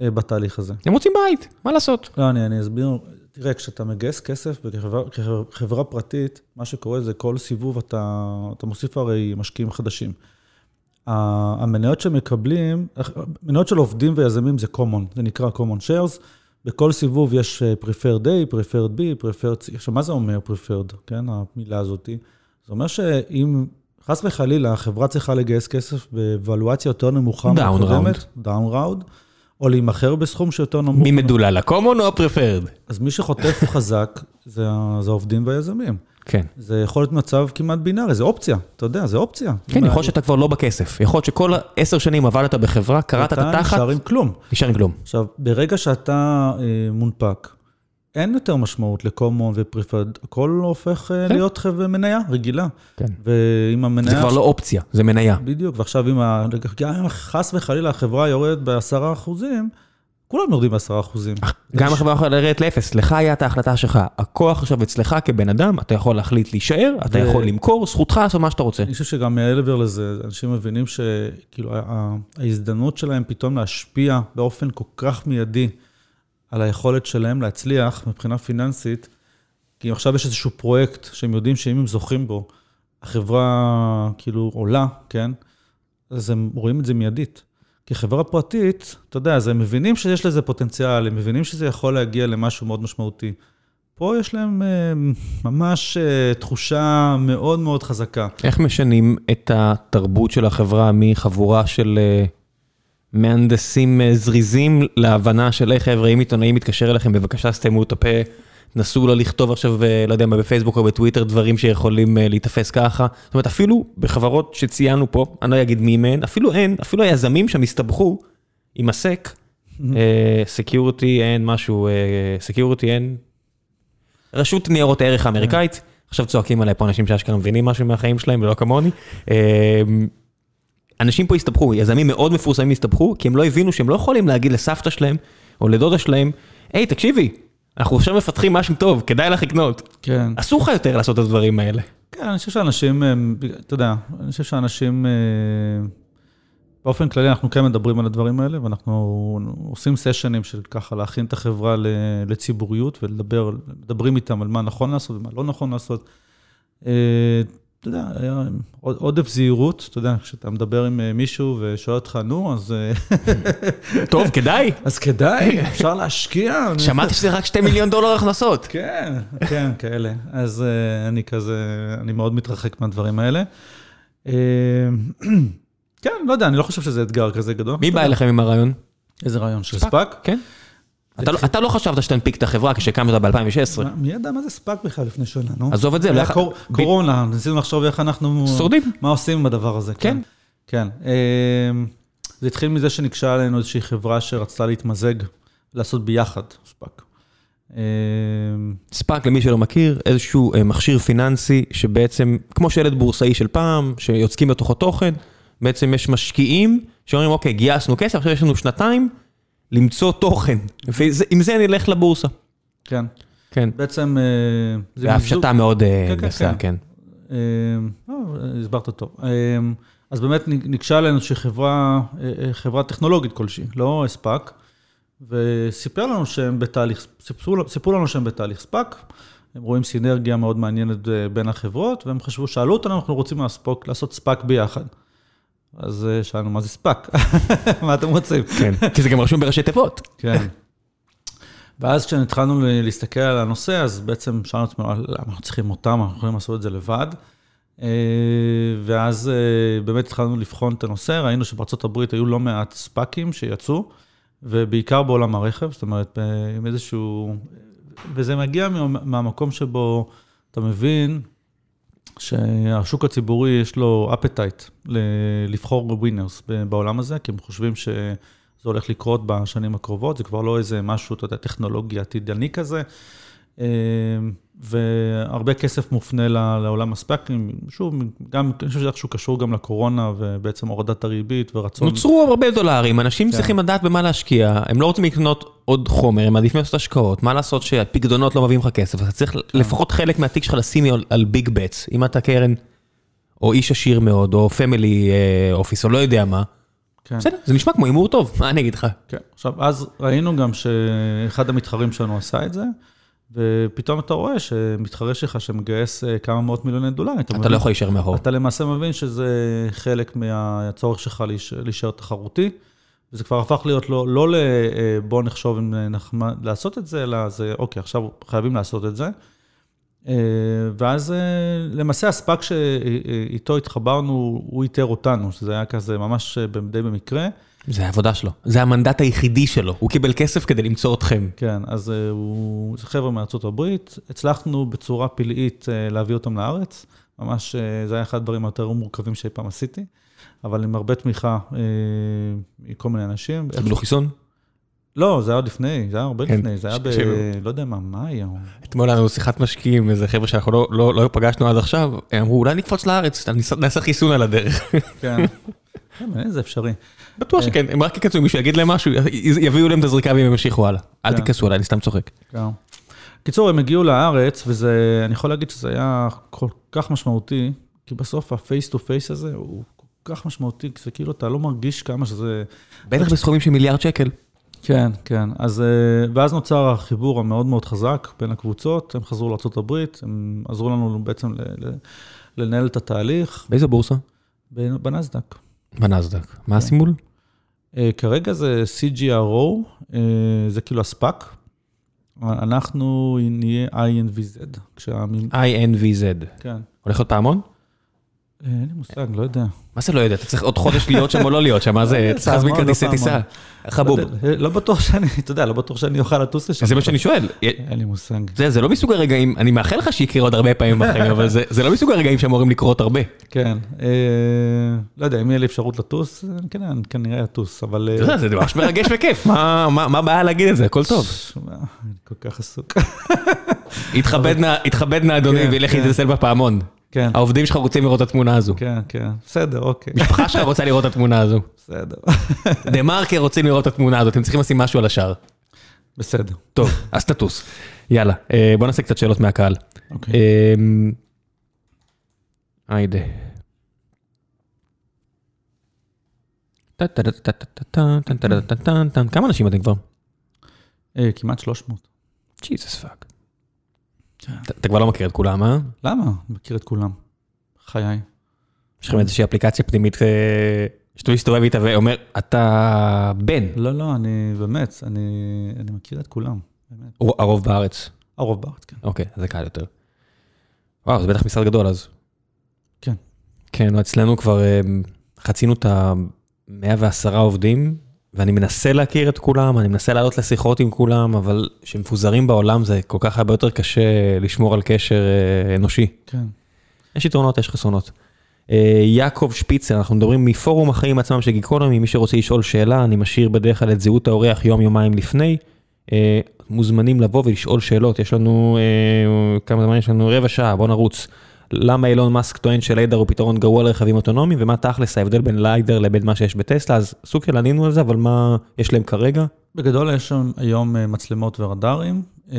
Speaker 2: אה, בתהליך הזה.
Speaker 1: הם רוצים בית, מה לעשות?
Speaker 2: לא, אני, אני אסביר. תראה, כשאתה מגייס כסף כחברה פרטית, מה שקורה זה כל סיבוב אתה, אתה מוסיף הרי משקיעים חדשים. המניות שמקבלים, מניות של עובדים ויזמים זה common, זה נקרא common shares. בכל סיבוב יש אה, preferred A, preferred B, preferred C. עכשיו, מה זה אומר preferred, כן, המילה הזאת? זה אומר שאם חס וחלילה החברה צריכה לגייס כסף ב valuation יותר נמוכה
Speaker 1: מהקודמת,
Speaker 2: down round, או להימכר בסכום שיותר נמוך.
Speaker 1: מי מדולל, ה-common או ה-preferred?
Speaker 2: אז מי שחוטף (laughs) חזק זה העובדים והיזמים.
Speaker 1: כן.
Speaker 2: זה יכול להיות מצב כמעט בינארי, זה אופציה, אתה יודע, זה אופציה.
Speaker 1: כן, יכול להיות שאתה כבר לא בכסף. יכול להיות שכל עשר שנים עבדת בחברה, קרעת את התחת...
Speaker 2: אתה נשאר עם כלום.
Speaker 1: נשאר עם כלום.
Speaker 2: עכשיו, ברגע שאתה אה, מונפק, אין יותר משמעות לקומון ופריפרד, הכל הופך אה, כן. להיות חברה מניה רגילה.
Speaker 1: כן.
Speaker 2: ואם המניה...
Speaker 1: זה כבר לא אופציה, זה מניה.
Speaker 2: בדיוק, ועכשיו אם חס וחלילה החברה יורדת בעשרה אחוזים, כולם יורדים בעשרה אחוזים.
Speaker 1: גם החברה יכולה לרדת לאפס, לך היה את ההחלטה שלך. הכוח עכשיו אצלך כבן אדם, אתה יכול להחליט להישאר, אתה יכול למכור, זכותך לעשות מה שאתה רוצה.
Speaker 2: אני חושב שגם מעבר לזה, אנשים מבינים שכאילו ההזדמנות שלהם פתאום להשפיע באופן כל כך מיידי על היכולת שלהם להצליח מבחינה פיננסית, כי עכשיו יש איזשהו פרויקט שהם יודעים שאם הם זוכים בו, החברה כאילו עולה, כן? אז הם רואים את זה מיידית. כחברה פרטית, אתה יודע, אז הם מבינים שיש לזה פוטנציאל, הם מבינים שזה יכול להגיע למשהו מאוד משמעותי. פה יש להם uh, ממש uh, תחושה מאוד מאוד חזקה.
Speaker 1: איך משנים את התרבות של החברה מחבורה של uh, מהנדסים זריזים להבנה של, היי חבר'ה, אם עיתונאי מתקשר אליכם, בבקשה סתמו את הפה. נסו לא לכתוב עכשיו, אה, לא יודע מה, בפייסבוק או בטוויטר, דברים שיכולים אה, להיתפס ככה. זאת אומרת, אפילו בחברות שציינו פה, אני לא אגיד מי מהן, אפילו אין, אפילו היזמים שם הסתבכו עם הסק, (laughs) סקיורטי אין משהו, סקיורטי אין, רשות ניירות הערך האמריקאית, עכשיו צועקים עליי פה אנשים שאשכרה מבינים משהו מהחיים שלהם ולא כמוני. אה, אנשים פה הסתבכו, יזמים מאוד מפורסמים הסתבכו, כי הם לא הבינו שהם לא יכולים להגיד לסבתא שלהם או לדודה שלהם, היי, תקשיבי, אנחנו עכשיו מפתחים משהו טוב, כדאי לך לקנות.
Speaker 2: כן.
Speaker 1: אסור לך יותר לעשות את הדברים האלה.
Speaker 2: כן, אני חושב שאנשים, אה, אתה יודע, אני חושב שאנשים, אה, באופן כללי אנחנו כן מדברים על הדברים האלה, ואנחנו עושים סשנים של ככה להכין את החברה לציבוריות ולדבר, מדברים איתם על מה נכון לעשות ומה לא נכון לעשות. אתה יודע, היה עודף זהירות, אתה יודע, כשאתה מדבר עם אה, מישהו ושואל אותך, נו, אז... אה, (laughs)
Speaker 1: טוב, כדאי.
Speaker 2: אז כדאי, אפשר להשקיע.
Speaker 1: שמעתי שזה רק 2 מיליון דולר הכנסות.
Speaker 2: כן, כן, כאלה. אז אה, אני כזה, אני מאוד מתרחק מהדברים האלה. (clears throat) כן, לא יודע, אני לא חושב שזה אתגר כזה גדול.
Speaker 1: מי בא אליכם עם הרעיון?
Speaker 2: איזה רעיון? של ספאק?
Speaker 1: כן. אתה לא, אתה לא חשבת שתנפיק את החברה כשקמת אותה ב-2016.
Speaker 2: מי ידע מה זה ספאק בכלל לפני שנה, נו?
Speaker 1: עזוב את זה.
Speaker 2: היה קור, קורונה, ניסינו לחשוב איך אנחנו...
Speaker 1: שורדים.
Speaker 2: מה עושים בדבר הזה.
Speaker 1: כן.
Speaker 2: כן. אמ, זה התחיל מזה שנקשה עלינו איזושהי חברה שרצתה להתמזג, לעשות ביחד ספאק. אמ,
Speaker 1: ספאק, למי שלא מכיר, איזשהו אה, מכשיר פיננסי שבעצם, כמו שלד בורסאי של פעם, שיוצקים בתוכו תוכן, בעצם יש משקיעים שאומרים, אוקיי, גייסנו כסף, עכשיו יש לנו שנתיים. למצוא תוכן, ועם זה נלך לבורסה.
Speaker 2: כן.
Speaker 1: כן.
Speaker 2: בעצם... אה,
Speaker 1: זה הפשטה מאוד אה, כן, גסה, כן.
Speaker 2: כן. אה, הסברת טוב. אז באמת ניגשה עלינו שחברה, חברה טכנולוגית כלשהי, לא ספאק, וסיפר לנו שהם בתהליך, סיפרו לנו שהם בתהליך ספאק, הם רואים סינרגיה מאוד מעניינת בין החברות, והם חשבו, שאלו אותנו, אנחנו רוצים לעשות ספאק ביחד. אז אה, שאלנו, מה זה ספאק? (laughs) מה אתם רוצים?
Speaker 1: כן, כי זה גם רשום בראשי תיבות.
Speaker 2: כן. ואז כשהתחלנו להסתכל על הנושא, אז בעצם שאלנו את עצמנו, אנחנו צריכים אותם, אנחנו יכולים לעשות את זה לבד. אה, ואז אה, באמת התחלנו לבחון את הנושא, ראינו שבארצות הברית היו לא מעט ספאקים שיצאו, ובעיקר בעולם הרכב, זאת אומרת, עם איזשהו... וזה מגיע מהמקום שבו אתה מבין שהשוק הציבורי יש לו appetite לבחור winners בעולם הזה, כי הם חושבים שזה הולך לקרות בשנים הקרובות, זה כבר לא איזה משהו, אתה יודע, טכנולוגי עתידני כזה. אה, והרבה כסף מופנה לעולם הספקים, שוב, גם, אני חושב שזה איכשהו קשור גם לקורונה ובעצם הורדת הריבית ורצון.
Speaker 1: נוצרו הרבה דולרים, אנשים כן. צריכים לדעת במה להשקיע, הם לא רוצים לקנות עוד חומר, הם מעדיפים לעשות השקעות, מה לעשות שהפקדונות לא מביאים לך כסף, אתה צריך כן. לפחות חלק מהתיק שלך לשים על, על big bets, אם אתה קרן, או איש עשיר מאוד, או פמילי אופיס, או לא יודע מה. כן. בסדר, זה נשמע כמו הימור טוב, מה אני אגיד לך?
Speaker 2: כן, עכשיו, אז ראינו גם שאחד המתחרים שלנו עשה את זה. ופתאום אתה רואה שמתחרה שלך שמגייס אה, כמה מאות מיליוני דולרים.
Speaker 1: אתה, אתה לא יכול להישאר מאחור.
Speaker 2: אתה למעשה מבין שזה חלק מהצורך שלך להישאר תחרותי, וזה כבר הפך להיות לא, לא ל... אה, בוא נחשוב אם נחמד לעשות את זה, אלא זה, אוקיי, עכשיו חייבים לעשות את זה. אה, ואז למעשה הספאק שאיתו התחברנו, הוא איתר אותנו, שזה היה כזה ממש די במקרה.
Speaker 1: זה העבודה שלו, זה המנדט היחידי שלו, הוא קיבל כסף כדי למצוא אתכם.
Speaker 2: כן, אז uh, הוא, זה חבר'ה מארצות הברית, הצלחנו בצורה פלאית uh, להביא אותם לארץ, ממש uh, זה היה אחד הדברים היותר מורכבים שאי פעם עשיתי, אבל עם הרבה תמיכה מכל מיני אנשים.
Speaker 1: קיבלו חיסון?
Speaker 2: לא, זה היה עוד לפני, זה היה הרבה כן, לפני, זה היה ב... לא יודע מה, מה היה?
Speaker 1: אתמול היה לנו שיחת משקיעים, איזה חבר'ה שאנחנו לא, לא, לא פגשנו עד עכשיו, הם אמרו, אולי נקפוץ לארץ, נעשה חיסון על הדרך.
Speaker 2: כן, זה אפשרי.
Speaker 1: בטוח אה. שכן, הם רק יקצו, מישהו יגיד להם משהו, יביאו להם את הזריקה והם ימשיכו הלאה. אל כן. תכעסו עליי, אני סתם צוחק.
Speaker 2: כן. קיצור, הם הגיעו לארץ, וזה, אני יכול להגיד שזה היה כל כך משמעותי, כי בסוף ה face to face הזה הוא כל כך משמעותי, כי זה כאילו, אתה לא מרגיש כמה שזה...
Speaker 1: בטח בסכומים של מיליארד שקל.
Speaker 2: כן, כן. אז, אה, ואז נוצר החיבור המאוד מאוד חזק בין הקבוצות, הם חזרו לארה"ב, הם עזרו לנו בעצם לנהל את התהליך.
Speaker 1: באיזה בורסה?
Speaker 2: בנסדק.
Speaker 1: בנסדק. מה כן. הסימול?
Speaker 2: אה, כרגע זה CGRO, אה, זה כאילו הספאק. אנחנו נהיה INVZ.
Speaker 1: INVZ. כן. הולך להיות פעמון?
Speaker 2: אין לי מושג, לא יודע.
Speaker 1: מה זה לא יודע? אתה צריך עוד חודש להיות שם או לא להיות שם, מה זה? צריך להזמין כרטיסי טיסה. חבוב.
Speaker 2: לא בטוח שאני, אתה יודע, לא בטוח שאני אוכל לטוס לשם.
Speaker 1: זה מה שאני שואל.
Speaker 2: אין לי מושג.
Speaker 1: זה לא מסוג הרגעים, אני מאחל לך שיקרה עוד הרבה פעמים בחיים, אבל זה לא מסוג הרגעים שאמורים לקרות הרבה.
Speaker 2: כן. אה, לא יודע, אם יהיה לי אפשרות לטוס, כן, כנראה אטוס, אבל...
Speaker 1: אתה יודע, זה ממש מרגש וכיף, מה הבעיה להגיד את זה? הכל טוב.
Speaker 2: אני כל כך עסוק.
Speaker 1: יתכבד נא אדוני כן, וילך כן. להתנסל בפעמון. כן. העובדים שלך רוצים לראות את התמונה הזו.
Speaker 2: כן, כן, בסדר, אוקיי.
Speaker 1: משפחה שלך רוצה לראות את התמונה הזו.
Speaker 2: בסדר.
Speaker 1: דה מרקר רוצים לראות את התמונה הזו, אתם צריכים לשים משהו על השאר.
Speaker 2: בסדר.
Speaker 1: טוב, אז תטוס. יאללה, אה, בוא נעשה קצת שאלות מהקהל. אוקיי. אמ, היידה. כמה אנשים אתם כבר?
Speaker 2: אה, כמעט 300.
Speaker 1: Jesus fuck. אתה כבר לא מכיר את כולם, אה?
Speaker 2: למה? מכיר את כולם. חיי.
Speaker 1: יש לכם איזושהי אפליקציה פנימית אה, שאתה מסתובב איתה ואומר, אתה בן.
Speaker 2: לא, לא, אני באמת, אני, אני מכיר את כולם.
Speaker 1: באמת. הרוב בארץ.
Speaker 2: הרוב בארץ, כן.
Speaker 1: אוקיי, זה קל יותר. וואו, זה בטח משרד גדול אז.
Speaker 2: כן.
Speaker 1: כן, אצלנו כבר אה, חצינו את ה-110 עובדים, ואני מנסה להכיר את כולם, אני מנסה לעלות לשיחות עם כולם, אבל כשמפוזרים בעולם זה כל כך הרבה יותר קשה לשמור על קשר אה, אנושי.
Speaker 2: כן.
Speaker 1: יש יתרונות, יש חסרונות. אה, יעקב שפיצר, אנחנו מדברים מפורום החיים עצמם של גיקונומי, מי שרוצה לשאול שאלה, אני משאיר בדרך כלל את זהות האורח יום-יומיים לפני. אה, מוזמנים לבוא ולשאול שאלות, יש לנו, כמה זמן יש לנו? רבע שעה, בוא נרוץ. למה אילון מאסק טוען שליידר הוא פתרון גרוע לרכבים אוטונומיים, ומה תכלס ההבדל בין ליידר לבין מה שיש בטסלה, אז סוג של ענינו על זה, אבל מה יש להם כרגע?
Speaker 2: בגדול יש שם היום אה, מצלמות ורדארים, אה,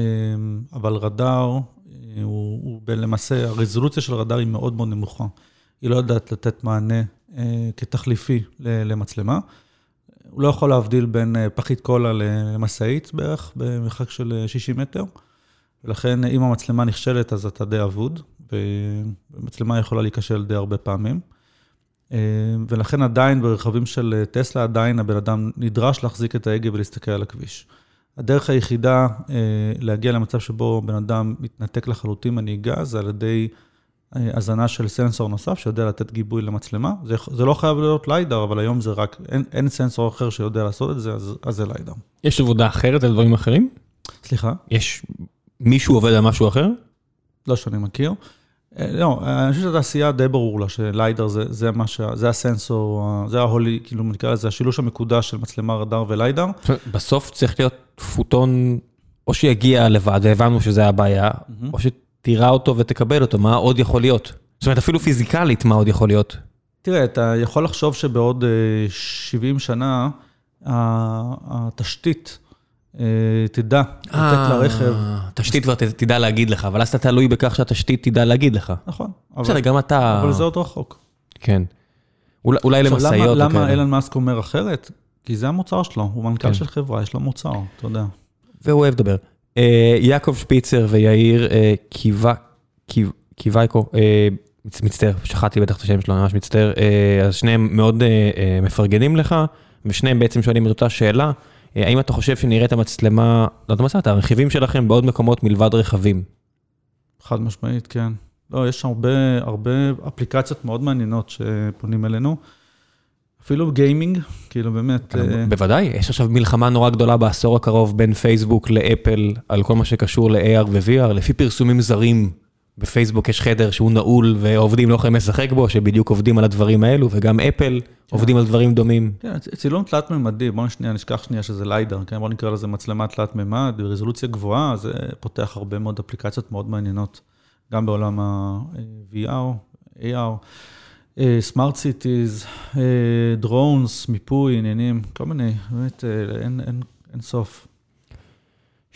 Speaker 2: אבל רדאר אה, הוא, הוא למעשה, הרזולוציה של רדאר היא מאוד מאוד נמוכה. היא לא יודעת לתת מענה כתחליפי למצלמה. הוא לא יכול להבדיל בין פחית קולה למשאית בערך, במרחק של 60 מטר, ולכן אם המצלמה נכשלת אז אתה די אבוד. ומצלמה יכולה להיכשל די הרבה פעמים. אה, ולכן עדיין ברכבים של טסלה, עדיין הבן אדם נדרש להחזיק את ההגה ולהסתכל על הכביש. הדרך היחידה אה, להגיע למצב שבו בן אדם מתנתק לחלוטין מהנהיגה, זה על ידי אה, הזנה של סנסור נוסף שיודע לתת גיבוי למצלמה. זה, זה לא חייב להיות ליידר, אבל היום זה רק, אין, אין סנסור אחר שיודע לעשות את זה, אז, אז זה ליידר.
Speaker 1: יש עבודה אחרת על דברים אחרים?
Speaker 2: סליחה?
Speaker 1: יש מישהו עובד על משהו אחר?
Speaker 2: לא שאני מכיר. אה, לא, אני חושב שהתעשייה די ברור לה שליידר זה, זה מה ש... זה הסנסור, ה- זה ההולי, כאילו נקרא לזה השילוש המקודש של מצלמה רדאר וליידר.
Speaker 1: בסוף צריך להיות פוטון, או שיגיע לבד, והבנו שזה הבעיה, או שתירה אותו ותקבל אותו, מה עוד יכול להיות? זאת אומרת, אפילו פיזיקלית, מה עוד יכול להיות?
Speaker 2: תראה, אתה יכול לחשוב שבעוד אה, 70 שנה, ה- התשתית אה, תדע לתת לרכב,
Speaker 1: תשתית כבר תדע להגיד לך, אבל אז אתה תלוי בכך שהתשתית תדע להגיד לך.
Speaker 2: נכון,
Speaker 1: בסדר, גם אתה...
Speaker 2: אבל זה עוד רחוק.
Speaker 1: כן. אולי- למשאיות
Speaker 2: למה. אילן מאסק אומר אחרת? כי זה המוצר שלו, הוא מנכ"ל
Speaker 1: כן.
Speaker 2: של חברה, יש לו מוצר, אתה יודע.
Speaker 1: והוא אוהב לדבר. אה, יעקב שפיצר ויאיר אה, קיווייקו, אה, מצ- מצטער, שכחתי בטח את השם שלו, אני ממש מצטער, אה, אז שניהם מאוד אה, אה, מפרגנים לך, ושניהם בעצם שואלים את אותה שאלה, אה, האם אתה חושב שנראה את המצלמה, לא את המצלמה, את הרכיבים שלכם בעוד מקומות מלבד רכבים?
Speaker 2: חד משמעית, כן. לא, יש הרבה, הרבה אפליקציות מאוד מעניינות שפונים אלינו. אפילו גיימינג, כאילו באמת, אה,
Speaker 1: בוודאי, יש עכשיו מלחמה נורא גדולה בעשור הקרוב בין פייסבוק לאפל על כל מה שקשור ל-AR ו-VR, לפי פרסומים זרים. בפייסבוק יש חדר שהוא נעול ועובדים לא יכולים לשחק בו, שבדיוק עובדים על הדברים האלו, וגם אפל עובדים על דברים דומים.
Speaker 2: כן, צ- צילום תלת-ממדי, בואו שנייה, נשכח שנייה שזה LiDAR, כן? בואו נקרא לזה מצלמה תלת-ממד, ברזולוציה גבוהה, זה פותח הרבה מאוד אפליקציות מאוד מעניינות, גם בעולם ה-VR, AR, smart cities, drones, מיפוי, עניינים, כל מיני, באמת, אה, אין, אין, אין סוף.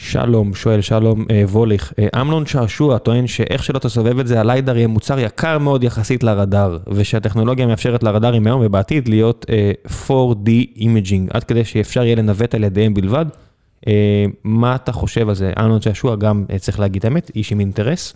Speaker 1: שלום, שואל שלום אה, ווליך, אה, אמנון שעשוע טוען שאיך שלא תסובב את זה, ה LiDAR יהיה מוצר יקר מאוד יחסית לרדאר, ושהטכנולוגיה מאפשרת לרדארים היום ובעתיד להיות אה, 4D imaging, עד כדי שאפשר יהיה לנווט על ידיהם בלבד. אה, מה אתה חושב על זה? אמנון שעשוע גם, אה, צריך להגיד האמת, איש עם אינטרס.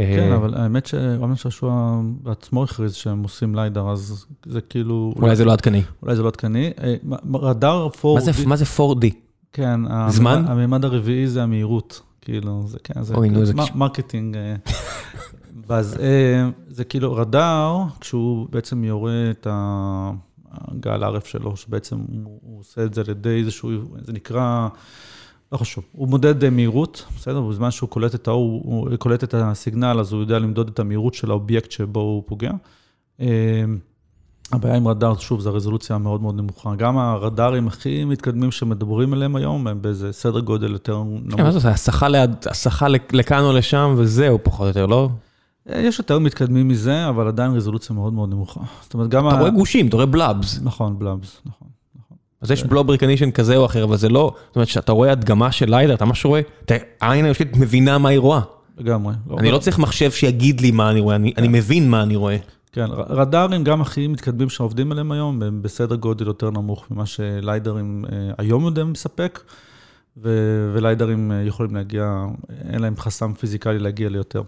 Speaker 1: אה,
Speaker 2: כן, אבל האמת שאמנון שעשוע בעצמו הכריז שהם עושים LiDAR, אז זה כאילו...
Speaker 1: אולי זה לא עדכני.
Speaker 2: אולי זה לא עדכני. אה, רדאר 4D...
Speaker 1: מה זה- מה זה 4D?
Speaker 2: כן,
Speaker 1: זמן?
Speaker 2: הממד הרביעי זה המהירות, כאילו, זה כן, זה
Speaker 1: אוי, נו, זה
Speaker 2: מ- marketing. אה. (laughs) ואז אה, זה כאילו רדאר, כשהוא בעצם יורה את הגל ערף שלו, שבעצם הוא הוא עושה את זה על ידי איזשהו, זה נקרא, לא חשוב, הוא מודד אה, מהירות, בסדר? בזמן שהוא קולט את האור, הוא קולט את הסיגנל, אז הוא יודע למדוד את המהירות של האובייקט שבו הוא פוגע. הבעיה עם רדאר, שוב, זה הרזולוציה המאוד מאוד נמוכה. גם הרדארים הכי מתקדמים שמדברים עליהם היום, הם באיזה סדר גודל יותר נמוך.
Speaker 1: כן, מה זה, הסחה לכאן או לשם וזהו פחות או יותר, לא?
Speaker 2: אה, יש יותר מתקדמים מזה, אבל עדיין רזולוציה מאוד מאוד נמוכה. זאת אומרת, גם
Speaker 1: אתה. רואה גושים, אתה רואה בלאבס.
Speaker 2: נכון, בלאבס, נכון.
Speaker 1: אז יש בלוב ריקנישן כזה או אחר, אבל זה לא, זאת אומרת, כשאתה רואה הדגמה של ליידר, אתה ממש רואה, אתה- העין האנושית מבינה מה היא רואה.
Speaker 2: לגמרי.
Speaker 1: אני לא צריך מחשב שיגיד לי מה אני רואה, אני מבין מה אני רואה.
Speaker 2: כן, רדארים גם הכי מתקדמים שעובדים עליהם היום, הם בסדר גודל יותר נמוך ממה שליידרים אה, היום יודעים לספק, ו- וליידרים אה, יכולים להגיע, אין להם חסם פיזיקלי להגיע ליותר.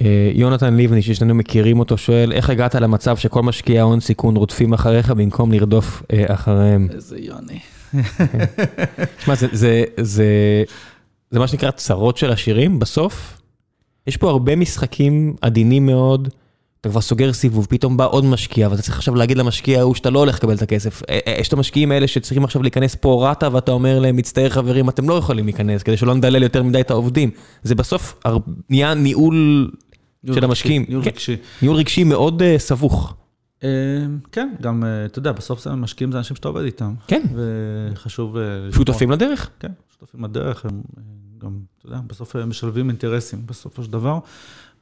Speaker 1: אה, יונתן ליבני, ששנינו מכירים אותו, שואל, איך הגעת למצב שכל משקיעי ההון סיכון רודפים אחריך במקום לרדוף אחריהם?
Speaker 2: איזה יוני.
Speaker 1: תשמע, זה, זה, זה, זה מה שנקרא צרות של עשירים, בסוף. יש פה הרבה משחקים עדינים מאוד, אתה כבר סוגר סיבוב, פתאום בא עוד משקיע, ואתה צריך עכשיו להגיד למשקיע ההוא שאתה לא הולך לקבל את הכסף. אה, אה, יש את המשקיעים האלה שצריכים עכשיו להיכנס פה רטה, ואתה אומר להם, מצטער חברים, אתם לא יכולים להיכנס, כדי שלא נדלל יותר מדי את העובדים. זה בסוף נהיה ניהול של המשקיעים.
Speaker 2: ניהול
Speaker 1: כן,
Speaker 2: רגשי.
Speaker 1: ניהול רגשי מאוד אה, סבוך.
Speaker 2: כן, גם, אתה יודע, בסוף זה משקיעים זה אנשים שאתה עובד איתם.
Speaker 1: כן,
Speaker 2: וחשוב...
Speaker 1: שותפים לדרך.
Speaker 2: כן, שותפים לדרך, הם גם, אתה יודע, בסוף משלבים אינטרסים בסופו של דבר,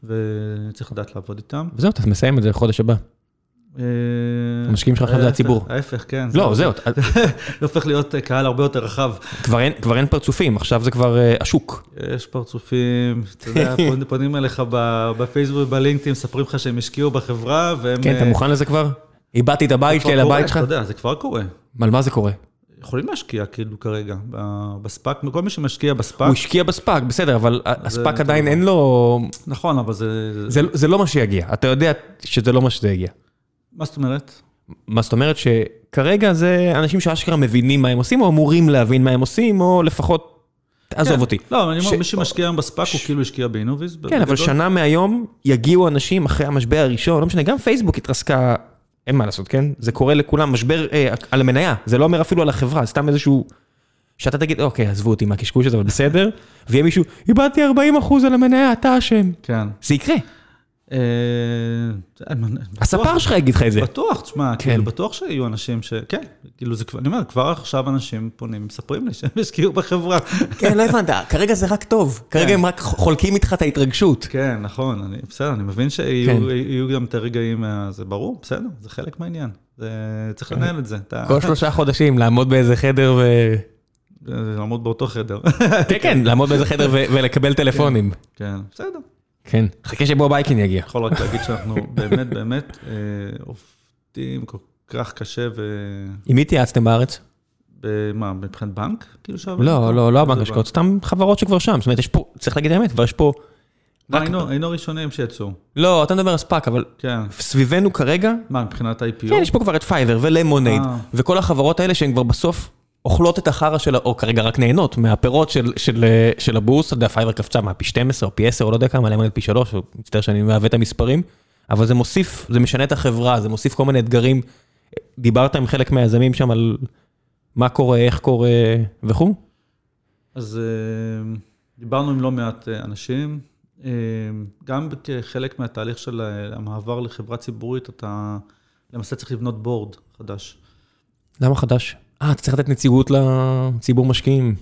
Speaker 2: וצריך לדעת לעבוד איתם.
Speaker 1: וזהו, אתה מסיים את זה לחודש הבא.
Speaker 2: אה,
Speaker 1: המשקיעים שלך עכשיו זה הציבור.
Speaker 2: ההפך, כן.
Speaker 1: לא, זהו, (laughs)
Speaker 2: זה הופך להיות אה, קהל הרבה יותר רחב.
Speaker 1: כבר אין, פרצופים, עכשיו זה כבר אה, השוק.
Speaker 2: יש פרצופים, אתה יודע, (laughs) פונים- אליך בפייסבוק ובלינקדאין, מספרים לך שהם השקיעו בחברה, והם...
Speaker 1: כן, אתה מוכן לזה כבר? איבדתי את הבית שלי על הבית שלך?
Speaker 2: אתה יודע, זה כבר קורה.
Speaker 1: על מה זה קורה?
Speaker 2: יכולים להשקיע כאילו כרגע, בספאק, כל מי שמשקיע בספאק,
Speaker 1: הוא השקיע בספאק, בסדר, אבל הספאק עדיין. אין לו...
Speaker 2: נכון, אבל זה...
Speaker 1: זה, זה לא מה שיגיע, אתה יודע שזה לא מה שזה יגיע.
Speaker 2: מה זאת אומרת?
Speaker 1: מה זאת אומרת שכרגע זה אנשים שאשכרה מבינים מה הם עושים, או אמורים להבין מה הם עושים, או לפחות... עזוב
Speaker 2: כן.
Speaker 1: אותי.
Speaker 2: לא, אני אומר, מי שמשקיע היום בספאק, הוא כאילו השקיע באינוויז.
Speaker 1: כן, אבל. שנה מהיום יגיעו אנשים אחרי המשבר הראשון, לא משנה, גם פייסבוק התרסקה, אין מה לעשות, כן? זה קורה לכולם, משבר אה, על המניה, זה לא אומר אפילו על החברה, סתם איזשהו שאתה תגיד, אוקיי, עזבו אותי מהקשקוש הזה, אבל בסדר, ויהיה מישהו, איבדתי 40% על המניה, אתה אשם.
Speaker 2: כן.
Speaker 1: זה יקרה.
Speaker 2: אה,
Speaker 1: הספר שלך יגיד לך את זה.
Speaker 2: בטוח, תשמע,
Speaker 1: כן.
Speaker 2: כאילו, בטוח שיהיו אנשים ש... כן, כאילו, זה כבר, אני אומר, כבר עכשיו אנשים פונים, מספרים לי שהם השקיעו בחברה.
Speaker 1: כן, לא הבנת, כרגע זה רק טוב. כרגע
Speaker 2: כן.
Speaker 1: הם רק חולקים איתך את ההתרגשות.
Speaker 2: כן, נכון, בסדר, אני מבין
Speaker 1: כן.
Speaker 2: שיהיו יהיו גם את הרגעים, זה ברור, בסדר, זה חלק מהעניין. צריך לנהל את זה.
Speaker 1: כל שלושה חודשים לעמוד באיזה חדר ו...
Speaker 2: זה לעמוד באותו חדר.
Speaker 1: כן, כן, לעמוד באיזה חדר ולקבל טלפונים.
Speaker 2: כן, בסדר.
Speaker 1: כן. חכה שבו בייקין יגיע.
Speaker 2: יכול רק להגיד שאנחנו (laughs) באמת, באמת אה, עובדים כל כך קשה ו...
Speaker 1: עם מי התייעצתם בארץ?
Speaker 2: במה, מבחינת בנק? כאילו שעבדנו
Speaker 1: לא,
Speaker 2: איתו?
Speaker 1: לא, לא הבנק השקעות, סתם חברות שכבר שם. זאת אומרת, יש פה, צריך להגיד האמת, כבר יש פה... רק-
Speaker 2: היינו- הראשונים שיצאו.
Speaker 1: לא, אתה מדבר על ספאק, אבל
Speaker 2: כן.
Speaker 1: סביבנו כרגע,
Speaker 2: מה, מבחינת IPO?
Speaker 1: כן, יש פה כבר את פייבר ולמונייד,
Speaker 2: אה.
Speaker 1: וכל החברות האלה שהן כבר בסוף אוכלות את החרא של, או כרגע רק נהנות מהפירות של, של, של הבורס, אתה יודע, פייבר קפצה מה, פי 12 או פי 10 או לא יודע כמה, למונייד פי 3, או מצטער שאני מעוות את המספרים, אבל זה מוסיף, זה משנה את החברה, זה מוסיף כל מיני אתגרים. דיברת עם חלק מהיזמים שם על מה קורה, איך קורה וכו'?
Speaker 2: אז אה, דיברנו עם לא מעט אה, אנשים. אה, גם כחלק מהתהליך של המעבר לחברה ציבורית, אתה למעשה צריך לבנות בורד חדש.
Speaker 1: למה חדש? אה, אתה צריך לתת נציגות לציבור משקיעים.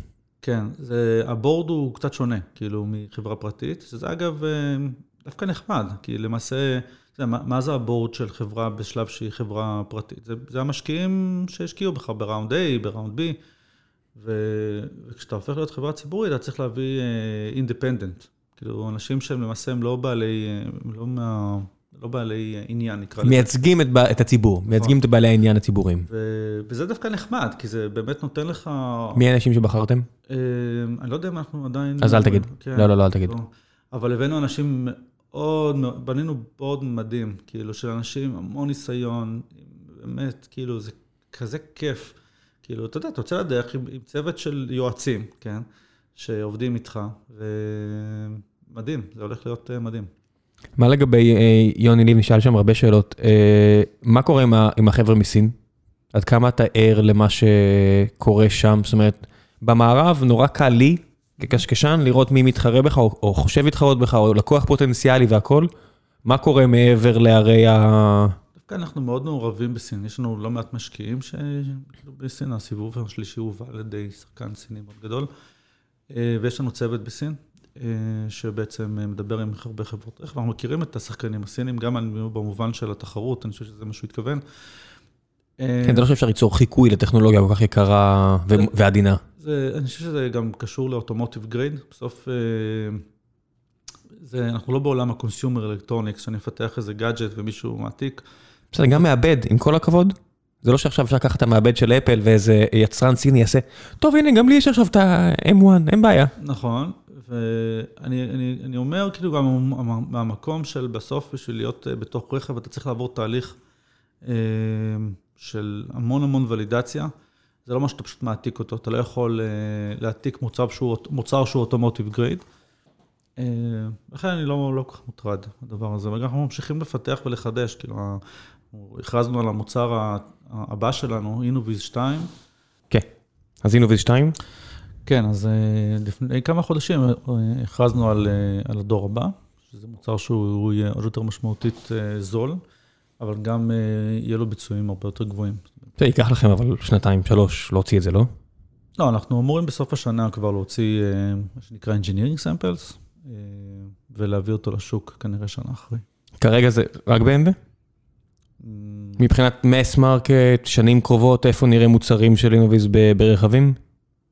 Speaker 2: כן, זה, הבורד הוא קצת שונה, כאילו, מחברה פרטית, שזה אגב אה, דווקא נחמד, כי למעשה, יודע, מה, מה זה הבורד של חברה בשלב שהיא חברה פרטית? זה, זה המשקיעים שהשקיעו בך בראונד A, בראונד B, ו, וכשאתה הופך להיות חברה ציבורית, אתה צריך להביא אינדיפנדנט, כאילו, אנשים שהם למעשה הם לא בעלי, אה, הם לא, מה, לא בעלי עניין, נקרא לזה.
Speaker 1: מייצגים את, את הציבור, מייצגים את בעלי העניין הציבוריים.
Speaker 2: ו, וזה דווקא נחמד, כי זה באמת נותן לך...
Speaker 1: מי האנשים שבחרתם?
Speaker 2: אה, אני לא יודע אם אנחנו עדיין...
Speaker 1: אז אל תגיד.
Speaker 2: כן,
Speaker 1: לא, לא, לא, אל תגיד.
Speaker 2: אבל הבאנו אנשים מאוד, מאוד- בנינו בורד מדהים, כאילו, של אנשים, המון ניסיון, באמת, כאילו, זה כזה כיף. כאילו, אתה יודע, אתה יוצא לדרך עם, עם צוות של יועצים, כן? שעובדים איתך, ומדהים, זה הולך להיות אה, מדהים.
Speaker 1: מה לגבי אה, יוני ליב, נשאל שם הרבה שאלות. אה, מה קורה עם, החבר'ה מסין? עד כמה אתה ער למה שקורה שם? זאת אומרת, במערב נורא קל לי, כקשקשן, לראות מי מתחרה בך, או, או חושב להתחרות בך, או לקוח פוטנציאלי והכול. מה קורה מעבר לערי ה...
Speaker 2: דווקא אנחנו מאוד מעורבים בסין, יש לנו לא מעט משקיעים שכאילו בסין, הסיבוב השלישי הובל על ידי שחקן סיני מאוד גדול, אה, ויש לנו צוות בסין, שבעצם אה, מדבר עם הרבה חברות רכב, אנחנו מכירים את השחקנים הסינים, גם במובן של התחרות, אני חושב שזה מה שהוא התכוון. אה,
Speaker 1: כן, אתה לא חושב שאפשר ליצור חיקוי לטכנולוגיה כל כך יקרה ועדינה.
Speaker 2: אני חושב שזה גם קשור לאוטומוטיב גרייד, בסוף אה, זה, אנחנו לא בעולם ה-consumer electronics, שאני מפתח איזה גאדג'ט ומישהו מעתיק,
Speaker 1: בסדר, גם מעבד, עם כל הכבוד. זה לא שעכשיו אפשר לקחת את המעבד של אפל ואיזה יצרן סיני יעשה, טוב הנה גם לי יש עכשיו את ה-M1, אין בעיה.
Speaker 2: נכון, ואני אני, אני אומר כאילו גם מה- מהמקום של בסוף בשביל להיות אה, בתוך רכב אתה צריך לעבור תהליך אה, של המון המון ולידציה. זה לא מה שאתה פשוט מעתיק אותו, אתה לא יכול אה, להעתיק מוצר שהוא, מוצר שהוא automotive grade. לכן אני לא, לא כל כך מוטרד מהדבר הזה, וגם אנחנו ממשיכים לפתח ולחדש, כאילו, הכרזנו על המוצר הבא שלנו, אינוויז 2,
Speaker 1: כן. אינוויז 2.
Speaker 2: כן, אז אה, לפני כמה חודשים אה, הכרזנו על, אה, על הדור הבא, שזה מוצר שהוא יהיה עוד יותר משמעותית זול, אבל גם יהיה לו ביצועים הרבה יותר גבוהים.
Speaker 1: זה ייקח לכם אבל שנתיים, שלוש, להוציא את זה, לא?
Speaker 2: לא, אנחנו אמורים בסוף השנה כבר להוציא מה שנקרא Engineering Samples, ולהביא אותו לשוק כנראה שנה אחרי.
Speaker 1: כרגע זה רק ב-BMW? מבחינת mass market, שנים קרובות, איפה נראה מוצרים של אינוויז ב- ברכבים?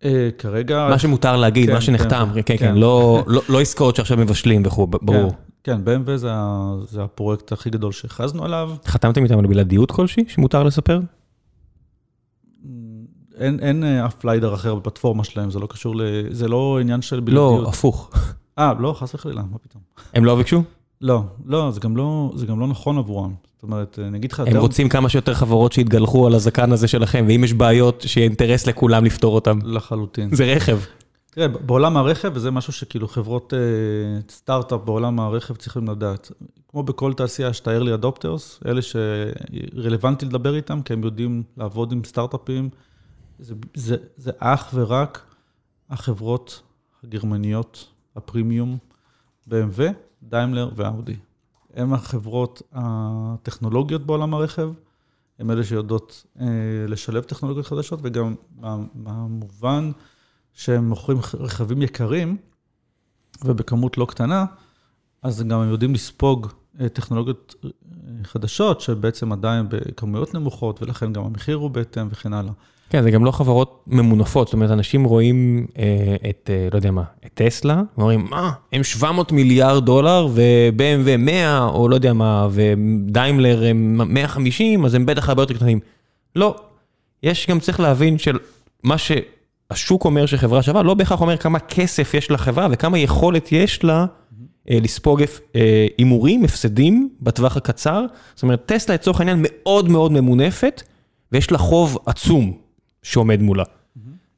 Speaker 2: אה, כרגע...
Speaker 1: מה שמותר להגיד,
Speaker 2: כן,
Speaker 1: מה שנחתם,
Speaker 2: כן,
Speaker 1: כן, כן,
Speaker 2: כן.
Speaker 1: לא- לא לא עסקאות שעכשיו מבשלים וכו', ברור.
Speaker 2: כן, BMW זה, הפרויקט הכי גדול שהכרזנו עליו.
Speaker 1: חתמתם איתם על בלעדיות כלשהי שמותר לספר?
Speaker 2: אין, אין אה, אף ליידר אחר בפלטפורמה שלהם, זה לא קשור ל... זה לא עניין של
Speaker 1: לא,
Speaker 2: בלעדיות.
Speaker 1: הפוך.
Speaker 2: אה, לא, חס וחלילה, מה פתאום.
Speaker 1: הם לא ביקשו?
Speaker 2: לא, לא, זה גם לא, זה גם לא נכון עבורם. זאת אומרת, אני אגיד לך
Speaker 1: הם רוצים כמה שיותר חברות שיתגלחו על הזקן הזה שלכם, ואם יש בעיות, שיהיה אינטרס לכולם לפתור אותם.
Speaker 2: לחלוטין.
Speaker 1: זה רכב.
Speaker 2: תראה, בעולם הרכב, וזה משהו שכאילו חברות אה, סטארט-אפ בעולם הרכב צריכים לדעת. כמו בכל תעשייה, יש את ה-early adopters, אלה שרלוונטי לדבר איתם, כי הם יודעים לעבוד עם סטארט-אפים זה, זה, זה אך ורק החברות הגרמניות, הפרימיום, BMW, דיימלר ואאודי. הן החברות הטכנולוגיות בעולם הרכב, הן אלה שיודעות אה, לשלב טכנולוגיות חדשות, וגם במובן שהם מוכרים רכבים יקרים, ובכמות לא קטנה, אז גם הם יודעים לספוג אה, טכנולוגיות אה, חדשות, שבעצם עדיין בכמויות נמוכות, ולכן גם המחיר הוא בהתאם וכן הלאה.
Speaker 1: כן, זה גם לא חברות ממונפות, זאת אומרת, אנשים רואים אה, את, אה, לא יודע מה, את טסלה, ואומרים, מה, הם 700 מיליארד דולר, ו-BMW 100, או לא יודע מה, ודיימלר הם 150, אז הם בטח הרבה יותר קטנים. לא, יש גם צריך להבין של מה שהשוק אומר שחברה שווה, לא בהכרח אומר כמה כסף יש לחברה וכמה יכולת יש לה אה, לספוג אה, הימורים, הפסדים בטווח הקצר. זאת אומרת, טסלה לצורך העניין מאוד מאוד ממונפת, ויש לה חוב עצום. שעומד מולה.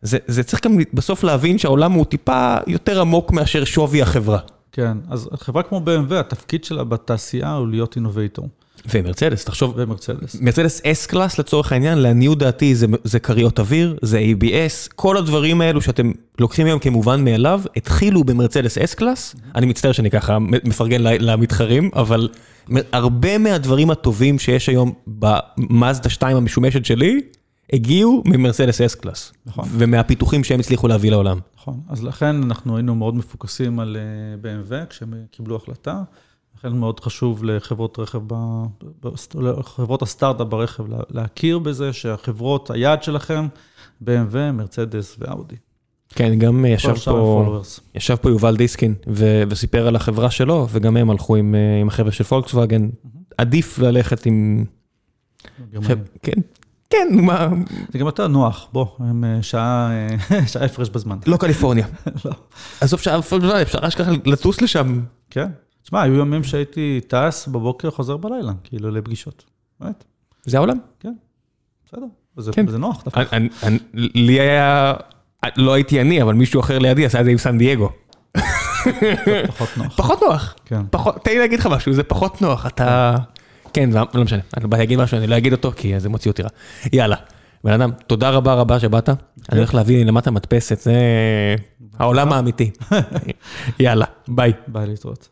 Speaker 1: זה, זה צריך גם בסוף להבין שהעולם הוא טיפה יותר עמוק מאשר שווי החברה.
Speaker 2: כן, אז חברה כמו BMW, התפקיד שלה בתעשייה הוא להיות אינובייטור.
Speaker 1: ומרצדס, תחשוב,
Speaker 2: ומרצדס.
Speaker 1: מרצדס S-Class לצורך העניין, לעניות דעתי זה, זה כריות אוויר, זה ABS, כל הדברים האלו שאתם לוקחים היום כמובן מאליו, התחילו במרצדס S-Class, אני מצטער שאני ככה מפרגן למתחרים, אבל הרבה מהדברים הטובים שיש היום במאזדה 2 המשומשת שלי, הגיעו ממרסדס אס קלאס. נכון. ומהפיתוחים שהם הצליחו להביא לעולם.
Speaker 2: נכון, אז לכן אנחנו היינו מאוד מפוקסים על BMW כשהם קיבלו החלטה. לכן מאוד חשוב לחברות רכב, לחברות הסטארט-אפ ברכב, להכיר בזה שהחברות, היעד שלכם, BMW, מרצדס ואאודי.
Speaker 1: כן, גם ישב פה, ישב פה יובל דיסקין ו, וסיפר על החברה שלו, וגם הם הלכו עם, עם החבר'ה של פולקסווגן. עדיף ללכת עם... כן, כן, מה...
Speaker 2: זה גם יותר נוח, בוא, הם אה, שעה, אה, (laughs) שעה הפרש בזמן.
Speaker 1: לא קליפורניה. (laughs) לא. עזוב שעה, אפשר אשכרה לטוס לשם.
Speaker 2: כן. תשמע, היו ימים שהייתי טס בבוקר, חוזר בלילה, כאילו לפגישות. באמת.
Speaker 1: זה העולם?
Speaker 2: כן, בסדר. וזה כן. נוח דווקא.
Speaker 1: לי היה, לא הייתי אני, אבל מישהו אחר לידי עשה את זה עם סן דייגו. (laughs)
Speaker 2: פחות נוח.
Speaker 1: פחות נוח. כן. תן לי להגיד לך משהו, זה פחות נוח, אתה... כן, לא משנה, אני באתי להגיד משהו, אני לא אגיד אותו, כי זה מוציא אותי רע. יאללה, בן אדם, תודה רבה רבה שבאת, אני הולך להביא למטה מדפסת, זה העולם האמיתי. (laughs) יאללה, ביי.
Speaker 2: ביי להתראות.